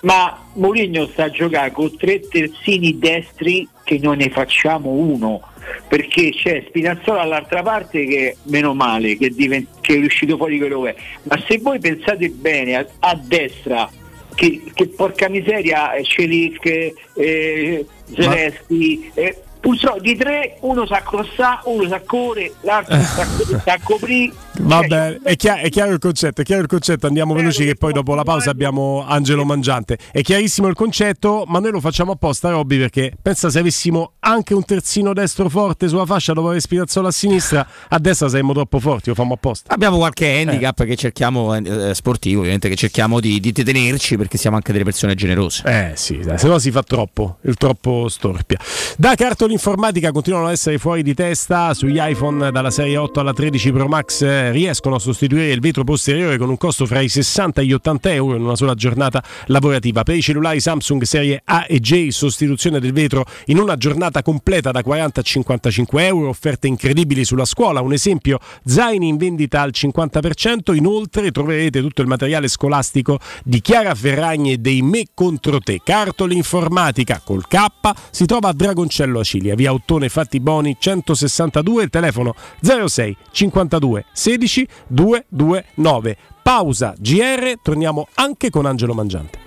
ma Mourinho sta a giocare con tre terzini destri che noi ne facciamo uno. Perché c'è Spinazzola dall'altra parte che meno male, che, diven- che è uscito fuori quello che è. Ma se voi pensate bene a, a destra, che, che porca miseria, eh, Celic, eh, Zelensky, eh, purtroppo di tre uno sa crossare, uno sa correre, l'altro sa, sa coprire. Va bene, è, chia- è chiaro il concetto, è chiaro il concetto, andiamo veloci che poi dopo la pausa abbiamo Angelo Mangiante. È chiarissimo il concetto, ma noi lo facciamo apposta, Robby, perché pensa se avessimo anche un terzino destro forte sulla fascia dopo avere Spinazzola a sinistra, a destra saremmo troppo forti, lo fanno apposta. Abbiamo qualche handicap che cerchiamo, eh, sportivo ovviamente, che cerchiamo di, di tenerci perché siamo anche delle persone generose. Eh sì, dai, se no si fa troppo, il troppo storpia. Da cartoli informatica continuano ad essere fuori di testa sugli iPhone dalla serie 8 alla 13 Pro Max eh, riescono a sostituire il vetro posteriore con un costo fra i 60 e gli 80 euro in una sola giornata lavorativa. Per i cellulari Samsung serie A e J sostituzione del vetro in una giornata completa da 40 a 55 euro, offerte incredibili sulla scuola, un esempio zaini in vendita al 50%, inoltre troverete tutto il materiale scolastico di Chiara Ferragni e dei Me contro te. Cartoli informatica col K si trova a Dragoncello Acilia, via Ottone Fatti Boni 162, il telefono 06 52 16 229. Pausa GR, torniamo anche con Angelo Mangiante.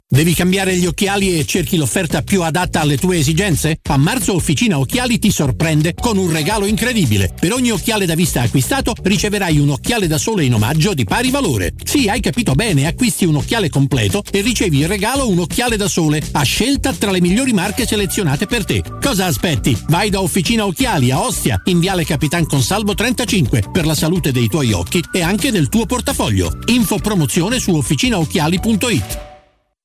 Devi cambiare gli occhiali e cerchi l'offerta più adatta alle tue esigenze? A marzo Officina Occhiali ti sorprende con un regalo incredibile. Per ogni occhiale da vista acquistato riceverai un occhiale da sole in omaggio di pari valore. Sì, hai capito bene, acquisti un occhiale completo e ricevi in regalo un occhiale da sole a scelta tra le migliori marche selezionate per te. Cosa aspetti? Vai da Officina Occhiali a Ostia, in Viale Capitan Consalvo 35 per la salute dei tuoi occhi e anche del tuo portafoglio. Info promozione su officinaocchiali.it.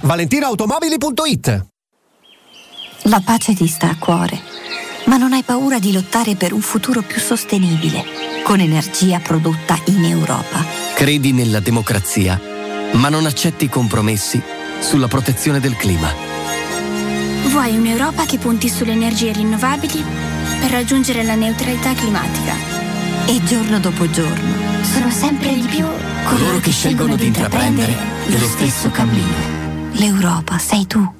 ValentinoAutomobili.it La pace ti sta a cuore, ma non hai paura di lottare per un futuro più sostenibile, con energia prodotta in Europa. Credi nella democrazia, ma non accetti compromessi sulla protezione del clima. Vuoi un'Europa che punti sulle energie rinnovabili per raggiungere la neutralità climatica? E giorno dopo giorno Sono sempre di più Coloro che scelgono di intraprendere lo stesso cammino. L'Europa sei tu.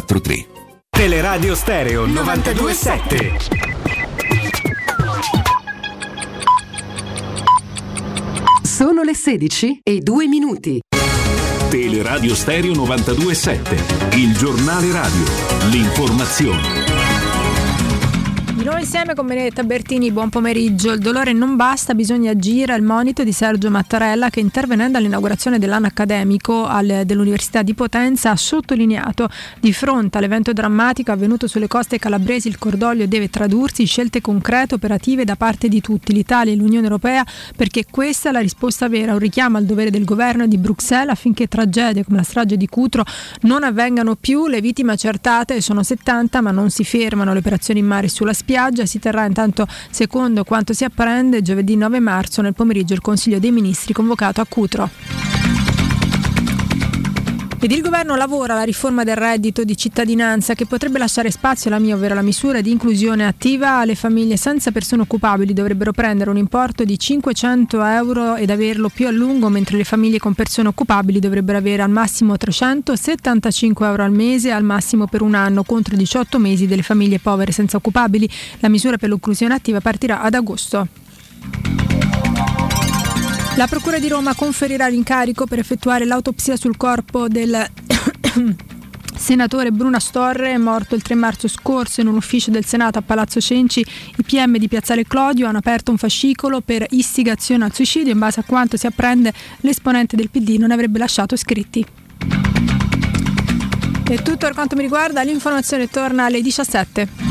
343. Teleradio Stereo 927. Sono le 16 e 2 minuti. Teleradio Stereo 927. Il giornale radio. L'informazione. Di nuovo insieme con Benedetta Bertini, buon pomeriggio. Il dolore non basta, bisogna agire. Il monito di Sergio Mattarella che intervenendo all'inaugurazione dell'anno accademico al, dell'Università di Potenza ha sottolineato di fronte all'evento drammatico avvenuto sulle coste calabresi il cordoglio deve tradursi in scelte concrete operative da parte di tutti, l'Italia e l'Unione Europea, perché questa è la risposta vera, un richiamo al dovere del governo di Bruxelles affinché tragedie come la strage di Cutro non avvengano più. Le vittime accertate sono 70 ma non si fermano le operazioni in mare sulla spiaggia si terrà intanto, secondo quanto si apprende, giovedì 9 marzo nel pomeriggio il Consiglio dei Ministri convocato a Cutro. Ed il governo lavora alla riforma del reddito di cittadinanza che potrebbe lasciare spazio alla mia, ovvero la misura di inclusione attiva alle famiglie senza persone occupabili dovrebbero prendere un importo di 500 euro ed averlo più a lungo, mentre le famiglie con persone occupabili dovrebbero avere al massimo 375 euro al mese, al massimo per un anno, contro i 18 mesi delle famiglie povere senza occupabili. La misura per l'inclusione attiva partirà ad agosto. La Procura di Roma conferirà l'incarico per effettuare l'autopsia sul corpo del [coughs] senatore Bruno Astorre, morto il 3 marzo scorso in un ufficio del Senato a Palazzo Cenci. I PM di Piazzale Clodio hanno aperto un fascicolo per istigazione al suicidio. In base a quanto si apprende, l'esponente del PD non avrebbe lasciato scritti. È tutto per quanto mi riguarda, l'informazione torna alle 17.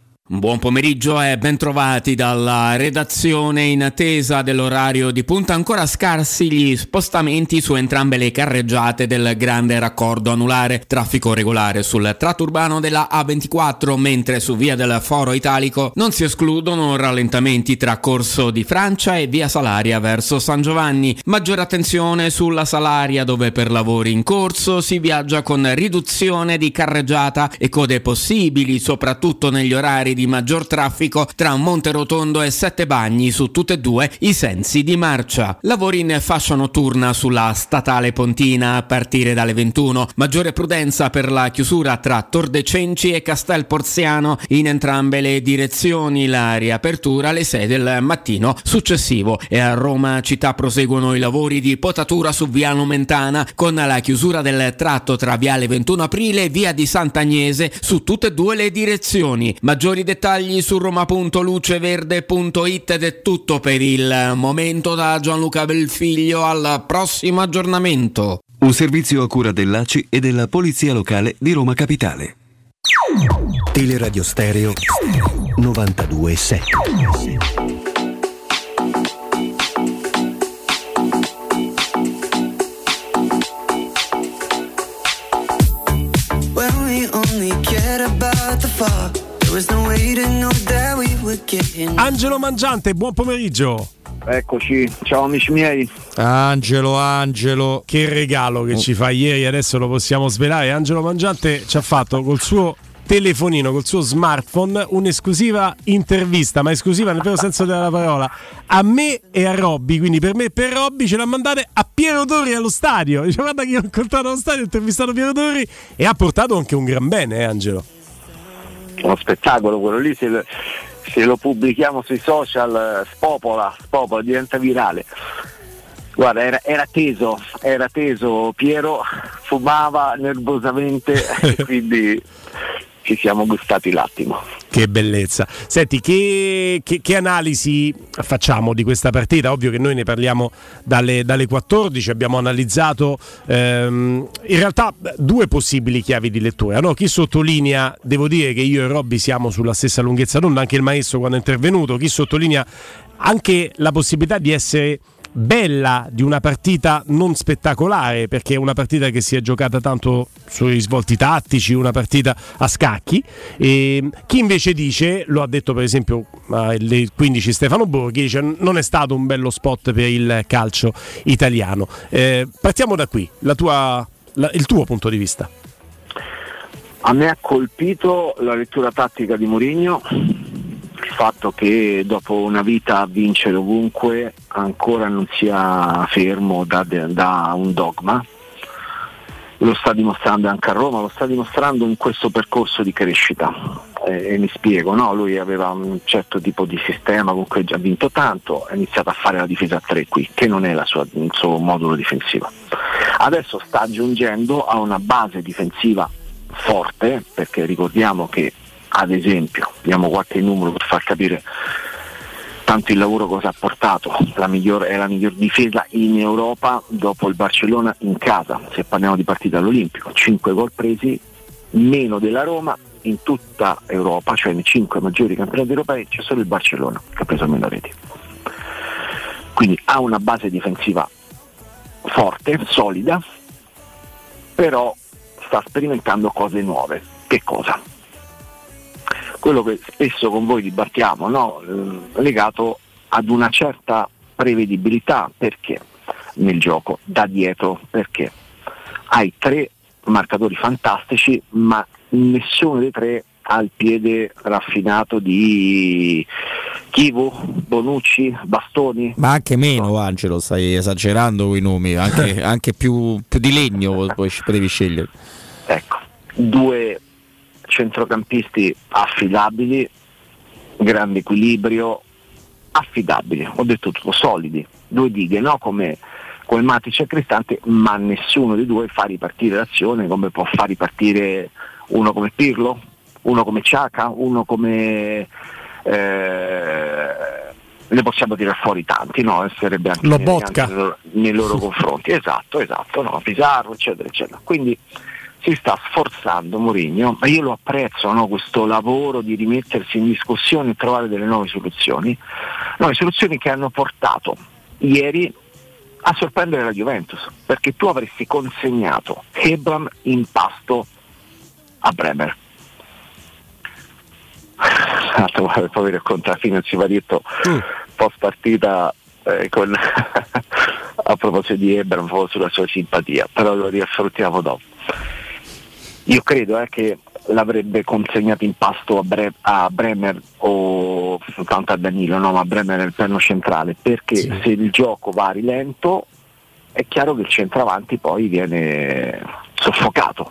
Buon pomeriggio e bentrovati dalla redazione in attesa dell'orario di punta. Ancora scarsi gli spostamenti su entrambe le carreggiate del grande raccordo anulare. Traffico regolare sul tratto urbano della A24, mentre su via del Foro Italico non si escludono rallentamenti tra Corso di Francia e via Salaria verso San Giovanni. Maggiore attenzione sulla Salaria dove per lavori in corso si viaggia con riduzione di carreggiata e code possibili, soprattutto negli orari di di maggior traffico tra Monterotondo e Sette Bagni su tutte e due i sensi di marcia. Lavori in fascia notturna sulla statale Pontina a partire dalle 21. Maggiore prudenza per la chiusura tra Tordecenci e Castel Porziano in entrambe le direzioni. La riapertura alle 6 del mattino successivo. E a Roma città proseguono i lavori di potatura su Via Nomentana con la chiusura del tratto tra Viale 21 Aprile e Via di Sant'Agnese su tutte e due le direzioni. Maggiori dettagli su roma.luceverde.it ed è tutto per il momento da Gianluca Belfiglio al prossimo aggiornamento. Un servizio a cura dell'ACI e della Polizia Locale di Roma Capitale. Teleradio Stereo 927. When Angelo Mangiante, buon pomeriggio. Eccoci, ciao amici miei. Angelo, Angelo. Che regalo che ci fa ieri, adesso lo possiamo svelare. Angelo Mangiante ci ha fatto col suo telefonino, col suo smartphone, un'esclusiva intervista, ma esclusiva nel vero senso della parola, a me e a Robby. Quindi per me e per Robby ce l'ha mandate a Piero Torri allo stadio. Dice guarda che io ho incontrato allo stadio, ho intervistato Piero Torri e ha portato anche un gran bene, eh, Angelo. Uno spettacolo quello lì, se, lo- se lo pubblichiamo sui social, eh, spopola, spopola, diventa virale. Guarda, era, era teso, era teso, Piero fumava nervosamente [laughs] quindi ci siamo gustati l'attimo. Che bellezza. Senti, che, che- che analisi facciamo di questa partita? Ovvio che noi ne parliamo dalle, dalle 14, abbiamo analizzato ehm, in realtà due possibili chiavi di lettura. no? Chi sottolinea, devo dire che io e Robby siamo sulla stessa lunghezza d'onda, anche il maestro quando è intervenuto, chi sottolinea anche la possibilità di essere bella di una partita non spettacolare perché è una partita che si è giocata tanto sui svolti tattici, una partita a scacchi e chi invece dice, lo ha detto per esempio alle 15 Stefano Borghi, dice non è stato un bello spot per il calcio italiano. Eh, partiamo da qui, la tua- la- il tuo punto di vista. A me ha colpito la lettura tattica di Mourinho, il fatto che dopo una vita a vincere ovunque ancora non sia fermo da, da un dogma. Lo sta dimostrando anche a Roma, lo sta dimostrando in questo percorso di crescita. Eh, e mi spiego, no? lui aveva un certo tipo di sistema con cui ha vinto tanto, ha iniziato a fare la difesa a 3 qui, che non è sua- il suo modulo difensivo. Adesso sta aggiungendo a una base difensiva forte, perché ricordiamo che ad esempio, diamo qualche numero per far capire tanto il lavoro cosa ha portato, la miglior- è la miglior difesa in Europa dopo il Barcellona in casa, se parliamo di partita all'Olimpico, 5 gol presi, meno della Roma in tutta Europa, cioè nei 5 maggiori campionati europei c'è solo il Barcellona che ha preso meno reti. Quindi ha una base difensiva forte, solida, però sta sperimentando cose nuove. Che cosa? Quello che spesso con voi dibattiamo, no? Eh, legato ad una certa prevedibilità, perché nel gioco, da dietro, perché hai tre marcatori fantastici, ma nessuno dei tre ha il piede raffinato di, Chivu, Bonucci, Bastoni. Ma anche meno, Angelo, stai esagerando con i nomi, anche, [laughs] anche più, più di legno potevi scegliere. Ecco, due centrocampisti affidabili, grande equilibrio, affidabili, ho detto tutto, solidi, due dighe, no come, come Matic e Cristante, ma nessuno dei due fa ripartire l'azione come può far ripartire uno come Pirlo, uno come Ciaca, uno come... Eh, ne possiamo tirare fuori tanti, no? Sarebbe anche Lobotka. nei loro, nei loro confronti. Esatto, esatto, no? Pizarro, eccetera, eccetera. Quindi si sta sforzando Mourinho, ma io lo apprezzo no? questo lavoro di rimettersi in discussione e trovare delle nuove soluzioni, nuove soluzioni che hanno portato ieri a sorprendere la Juventus, perché tu avresti consegnato Hebram in pasto a Bremer. [laughs] Esatto, guarda, poi alla fine si va detto post partita eh, con [laughs] a proposito di Ebram proprio sulla sua simpatia, però lo riaffrontiamo dopo. Io credo eh, che l'avrebbe consegnato in pasto a, Bre- a Bremer o soltanto a Danilo, no, ma a Bremer nel piano centrale, perché se il gioco va a rilento è chiaro che il centravanti poi viene soffocato.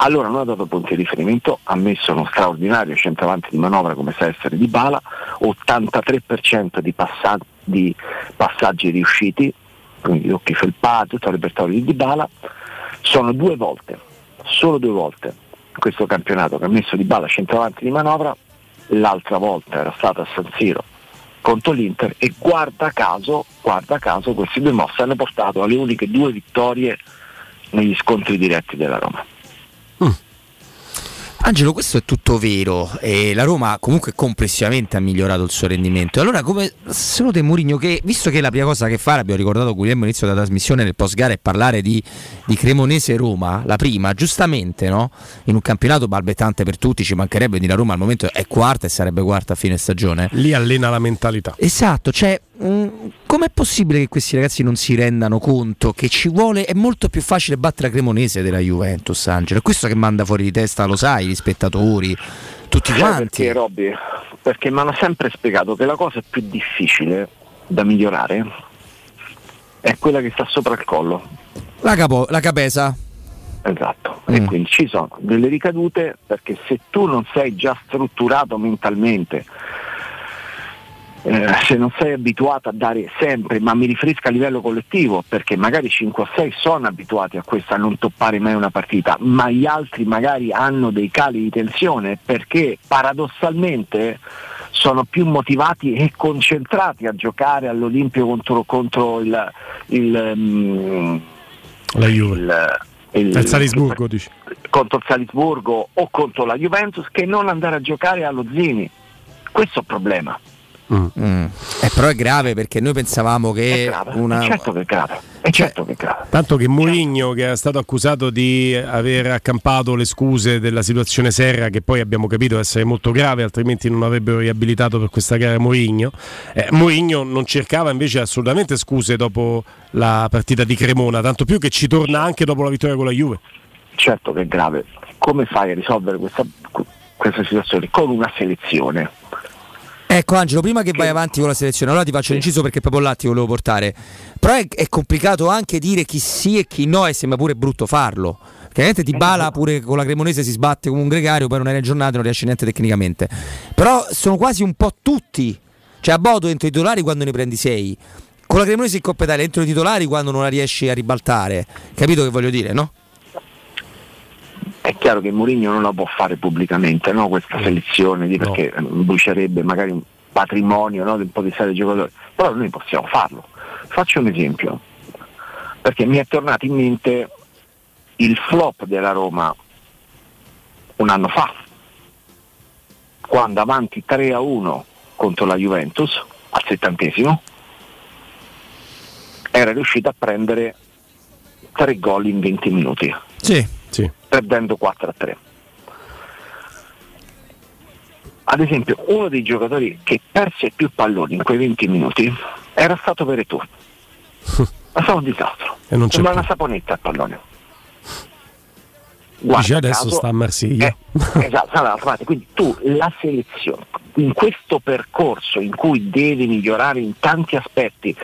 Allora non ha dato punti di riferimento, ha messo uno straordinario centravanti di manovra come sa essere di Bala, 83% di, passa- di passaggi riusciti, quindi occhi felpati, tutto il repertorio di Dybala, sono due volte, solo due volte questo campionato che ha messo di Bala centravanti di manovra, l'altra volta era stata a San Siro contro l'Inter e guarda caso, guarda caso questi due mossi hanno portato alle uniche due vittorie negli scontri diretti della Roma. Angelo, questo è tutto vero e la Roma comunque complessivamente ha migliorato il suo rendimento. Allora, come secondo te Mourinho, che visto che la prima cosa che fa, l'abbiamo ricordato Guglielmo all'inizio della trasmissione nel post gara è parlare di, di Cremonese Roma, la prima, giustamente, no? In un campionato balbettante per tutti, ci mancherebbe di la Roma al momento è quarta e sarebbe quarta a fine stagione. Lì allena la mentalità. Esatto, cioè com'è possibile che questi ragazzi non si rendano conto che ci vuole è molto più facile battere la Cremonese della Juventus, Angelo. È questo che manda fuori di testa, lo sai, gli spettatori, tutti quanti. Perché Robby? Perché mi hanno sempre spiegato che la cosa più difficile da migliorare è quella che sta sopra il collo. La, capo, la capesa. Esatto, e quindi ci sono delle ricadute perché se tu non sei già strutturato mentalmente, eh, se non sei abituato a dare sempre, ma mi riferisco a livello collettivo, perché magari 5 o 6 sono abituati a questo, a non toppare mai una partita, ma gli altri magari hanno dei cali di tensione perché paradossalmente sono più motivati e concentrati a giocare all'Olimpio contro, contro il, il, mm, La Juve. il- il- Il Salisburgo, dici. contro il Salisburgo o contro la Juventus che non andare a giocare allo Zini. Questo è il problema. Mm. Eh, però è grave perché noi pensavamo che grave, una... è certo che è grave. È certo che è grave. Tanto che Mourinho, che è stato accusato di aver accampato le scuse della situazione Serra, che poi abbiamo capito essere molto grave, altrimenti non avrebbero riabilitato per questa gara Mourinho. Eh, Mourinho non cercava invece assolutamente scuse dopo la partita di Cremona, tanto più che ci torna anche dopo la vittoria con la Juve. Certo che è grave. Come fai a risolvere questa, questa situazione? Con una selezione. Ecco Angelo, prima che vai avanti con la selezione, allora ti faccio l'inciso perché proprio là ti volevo portare. Però è, è complicato anche dire chi sì e chi no e sembra pure brutto farlo. Chiaramente Di Bala [laughs] pure con la Cremonese si sbatte come un gregario, poi non è in giornata e non riesce niente tecnicamente. Però sono quasi un po' tutti. Cioè a Bodo entro i titolari quando ne prendi 6. Con la Cremonese in Coppa Italia entro i titolari quando non la riesci a ribaltare. Capito che voglio dire, no? È chiaro che Mourinho non la può fare pubblicamente no? questa selezione di- perché eh, brucierebbe magari un patrimonio no? di un po' di serie di giocatori, però noi possiamo farlo. Faccio un esempio, perché mi è tornato in mente il flop della Roma un anno fa, quando avanti 3 a 1 contro la Juventus al settantesimo era riuscito a prendere tre gol in 20 minuti Sì. sì. Perdendo 4 a 3. Ad esempio, uno dei giocatori che perse più palloni in quei 20 minuti era stato Veretù. [laughs] Ma stato un disastro. E non c'è Sembra più. una saponetta il pallone. Dice adesso sta a Marsiglia. Eh, esatto, dall'altra parte. Quindi tu la selezione, in questo percorso in cui devi migliorare in tanti aspetti,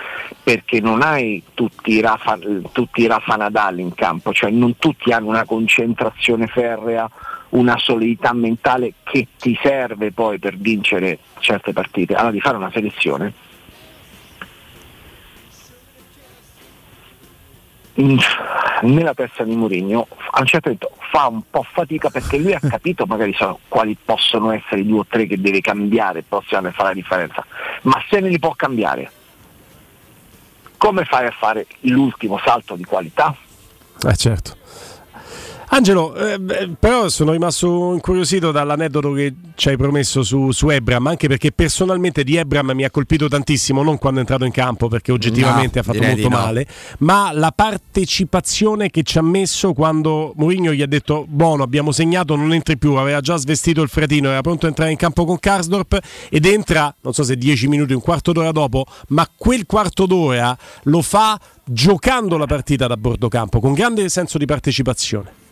perché non hai tutti i Rafa, tutti i Rafa Nadal in campo, cioè non tutti hanno una concentrazione ferrea, una solidità mentale che ti serve poi per vincere certe partite. Allora di fare una selezione nella testa di Mourinho a un certo punto fa un po' fatica perché lui ha [laughs] capito magari sono, quali possono essere i due o tre che deve cambiare il prossimo anno e la differenza, ma se ne li può cambiare, come fai a fare l'ultimo salto di qualità? Eh certo. Angelo, eh, beh, però sono rimasto incuriosito dall'aneddoto che ci hai promesso su, su Ebram, anche perché personalmente di Ebram mi ha colpito tantissimo, non quando è entrato in campo, perché oggettivamente No, ha fatto molto no. male, ma la partecipazione che ci ha messo quando Mourinho gli ha detto buono, abbiamo segnato, non entri più, aveva già svestito il fretino, era pronto a entrare in campo con Karsdorp ed entra, non so se 10 minuti, un quarto d'ora dopo, ma quel quarto d'ora lo fa giocando la partita da bordo campo, con grande senso di partecipazione.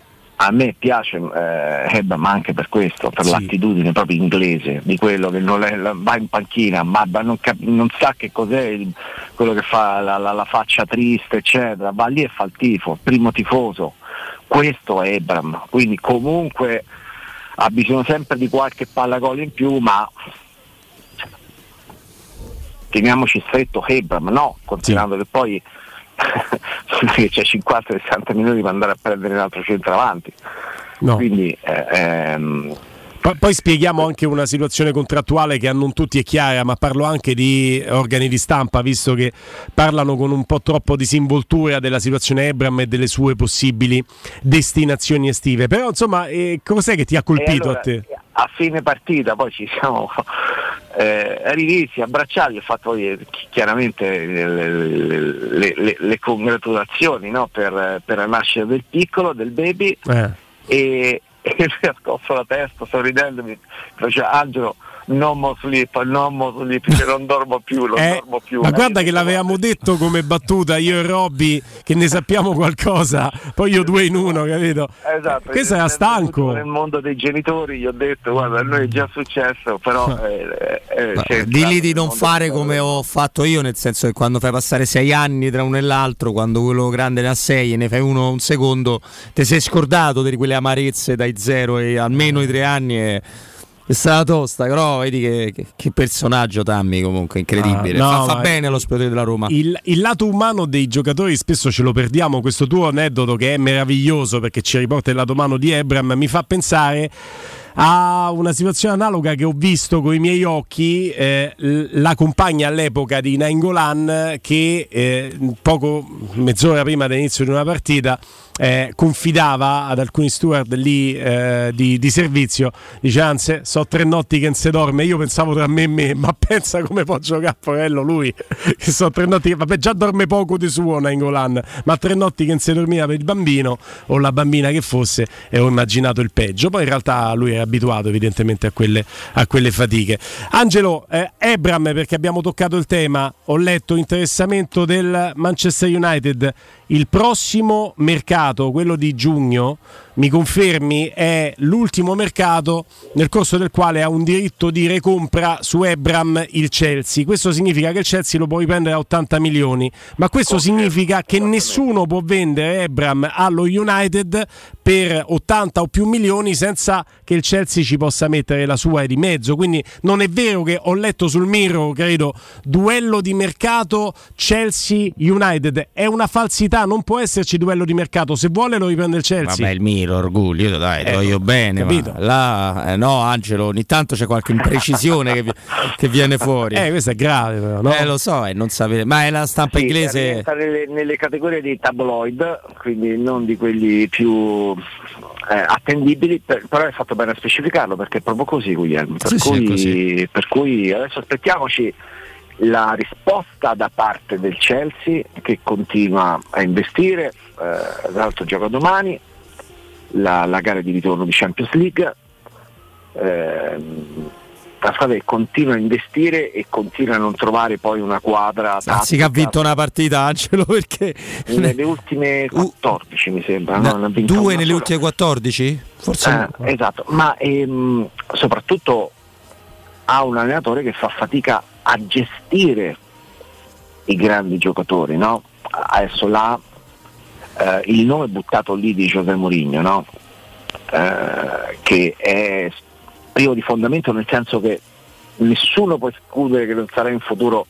A me piace eh, Ebram anche per questo, per l'attitudine proprio inglese, di quello che non è- va in panchina, ma ma non, cap- non sa che cos'è il- quello che fa la, la- la faccia triste, eccetera, va lì e fa il tifo, primo tifoso. Questo è Ebram, quindi comunque ha bisogno sempre di qualche palla gol in più, ma teniamoci stretto Hebram, no, considerando che poi [laughs] che c'è 50-60 minuti per andare a prendere un altro centravanti. No. Quindi eh, ehm, Poi, poi spieghiamo anche una situazione contrattuale che a non tutti è chiara, ma parlo anche di organi di stampa, visto che parlano con un po' troppo disinvoltura della situazione Ebram e delle sue possibili destinazioni estive. Però insomma, eh, cos'è che ti ha colpito allora, a te? a fine partita poi ci siamo eh, rivisti, abbracciati, ho fatto eh, chi- chiaramente le, le- le- le congratulazioni no, per, per la nascita del piccolo, del baby Eh. e, [laughs] e lui ha scosso la testa sorridendomi, faceva Angelo non mo sleep, non mo sleep, che non dormo più, non Eh, dormo più. ma guarda che l'avevamo detto come battuta io e Robby che ne sappiamo qualcosa, poi io due in uno, capito? Esatto, Questo era stanco. Nel mondo dei genitori gli ho detto guarda a noi è già successo, però eh, eh, Ma c'è Di lì di il non fare come ho fatto io, nel senso che quando fai passare sei anni tra uno e l'altro, quando quello grande ne ha sei e ne fai uno un secondo, ti sei scordato di quelle amarezze dai zero e almeno i tre anni e è stata tosta, però vedi che, che- che personaggio Tammy comunque, incredibile. Ah, no, fa fa bene allo spirito della Roma. Il, il lato umano dei giocatori spesso ce lo perdiamo. Questo tuo aneddoto che è meraviglioso perché ci riporta il lato umano di Ebram mi fa pensare a una situazione analoga che ho visto con i miei occhi eh, la compagna all'epoca di Nainggolan che eh, poco mezz'ora prima dell'inizio di una partita eh, confidava ad alcuni steward lì eh, di, di servizio. Dice anzi so tre notti che non si dorme. Io pensavo tra me e me ma [laughs] pensa come può giocare Porello lui che so tre notti che vabbè già dorme poco di suo Nainggolan ma tre notti che non si dormiva per il bambino o la bambina che fosse e ho immaginato il peggio. Poi in realtà lui era abituato evidentemente a quelle, a quelle fatiche. Angelo eh, Ebram perché abbiamo toccato il tema ho letto interessamento del Manchester United il prossimo mercato, quello di giugno, mi confermi, è l'ultimo mercato nel corso del quale ha un diritto di recompra su Ebram il Chelsea. Questo significa che il Chelsea lo può riprendere a 80 milioni, ma questo significa che nessuno può vendere Ebram allo United per 80 o più milioni senza che il Chelsea ci possa mettere la sua di mezzo. Quindi non è vero che ho letto sul Mirror, credo, duello di mercato Chelsea-United. È una falsità, non può esserci duello di mercato. Se vuole lo riprende il Chelsea. Vabbè, il mio orgoglio, dai, Eh, lo voglio bene. là, eh, no, Angelo, ogni tanto c'è qualche imprecisione che, vi- che viene fuori. Eh, questo è grave, però, no? Eh, lo so, e non sapete. Ma è la stampa Sì, inglese. nelle, nelle categorie dei tabloid, quindi non di quelli più eh, attendibili, per- però è fatto bene a specificarlo perché è proprio così Guglielmo. Per, Sì, sì, cui, così. per cui adesso aspettiamoci la risposta da parte del Chelsea che continua a investire, eh, tra l'altro gioca domani, la, la gara di ritorno di Champions League. ehm, la squadra che continua a investire e continua a non trovare poi una quadra Anzi, che ha vinto una partita, Angelo, [laughs] perché. nelle ultime [laughs] 14 mi sembra, no? Vinta Due nelle sola. ultime 14? Forse. Eh, esatto, ma ehm, soprattutto ha un allenatore che fa fatica a gestire i grandi giocatori, no? Adesso là eh, il nome buttato lì di José Mourinho, no? Eh, che è privo di fondamento nel senso che nessuno può escludere che non sarà in futuro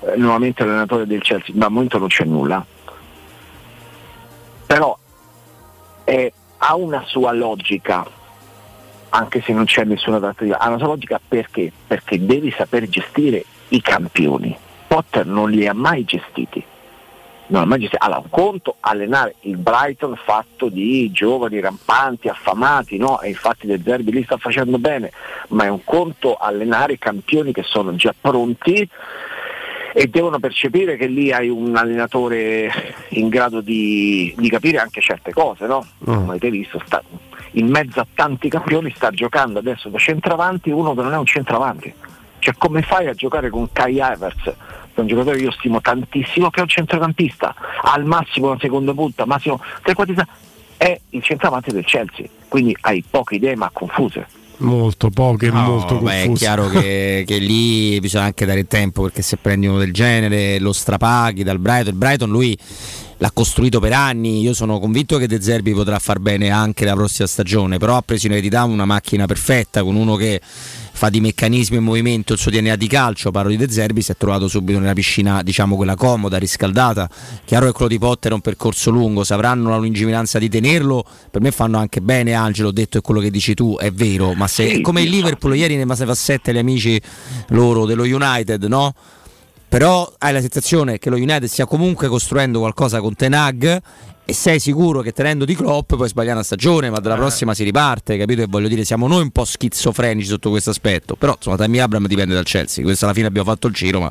eh, nuovamente allenatore del Chelsea, ma al momento non c'è nulla. Però è, ha una sua logica, anche se non c'è nessuna trattativa, ha una sua logica perché? Perché devi saper gestire i campioni. Potter non li ha mai gestiti. Gestiti. Allora, un conto allenare il Brighton fatto di giovani rampanti, affamati, no? e infatti De Zerbi lì sta facendo bene, ma è un conto allenare campioni che sono già pronti e devono percepire che lì hai un allenatore in grado di, di capire anche certe cose, no? Come avete visto, sta, in mezzo a tanti campioni sta giocando adesso da centravanti uno che non è un centravanti. Cioè come fai a giocare con Kai che è un giocatore che io stimo tantissimo, che è un centrocampista, al massimo una seconda punta, massimo tre è il centravanti del Chelsea, quindi hai poche idee ma confuse. Molto poche, No, molto beh, è chiaro che, [laughs] che lì bisogna anche dare tempo perché se prendi uno del genere lo strapaghi dal Brighton. Il Brighton lui l'ha costruito per anni. Io sono convinto che De Zerbi potrà far bene anche la prossima stagione. Però ha preso in eredità una macchina perfetta con uno che fa di meccanismi e movimento il suo DNA di calcio. Parlo di De Zerbi, si è trovato subito nella piscina, diciamo quella comoda, riscaldata. Chiaro che quello di Potter è un percorso lungo, se avranno la lungimiranza di tenerlo, per me fanno anche bene. Angelo, ho detto è quello che dici tu, è vero. Ma se Sì, come il Liverpool ieri ne fa 7 gli amici loro dello United, no? Però hai la sensazione che lo United stia comunque costruendo qualcosa con Tenag e sei sicuro che tenendo di Klopp puoi sbagliare una stagione, ma Eh. dalla prossima si riparte, capito? E voglio dire, siamo noi un po' schizofrenici sotto questo aspetto. Però insomma, Tammy Abram dipende dal Chelsea. Questo alla fine abbiamo fatto il giro, ma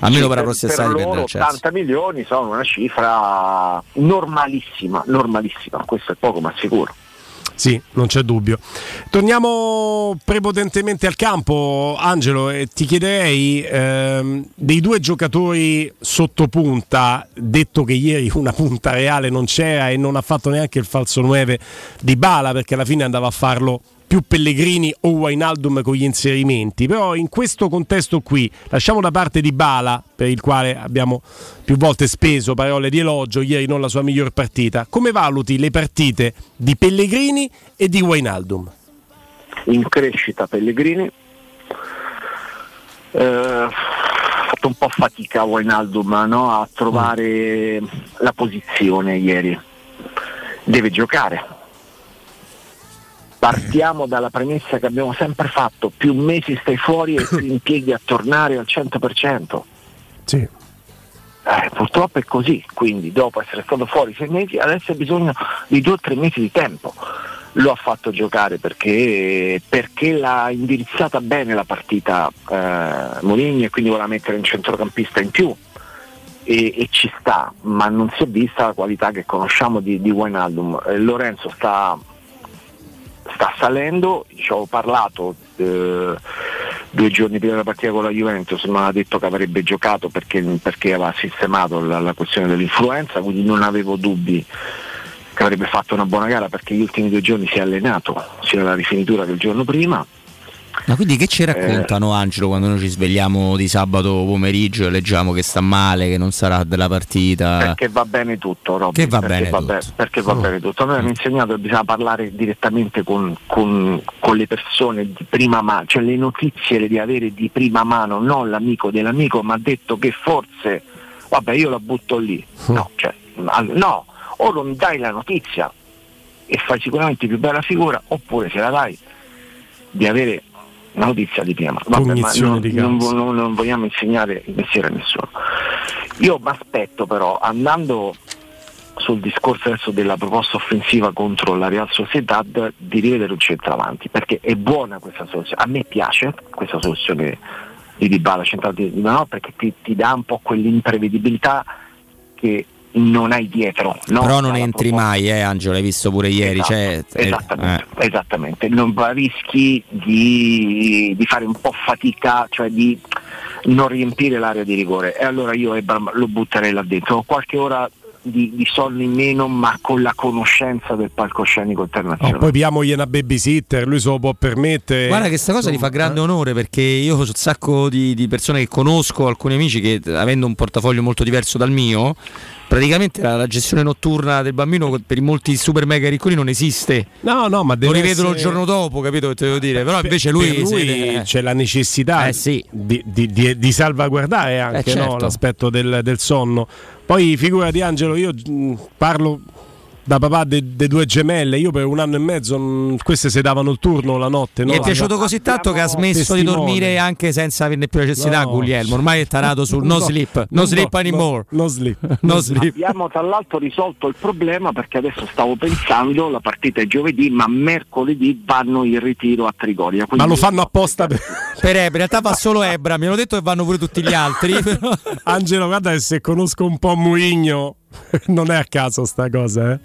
almeno Sì, per la prossima estate dipende dal Chelsea. 80 milioni sono una cifra normalissima, normalissima, questo è poco ma sicuro. Sì, non c'è dubbio. Torniamo prepotentemente al campo, Angelo, e ti chiederei ehm, dei due giocatori sotto punta, detto che ieri una punta reale non c'era e non ha fatto neanche il falso 9 di Bala perché alla fine andava a farlo più Pellegrini o Wainaldum con gli inserimenti, però in questo contesto qui lasciamo da parte di Bala, per il quale abbiamo più volte speso parole di elogio, ieri non la sua miglior partita, come valuti le partite di Pellegrini e di Wainaldum? In crescita Pellegrini, eh, ha fatto un po' fatica Wijnaldum no? a trovare la posizione ieri, deve giocare. Partiamo dalla premessa che abbiamo sempre fatto, più mesi stai fuori e più impieghi a tornare al 100%. Sì. Eh, purtroppo è così, quindi dopo essere stato fuori sei mesi adesso hai bisogno di due o tre mesi di tempo. Lo ha fatto giocare perché, perché l'ha indirizzata bene la partita eh, Mourinho e quindi voleva mettere un centrocampista in più e, e ci sta, ma non si è vista la qualità che conosciamo di, di Wijnaldum. Eh, Lorenzo sta salendo, ci ho parlato eh, due giorni prima della partita con la Juventus, mi ha detto che avrebbe giocato perché, perché aveva sistemato la, la questione dell'influenza, quindi non avevo dubbi che avrebbe fatto una buona gara perché gli ultimi due giorni si è allenato sia la rifinitura che il giorno prima. Ma quindi che Eh. ci raccontano Angelo quando noi ci svegliamo di sabato pomeriggio e leggiamo che sta male, che non sarà della partita? Perché va bene tutto, Robby, Che va perché bene va tutto. Be- perché va bene tutto. Noi hanno insegnato che bisogna parlare direttamente con, con- con le persone di prima mano, cioè le notizie le devi avere di prima mano, non l'amico dell'amico mi ha detto che forse, vabbè io la butto lì. Mm. No, cioè, no, o non dai la notizia e fai sicuramente più bella figura, oppure se la dai di avere una notizia di prima. Vabbè, non, di non, non- non vogliamo insegnare il mestiere a nessuno. Io mi aspetto però, andando sul discorso adesso della proposta offensiva contro la Real Sociedad, di rivedere un centravanti, perché è buona questa soluzione. A me piace questa soluzione di Dybala centrale di Dybala, perché ti, ti dà un po' quell'imprevedibilità che non hai dietro. no? Però non Dalla entri mai, eh, Angelo, l'hai visto pure ieri. Esatto, cioè, eh, esattamente, esattamente. Non va- rischi di, di fare un po' fatica, cioè di non riempire l'area di rigore. E allora io Ebram lo butterei là dentro. Qualche ora di, di soldi in meno ma con la conoscenza del palcoscenico internazionale. Oh, poi piamogli una babysitter, lui se lo può permettere. Guarda che questa cosa gli fa grande onore perché io ho un sacco di, di persone che conosco, alcuni amici che avendo un portafoglio molto diverso dal mio, praticamente la, la gestione notturna del bambino per i molti super mega ricconi non esiste. No, no, ma Lo deve rivedono essere- il giorno dopo, capito che te devo dire? Però invece lui, per lui eh. c'è la necessità di, di- di- di salvaguardare anche Eh, certo. no, l'aspetto del, del sonno. Poi figura di Angelo, io mh, parlo da papà dei due gemelle, io per un anno e mezzo mh, queste si davano il turno la notte. Mi no? è piaciuto così tanto che ha smesso di testimone. dormire anche senza averne più necessità No. Guglielmo. Ormai è tarato sul no, No, sleep, no, no, sleep anymore. No, sleep. [laughs] No sleep. Abbiamo tra l'altro risolto il problema perché adesso stavo pensando, la partita è giovedì, ma mercoledì vanno in ritiro a Trigoria. Ma lo fanno apposta per... Per Ebra, in realtà va solo Ebra, mi hanno detto che vanno pure tutti gli altri. [laughs] Angelo, guarda che se conosco un po' Murigno, [laughs] non è a caso sta cosa, eh.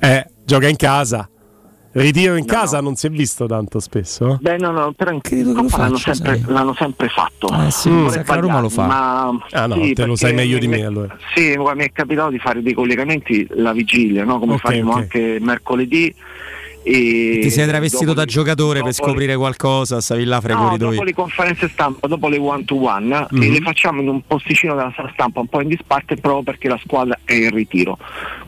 Eh, gioca in casa. Ritiro in casa non si è visto tanto spesso. eh? Beh, no, no, però in Credo che lo Coppa l'hanno, faccia, sempre, sai. l'hanno sempre fatto. Eh sì, vorrei sa che la Roma lo fa. Ma Ah, no, sì, te lo sai meglio di mi- me, allora. Sì, mi è capitato di fare dei collegamenti la vigilia, no? come Ok, faremo ok. anche mercoledì. E Ti sei travestito da le- giocatore per dopo le- scoprire qualcosa, stavi là fra i No, corridoi. dopo le conferenze stampa, dopo le one to one, Mhm. e le facciamo in un posticino della sala stampa un po' in disparte proprio perché la squadra è in ritiro.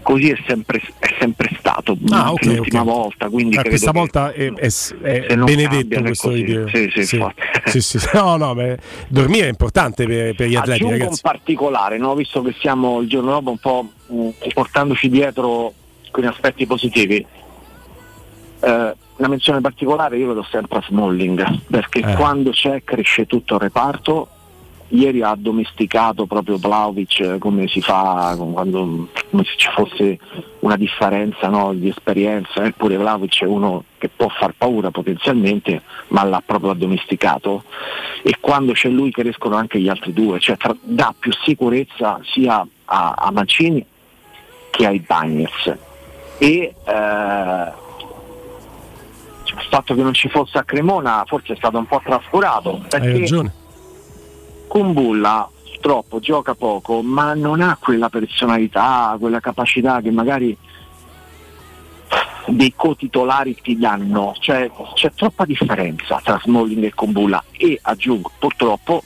Così è sempre, è sempre stato, Ah, anche ok, l'ultima ok. volta. Quindi Eh, questa volta è, è- è benedetto questo video. Sì, sì, sì. Sì, sì. [laughs] No, no, beh, dormire è importante per, per gli atleti, Aggiungo ragazzi. un particolare, no? visto che siamo il giorno dopo un po' portandoci dietro alcuni aspetti positivi. Eh, una menzione particolare io la do sempre a Smalling, perché Eh. quando c'è cresce tutto il reparto. Ieri ha domesticato proprio Vlaovic eh, come si fa quando, come se ci fosse una differenza no, di esperienza, eppure Vlaovic è uno che può far paura potenzialmente, ma l'ha proprio addomesticato e quando c'è lui crescono anche gli altri due, cioè tra- dà più sicurezza sia a, a Mancini che ai Bagnets. E eh, il fatto che non ci fosse a Cremona forse è stato un po' trascurato Hai ragione. Kumbulla purtroppo gioca poco ma non ha quella personalità, quella capacità che magari dei co-titolari ti danno, cioè c'è troppa differenza tra Smalling e Kumbulla e aggiungo purtroppo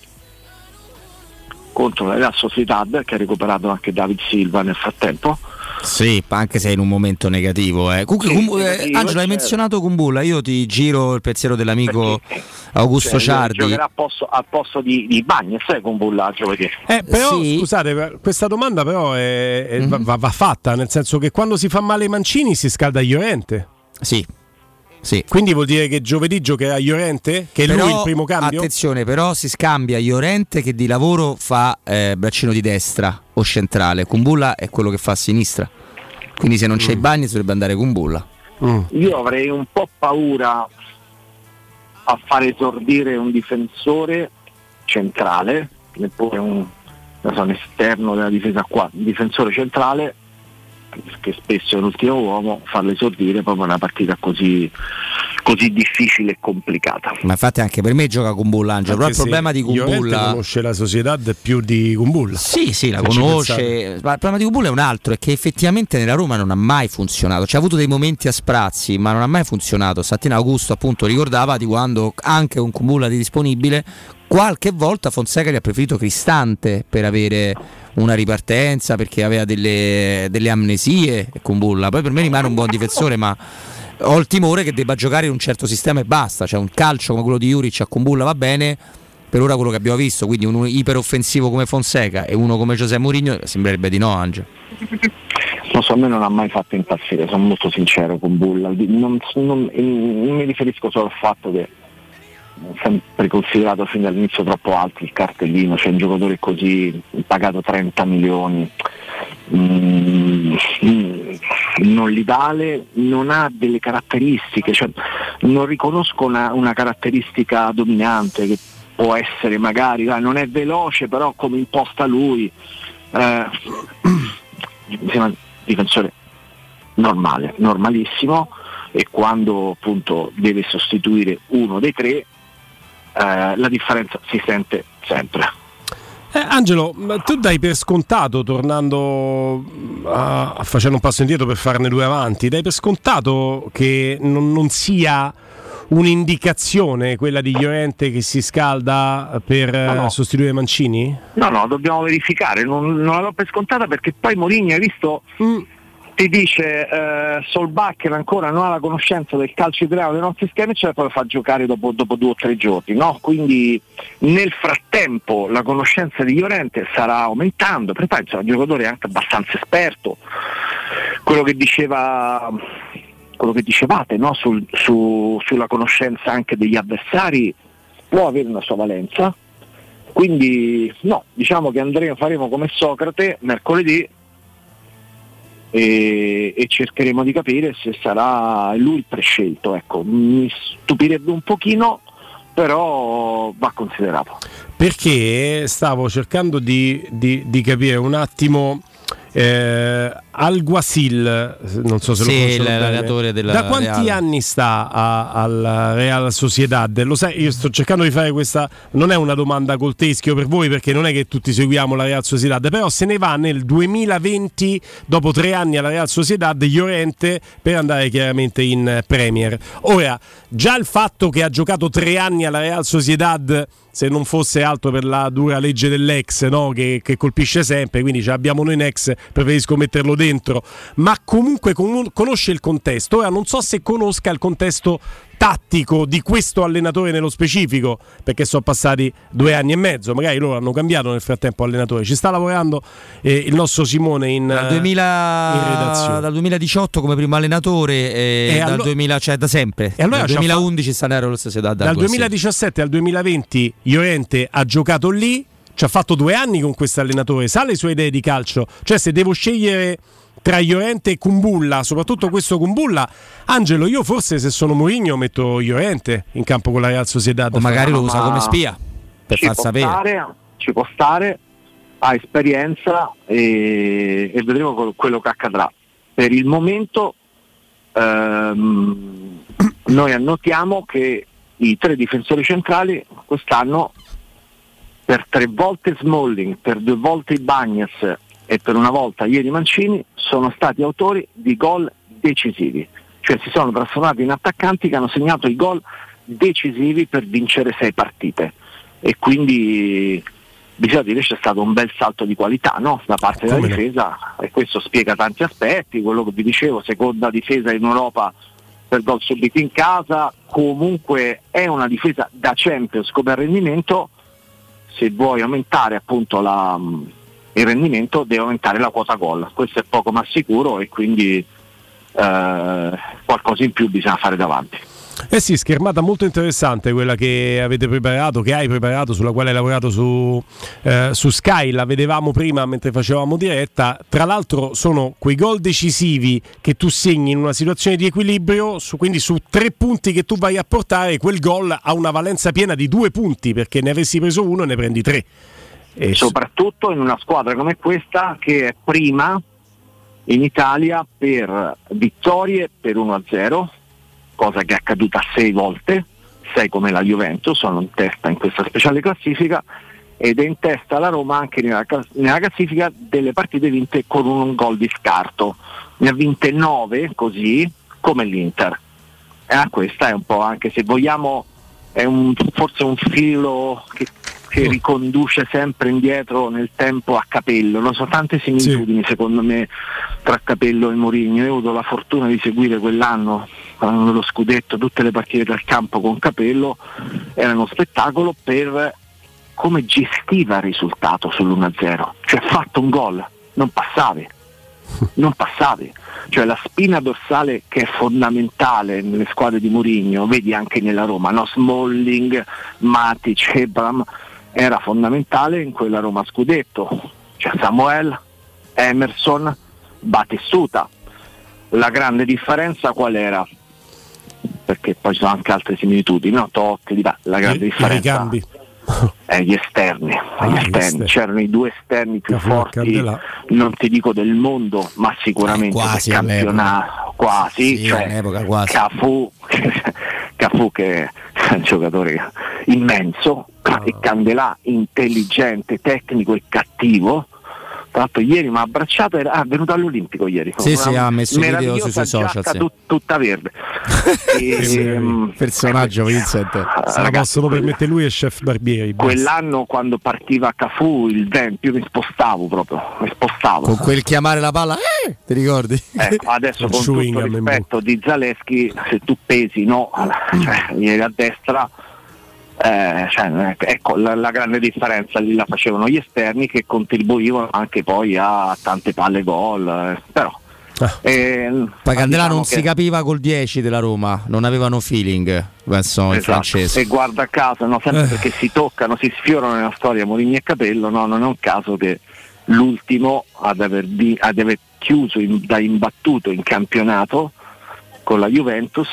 contro la Real Sociedad che ha recuperato anche David Silva nel frattempo Sì, anche se è in un momento negativo. Eh. Comunque, Sì, Kumbu- eh, Angelo, hai certo. menzionato Kumbulla. Io ti giro il pensiero dell'amico Augusto Cioè, Ciardi. giocherà al posto, al posto di, di Bagnez eh, Kumbulla Eh, però Sì. scusate, questa domanda però è- è- Mhm. va, va- fatta, nel senso che quando si fa male Mancini si scalda Llorente. Sì. Sì. Quindi vuol dire che giovedì giocherà Llorente? Che è Però, lui il primo cambio? Attenzione, però si scambia Llorente che di lavoro fa eh, braccino di destra o centrale. Kumbulla è quello che fa a sinistra. Quindi se non c'è i bagni dovrebbe andare Kumbulla. io avrei un po' paura a fare esordire un difensore centrale neppure un, non so, un esterno della difesa qua un difensore centrale che spesso è l'ultimo uomo farlo esordire proprio una partita così, così difficile e complicata Ma infatti anche per me gioca Kumbulla Angelo. Però il problema di Kumbulla... conosce la società più di Kumbulla. Sì, sì, la conosce. Ma il problema di Kumbulla è un altro, è che effettivamente nella Roma non ha mai funzionato. C'ha avuto dei momenti a sprazzi, ma non ha mai funzionato. Stamattina Augusto appunto ricordava di quando anche un Kumbulla di disponibile, qualche volta Fonseca gli ha preferito Cristante per avere una ripartenza, perché aveva delle, delle amnesie Kumbulla. Poi per me rimane un buon difensore, ma ho il timore che debba giocare in un certo sistema e basta. Cioè un calcio come quello di Juric a Kumbulla va bene, per ora quello che abbiamo visto, quindi un iperoffensivo come Fonseca e uno come Giuseppe Mourinho sembrerebbe di no, Angelo. non so, a me non ha mai fatto impazzire, sono molto sincero con Bulla. Non, non- non mi riferisco solo al fatto che sempre considerato fin dall'inizio troppo alto il cartellino, c'è un giocatore così pagato 30 milioni, mm, mm, non li vale, non ha delle caratteristiche, cioè, non riconosco una, una caratteristica dominante che può essere magari, dai, non è veloce però come imposta lui. eh, [clears throat] mi un difensore normale, normalissimo e quando appunto deve sostituire uno dei tre eh, la differenza si sente sempre. Eh, Angelo, tu dai per scontato, tornando a, a facendo un passo indietro per farne due avanti, dai per scontato che non, non sia un'indicazione quella di Llorente che si scalda per No, no. eh, sostituire Mancini? No, no, dobbiamo verificare, non, non la do per scontata perché poi Mourinho, hai visto, ti dice eh, Solbakken ancora non ha la conoscenza del calcio italiano dei nostri schemi e ce la poi fa giocare dopo, dopo due o tre giorni, no? Quindi nel frattempo la conoscenza di Llorente sarà aumentando, perché poi insomma, il giocatore è anche abbastanza esperto. Quello che diceva quello che dicevate no? Sul- su- sulla conoscenza anche degli avversari può avere una sua valenza. Quindi no, diciamo che andremo, faremo come Socrate mercoledì e, e cercheremo di capire se sarà lui il prescelto. Ecco, mi stupirebbe un pochino, però va considerato. Perché stavo cercando di, di- di capire un attimo. Eh, Alguasil, non so se lo Sì, bene. l'allenatore della da quanti Real. anni sta a- al Real Sociedad? Lo sai, io sto cercando di fare questa, non è una domanda col teschio per voi perché non è che tutti seguiamo la Real Sociedad, però se ne va nel 2020, dopo tre anni alla Real Sociedad, Llorente per andare chiaramente in Premier. Ora, già il fatto che ha giocato tre anni alla Real Sociedad se non fosse altro per la dura legge dell'ex no? che, che colpisce sempre, quindi ce l'abbiamo noi in ex, preferisco metterlo dentro, ma comunque con- conosce il contesto, ora non so se conosca il contesto tattico di questo allenatore nello specifico, perché sono passati due anni e mezzo, magari loro hanno cambiato nel frattempo allenatore, ci sta lavorando eh, il nostro Simone in, Dal, eh, 2000 in redazione. dal 2018 come primo allenatore e, E dal allo- 2000, cioè da sempre. E allora Dal ci ha 2011 sta nero lo stesso da Dal 2017 al 2020 Llorente ha giocato lì, ci ha fatto due anni con questo allenatore, sa le sue idee di calcio, cioè se devo scegliere tra Llorente e Kumbulla, soprattutto questo Kumbulla, Angelo, io forse se sono Mourinho metto Llorente in campo con la Real Sociedad. O magari lo Ma- usa come spia per ci far può sapere. stare, ci può stare, ha esperienza e, e vedremo quel- quello che accadrà. Per il momento ehm, noi annotiamo che i tre difensori centrali quest'anno per tre volte Smalling, per due volte Bagnas e per una volta ieri Mancini sono stati autori di gol decisivi, cioè si sono trasformati in attaccanti che hanno segnato i gol decisivi per vincere sei partite. E quindi bisogna dire c'è stato un bel salto di qualità no? da parte della difesa e questo spiega tanti aspetti, quello che vi dicevo, seconda difesa in Europa per gol subiti in casa, comunque è una difesa da Champions come rendimento, se vuoi aumentare appunto la, mh, il rendimento deve aumentare la quota gol, questo è poco ma sicuro e quindi eh, qualcosa in più bisogna fare davanti. Eh sì, schermata molto interessante quella che avete preparato, che hai preparato, sulla quale hai lavorato su, eh, su Sky, la vedevamo prima mentre facevamo diretta. Tra l'altro sono quei gol decisivi che tu segni in una situazione di equilibrio, su- quindi su tre punti che tu vai a portare, quel gol ha una valenza piena di due punti, perché ne avresti preso uno e ne prendi tre. E soprattutto in una squadra come questa che è prima in Italia per vittorie per 1-0, cosa che è accaduta sei volte, sei come la Juventus, sono in testa in questa speciale classifica ed è in testa la Roma anche nella, nella classifica delle partite vinte con un gol di scarto. Ne ha vinte 9 così come l'Inter. E ah, questa è un po' anche se vogliamo è un- forse un filo che, che riconduce sempre indietro nel tempo a Capello. Non so tante similitudini secondo me tra Capello e Mourinho. Io ho avuto la fortuna di seguire quell'anno eh, lo scudetto, tutte le partite dal campo con Capello, era uno spettacolo per come gestiva il risultato sull'1-0. Cioè fatto un gol, non passavi, non passavi. Cioè la spina dorsale che è fondamentale nelle squadre di Mourinho, vedi anche nella Roma, no? Smalling, Matic, Ebram, era fondamentale in quella Roma scudetto. Cioè Samuel, Emerson, Battistuta. La grande differenza qual era? Perché poi ci sono anche altre similitudini, no? Totti, di là. la grande I- i differenza [laughs] è gli esterni, Ah, gli esterni. esterni. c'erano i due esterni più Cafu e forti, Candelà. non ti dico del mondo, ma sicuramente Eh, quasi campionato, quasi, Sì, cioè, quasi. Cafu, [laughs] Cafu che è un giocatore immenso e Candelà intelligente, tecnico e cattivo. L'altro ieri mi ha abbracciato, era, ah, è venuto all'Olimpico ieri. Sì, sì, ha messo i video sui suoi social, sì. tut- tutta verde. [laughs] E, ehm, Personaggio Vincent. Se la possono permettere lui e Chef Barbieri. basta. Quell'anno quando partiva Cafu, il vento, io mi spostavo proprio, mi spostavo. Con quel chiamare la palla, eh, ti ricordi? Ecco, adesso Il [laughs] con tutto in rispetto di Zaleschi, se tu pesi no, cioè, ieri a destra, eh, cioè, ecco la, la grande differenza lì la facevano gli esterni che contribuivano anche poi a tante palle gol, eh, però eh, Poi Candelà diciamo non si che- capiva col 10 della Roma, non avevano feeling, penso in Esatto. francese. E guarda caso, no, sempre Eh. perché si toccano, si sfiorano nella storia Moligno e Capello, no, non è un caso che l'ultimo ad aver, di- ad aver chiuso in- da imbattuto in campionato con la Juventus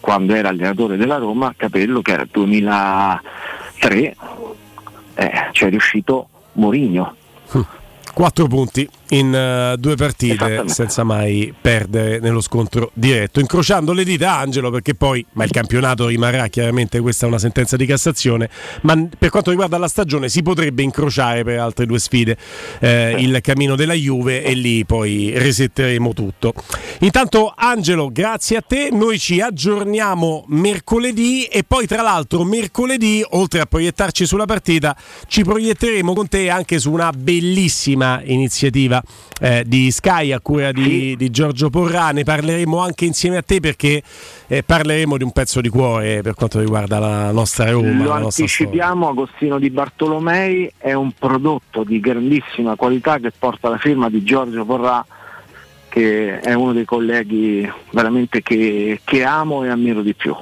quando era allenatore della Roma, Capello che era 2003, eh, ci è riuscito Mourinho. Quattro punti in eh, due partite senza mai perdere nello scontro diretto. Incrociando le dita Angelo perché poi, ma il campionato rimarrà chiaramente, questa è una sentenza di Cassazione, ma per quanto riguarda la stagione si potrebbe incrociare per altre due sfide eh, il cammino della Juve e lì poi resetteremo tutto. Intanto Angelo, grazie a te, noi ci aggiorniamo mercoledì e poi tra l'altro mercoledì, oltre a proiettarci sulla partita, ci proietteremo con te anche su una bellissima iniziativa eh, di Sky a cura di, di Giorgio Porra. Ne parleremo anche insieme a te perché eh, parleremo di un pezzo di cuore per quanto riguarda la nostra Roma. Lo anticipiamo, Agostino Di Bartolomei è un prodotto di grandissima qualità che porta la firma di Giorgio Porrà, che è uno dei colleghi veramente che, che amo e ammiro di più.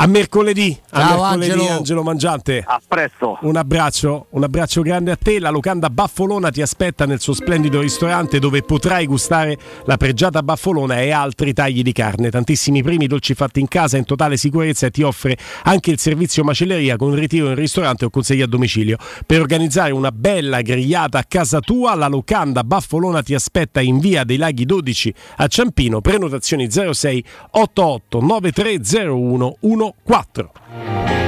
A mercoledì, a Ciao, mercoledì Angelo. Angelo Mangiante. A presto. Un abbraccio, un abbraccio grande a te. La locanda Baffolona ti aspetta nel suo splendido ristorante dove potrai gustare la pregiata baffolona e altri tagli di carne. Tantissimi primi dolci fatti in casa in totale sicurezza e ti offre anche il servizio macelleria con ritiro in ristorante o consegna a domicilio. Per organizzare una bella grigliata a casa tua, la locanda Baffolona ti aspetta in via dei Laghi 12 a Ciampino. Prenotazioni 06 88 9301 14.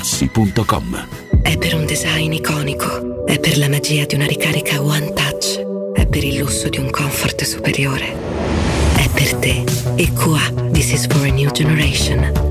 artigianamaterassi.com. È per un design iconico, è per la magia di una ricarica One Touch, è per il lusso di un comfort superiore. È per te. EQA, This is for a new generation.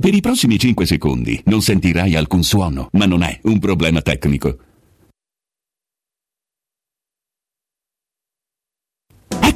Per i prossimi 5 secondi non sentirai alcun suono, ma non è un problema tecnico.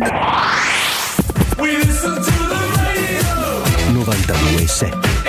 92.7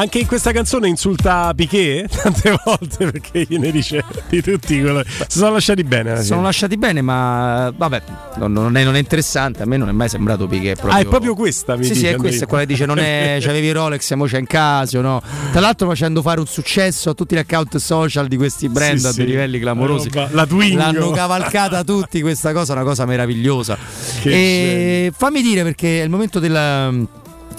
Anche in questa canzone insulta Piquet [laughs] tante volte perché gliene dice di tutti quello. Si sono lasciati bene. Sono fine. lasciati bene, ma vabbè, non, non è, non è interessante. A me non è mai sembrato Piquet. Proprio... Ah, è proprio questa, mi Sì, dici, sì, è questa, è quella che dice non è. [laughs] C'avevi Rolex, mo c'è in casio, no? Tra l'altro facendo fare un successo a tutti gli account social di questi brand Sì, a dei sì. livelli clamorosi. La roba- la Twingo. L'hanno cavalcata tutti questa cosa, una cosa meravigliosa. Che e fammi dire perché è il momento della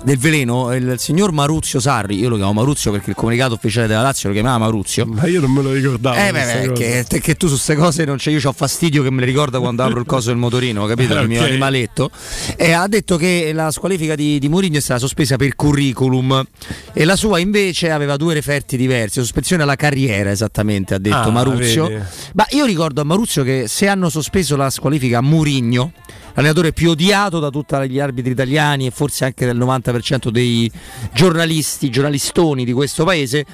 del veleno, il signor Maruzio Sarri, io lo chiamo Maruzio perché il comunicato ufficiale della Lazio lo chiamava Maruzio. Ma io non me lo ricordavo. Eh, beh, cosa. che, tu su queste cose non c'è. Io ho fastidio che me le ricorda quando apro il coso del motorino, capito? Il mio animaletto. E ha detto che la squalifica di, di Mourinho è stata sospesa per curriculum e la sua invece aveva due referti diversi. Sospensione alla carriera, esattamente, ha detto Ah, Maruzio. vedi. Ma io ricordo a Maruzio che se hanno sospeso la squalifica a Mourinho, l'allenatore più odiato da tutti gli arbitri italiani e forse anche del 90% dei giornalisti, giornalistoni di questo paese.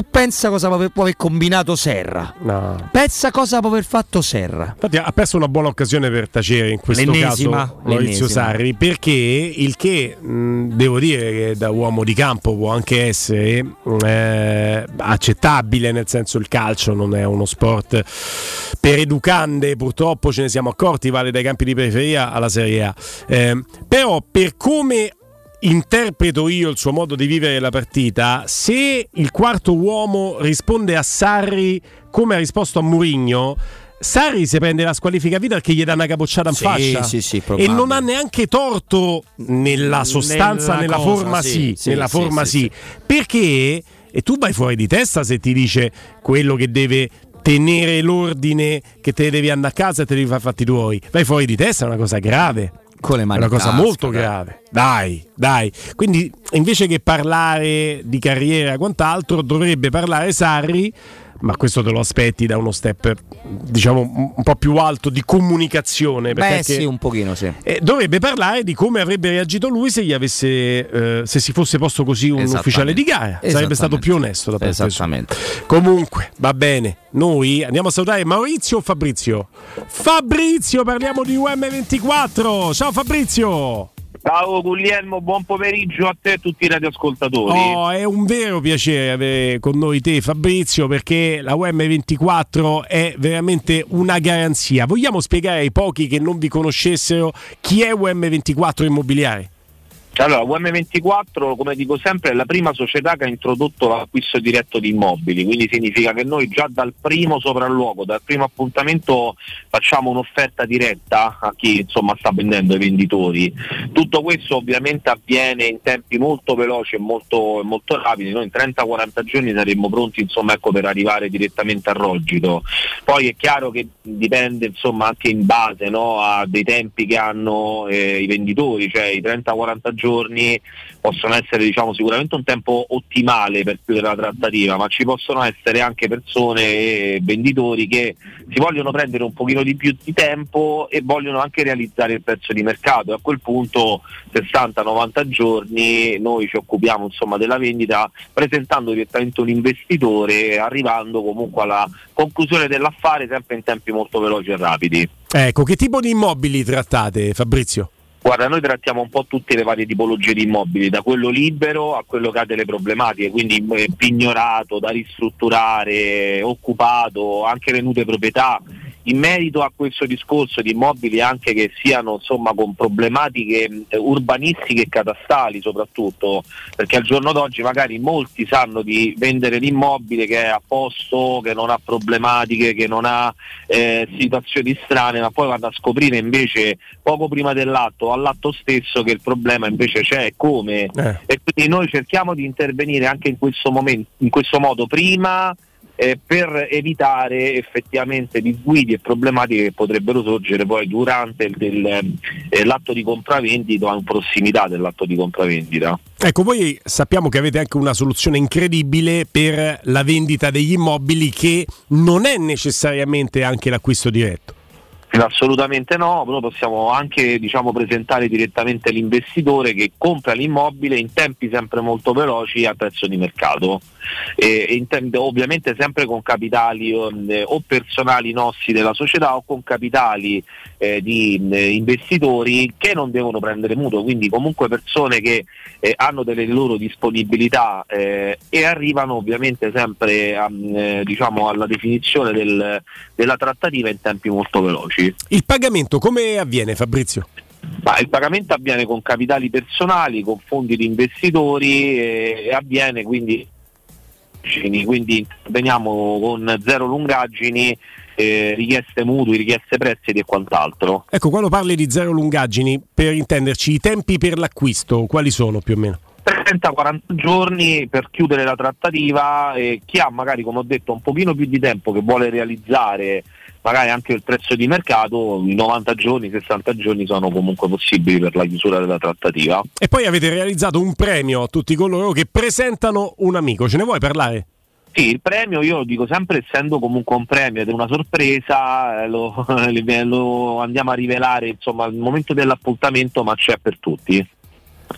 Tu pensa cosa può aver, può aver combinato Serra? No. Pensa cosa può aver fatto Serra? Infatti ha perso una buona occasione per tacere in questo L'ennesima, caso Maurizio. Sarri perché il che mh, devo dire che da uomo di campo può anche essere eh, accettabile nel senso il calcio non è uno sport per educande purtroppo ce ne siamo accorti vale dai campi di periferia alla Serie A Eh, però per come interpreto io il suo modo di vivere la partita, se il quarto uomo risponde a Sarri come ha risposto a Mourinho, Sarri si prende la squalifica vita perché gli dà una capocciata in Sì, faccia. sì, sì, e non ha neanche torto nella sostanza, Nella nella cosa, forma sì, nella forma sì, sì, perché? E tu vai fuori di testa se ti dice quello che deve tenere l'ordine che te ne devi andare a casa e te devi fare fatti tuoi. Vai fuori di testa, è una cosa grave. Con le È mani una in cosa tasca, molto dai. grave. Dai, dai. Quindi invece che parlare di carriera e quant'altro, dovrebbe parlare Sarri, ma questo te lo aspetti da uno step, diciamo, un- po' più alto di comunicazione. perché Beh, sì, un pochino, sì. eh, dovrebbe parlare di come avrebbe reagito lui se, gli avesse, eh, se si fosse posto così un ufficiale di gara. Sarebbe stato più onesto da parte sua. Esattamente. Comunque, va bene. Noi andiamo a salutare Maurizio o Fabrizio? Fabrizio, parliamo di UM24. Ciao Fabrizio. Ciao Guglielmo, buon pomeriggio a te e a tutti i radioascoltatori. Oh, è un vero piacere avere con noi te Fabrizio perché la UM24 è veramente una garanzia. Vogliamo spiegare ai pochi che non vi conoscessero chi è UM24 Immobiliare? Allora, UM24, come dico sempre, è la prima società che ha introdotto l'acquisto diretto di immobili, quindi significa che noi già dal primo sopralluogo, dal primo appuntamento facciamo un'offerta diretta a chi insomma sta vendendo ai venditori. Tutto questo ovviamente avviene in tempi molto veloci e molto, molto rapidi, noi in 30-40 giorni saremmo pronti insomma, ecco, per arrivare direttamente a Rogito. Poi è chiaro che dipende insomma, anche in base no, a dei tempi che hanno eh, i venditori, cioè i 30-40 giorni possono essere diciamo, sicuramente un tempo ottimale per chiudere la trattativa, ma ci possono essere anche persone e venditori che si vogliono prendere un pochino di più di tempo e vogliono anche realizzare il prezzo di mercato. E a quel punto 60-90 giorni noi ci occupiamo insomma, della vendita presentando direttamente un investitore arrivando comunque alla conclusione dell'affare sempre in tempi molto veloci e rapidi. Ecco, che tipo di immobili trattate Fabrizio? Guarda, noi trattiamo un po' tutte le varie tipologie di immobili, da quello libero a quello che ha delle problematiche, quindi eh, pignorato, da ristrutturare, occupato, anche le nude proprietà. In merito a questo discorso di immobili anche che siano insomma con problematiche eh, urbanistiche e catastali soprattutto, perché al giorno d'oggi magari molti sanno di vendere l'immobile che è a posto, che non ha problematiche, che non ha eh, situazioni strane, ma poi vanno a scoprire invece poco prima dell'atto o all'atto stesso che il problema invece c'è e come. E quindi noi cerchiamo di intervenire anche in questo, momento, in questo modo prima eh, per evitare effettivamente disguidi e problematiche che potrebbero sorgere poi durante il- il, eh, l'atto di compravendita o in prossimità dell'atto di compravendita. Ecco, voi sappiamo che avete anche una soluzione incredibile per la vendita degli immobili che non è necessariamente anche l'acquisto diretto. Assolutamente no, noi possiamo anche diciamo, presentare direttamente l'investitore che compra l'immobile in tempi sempre molto veloci a prezzo di mercato. E, e tem- ovviamente sempre con capitali eh, o personali nostri della società o con capitali eh, di eh, investitori che non devono prendere mutuo, quindi comunque persone che eh, hanno delle loro disponibilità eh, e arrivano ovviamente sempre a, eh, diciamo, alla definizione del- della trattativa in tempi molto veloci. Il pagamento come avviene Fabrizio? Ma il pagamento avviene con capitali personali, con fondi di investitori e avviene quindi, quindi veniamo con zero lungaggini, eh, richieste mutui, richieste prestiti e quant'altro. Ecco, quando parli di zero lungaggini, per intenderci, i tempi per l'acquisto, quali sono più o meno? 30-40 giorni per chiudere la trattativa e chi ha magari come ho detto un pochino più di tempo che vuole realizzare magari anche il prezzo di mercato, i 90 giorni, 60 giorni sono comunque possibili per la chiusura della trattativa. E poi avete realizzato un premio a tutti coloro che presentano un amico. Ce ne vuoi parlare? Sì, il premio io lo dico sempre essendo comunque un premio ed è una sorpresa, eh, lo, [laughs] lo andiamo a rivelare insomma al momento dell'appuntamento ma c'è per tutti.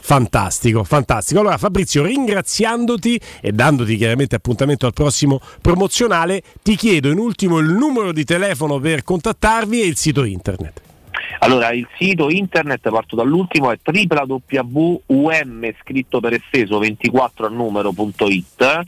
Fantastico, fantastico. Allora Fabrizio, ringraziandoti e dandoti chiaramente appuntamento al prossimo promozionale, ti chiedo in ultimo il numero di telefono per contattarvi e il sito internet. Allora, il sito internet, parto dall'ultimo, è www.um scritto per esteso 24 a numero.it.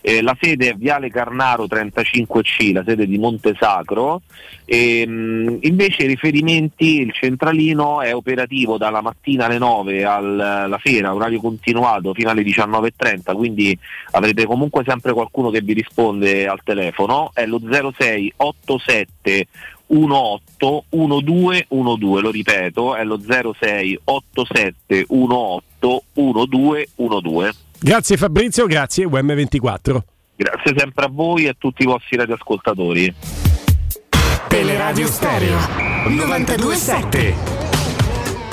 Eh, la sede è Viale Carnaro 35C, la sede di Montesacro. E, mh, invece i riferimenti, il centralino è operativo dalla mattina alle 9 al- alla sera, orario continuato fino alle 19.30, quindi avrete comunque sempre qualcuno che vi risponde al telefono. È lo 0687 18 1212, lo ripeto, è lo 06 87 18 1212. Grazie Fabrizio, grazie UM24. Grazie sempre a voi e a tutti i vostri radioascoltatori. Teleradio Stereo 927.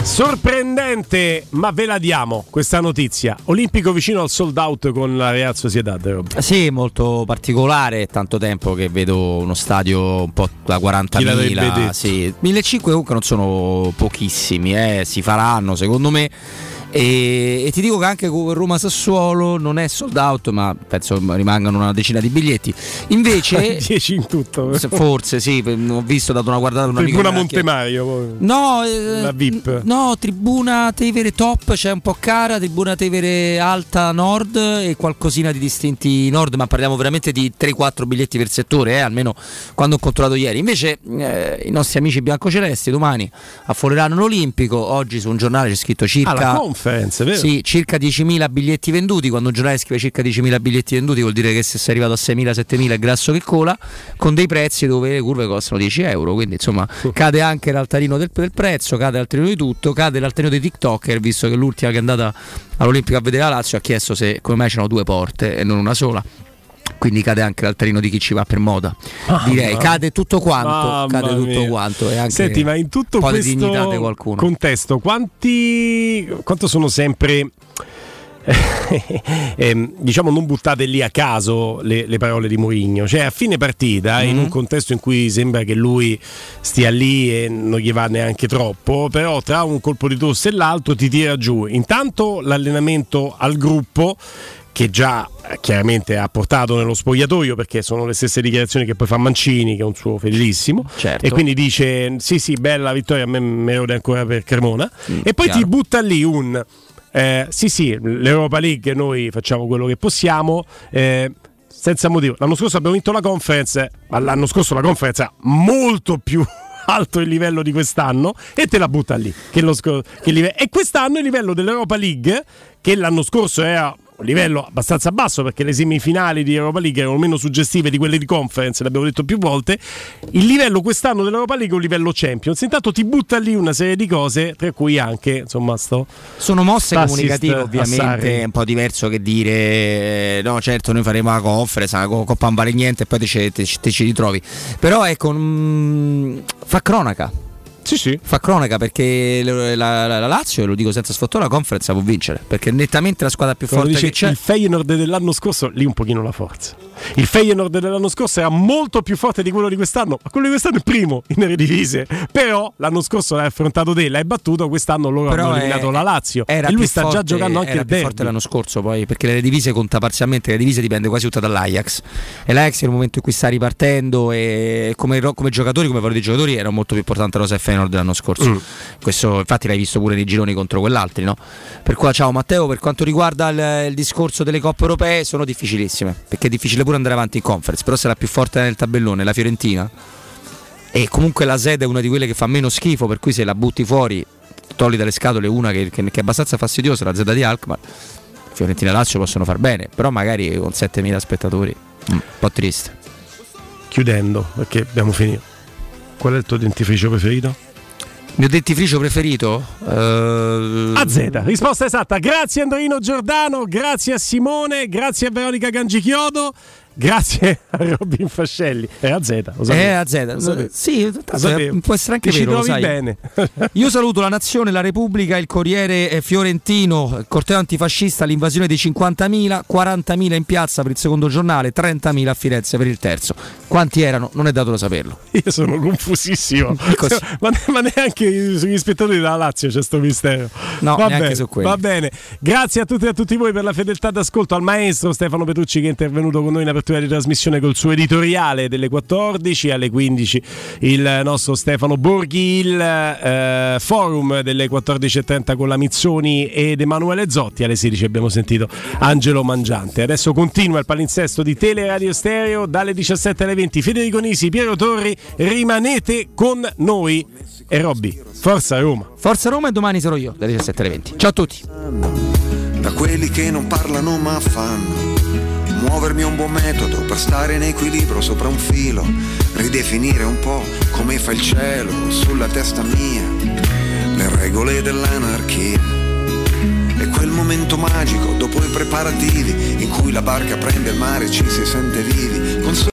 Sorprendente, ma ve la diamo questa notizia. Olimpico vicino al sold out con la Real Sociedad. Rob. Sì, molto particolare, tanto tempo che vedo uno stadio un po' da Chi l'avrebbe 40.000. detto? Sì. 1.500 comunque non sono pochissimi, eh, si faranno secondo me. E, e ti dico che anche con Roma Sassuolo non è sold out, ma penso rimangano una decina di biglietti. Invece, [laughs] 10 in tutto. se- forse sì, ho visto, ho dato una guardata a un amico Tribuna Montemario. poi. No, eh, La VIP. No, Tribuna Tevere Top c'è un po' cara, Tribuna Tevere Alta Nord e qualcosina di distinti Nord, ma parliamo veramente di 3-4 biglietti per settore, eh, almeno quando ho controllato ieri. Invece eh, i nostri amici biancocelesti domani affolleranno l'Olimpico, oggi su un giornale c'è scritto circa... Ah, la conference, vero? Sì, circa 10.000 biglietti venduti. Quando un giornale scrive circa 10.000 biglietti venduti, vuol dire che se sei arrivato a 6.000-7.000 è grasso che cola, con dei prezzi dove le curve costano 10 euro. Quindi insomma cade anche l'altarino del, del prezzo, cade l'altarino di tutto, cade l'altarino dei TikToker, visto che l'ultima che è andata all'Olimpico a vedere la Lazio ha chiesto se come mai c'erano due porte e non una sola. Quindi cade anche l'altarino di chi ci va per moda. Direi, cade tutto quanto. Mamma cade tutto quanto. E anche Senti, ma in tutto questo contesto, quanti, quanto sono sempre. [laughs] ehm, diciamo non buttate lì a caso le, le parole di Mourinho cioè a fine partita in Mhm. un contesto in cui sembra che lui stia lì e non gli va neanche troppo però tra un colpo di tosse e l'altro ti tira giù intanto l'allenamento al gruppo che già eh, chiaramente ha portato nello spogliatoio perché sono le stesse dichiarazioni che poi fa Mancini che è un suo fedelissimo Certo. e quindi dice sì sì bella vittoria a me me rode ancora per Cremona e poi chiaro. ti butta lì un eh, sì sì l'Europa League noi facciamo quello che possiamo eh, senza motivo l'anno scorso abbiamo vinto la conference ma l'anno scorso la conference era molto più [laughs] alto il livello di quest'anno e te la butta lì che lo scor- che live- e quest'anno il livello dell'Europa League che l'anno scorso era un livello abbastanza basso perché le semifinali di Europa League erano meno suggestive di quelle di conference, l'abbiamo detto più volte. Il livello quest'anno dell'Europa League è un livello Champions. Intanto ti butta lì una serie di cose, tra cui anche insomma sto. Sono mosse comunicative ovviamente, è un po' diverso che dire eh, no certo noi faremo la conference, la co- Coppa non vale niente e poi te, ci- te ci- te ci ritrovi. Però ecco, mm, fa cronaca. Sì, sì. Fa cronaca perché la, la- la Lazio, e lo dico senza sfottare, la conference la può vincere. Perché è nettamente la squadra più Quando forte dice che c'è. il Feyenoord dell'anno scorso, lì un pochino la forza. Il Feyenoord dell'anno scorso era molto più forte di quello di quest'anno, ma quello di quest'anno è primo in Eredivisie. Però l'anno scorso l'hai affrontato te, l'hai battuto, quest'anno loro Però hanno è- eliminato la Lazio. E lui sta già forte- giocando anche era il più derby. forte l'anno scorso poi perché le divise conta parzialmente, le divise dipende quasi tutta dall'Ajax e l'Ajax nel momento in cui sta ripartendo e come, come giocatori, come valore di giocatori era molto più importante Rosa e Feyenoord dell'anno scorso. Mm. Questo infatti l'hai visto pure nei gironi contro quell'altri, no? Per cui ciao Matteo, per quanto riguarda il, il discorso delle coppe europee sono difficilissime, perché è difficile pure andare avanti in conference, però la più forte nel tabellone, la Fiorentina e comunque la sede è una di quelle che fa meno schifo, per cui se la butti fuori, togli dalle scatole una che, che- che è abbastanza fastidiosa, la Z di Alkmaar, Fiorentina e Lazio possono far bene, però magari con 7.000 spettatori, un po' triste. Chiudendo, perché abbiamo finito. Qual è il tuo dentifricio preferito? Mio dentifricio preferito? Eh, AZ, risposta esatta. Grazie Andrino Giordano, grazie a Simone, grazie a Veronica Gangichiodo, grazie a Robin Fascelli. Lo sapevo. È AZ. Lo sapevo. Sì, Lo tanto sapevo. è- può essere anche Ti ci vero, sai. bene. Io saluto la Nazione, la Repubblica, il Corriere Fiorentino, il corteo antifascista, l'invasione dei 50.000, 40.000 in piazza per il secondo giornale, 30.000 a Firenze per il terzo. Quanti erano? Non è dato da saperlo. Io sono confusissimo. [laughs] [laughs] ma, ma neanche sugli spettatori della Lazio c'è questo mistero. No, va neanche bene, su quelli. Va bene. Grazie a tutti e a tutti voi per la fedeltà d'ascolto. Al maestro Stefano Petrucci che è intervenuto con noi in apertura di trasmissione col suo editoriale delle 14 alle 15. Il nostro Stefano Borghi, il eh, forum delle 14.30 con la Mizzoni ed Emanuele Zotti. Alle 16 abbiamo sentito Angelo Mangiante. Adesso continua il palinsesto di Teleradio Stereo dalle 17 alle 20. Federico Nisi, Piero Torri, rimanete con noi. E Robby, forza Roma. Forza Roma e domani sarò io, dalle 17 alle 20. Ciao a tutti. da quelli che non parlano ma fanno. Muovermi è un buon metodo per stare in equilibrio sopra un filo, ridefinire un po' come fa il cielo sulla testa mia, le regole dell'anarchia. È quel momento magico dopo i preparativi in cui la barca prende il mare e ci si sente vivi. Con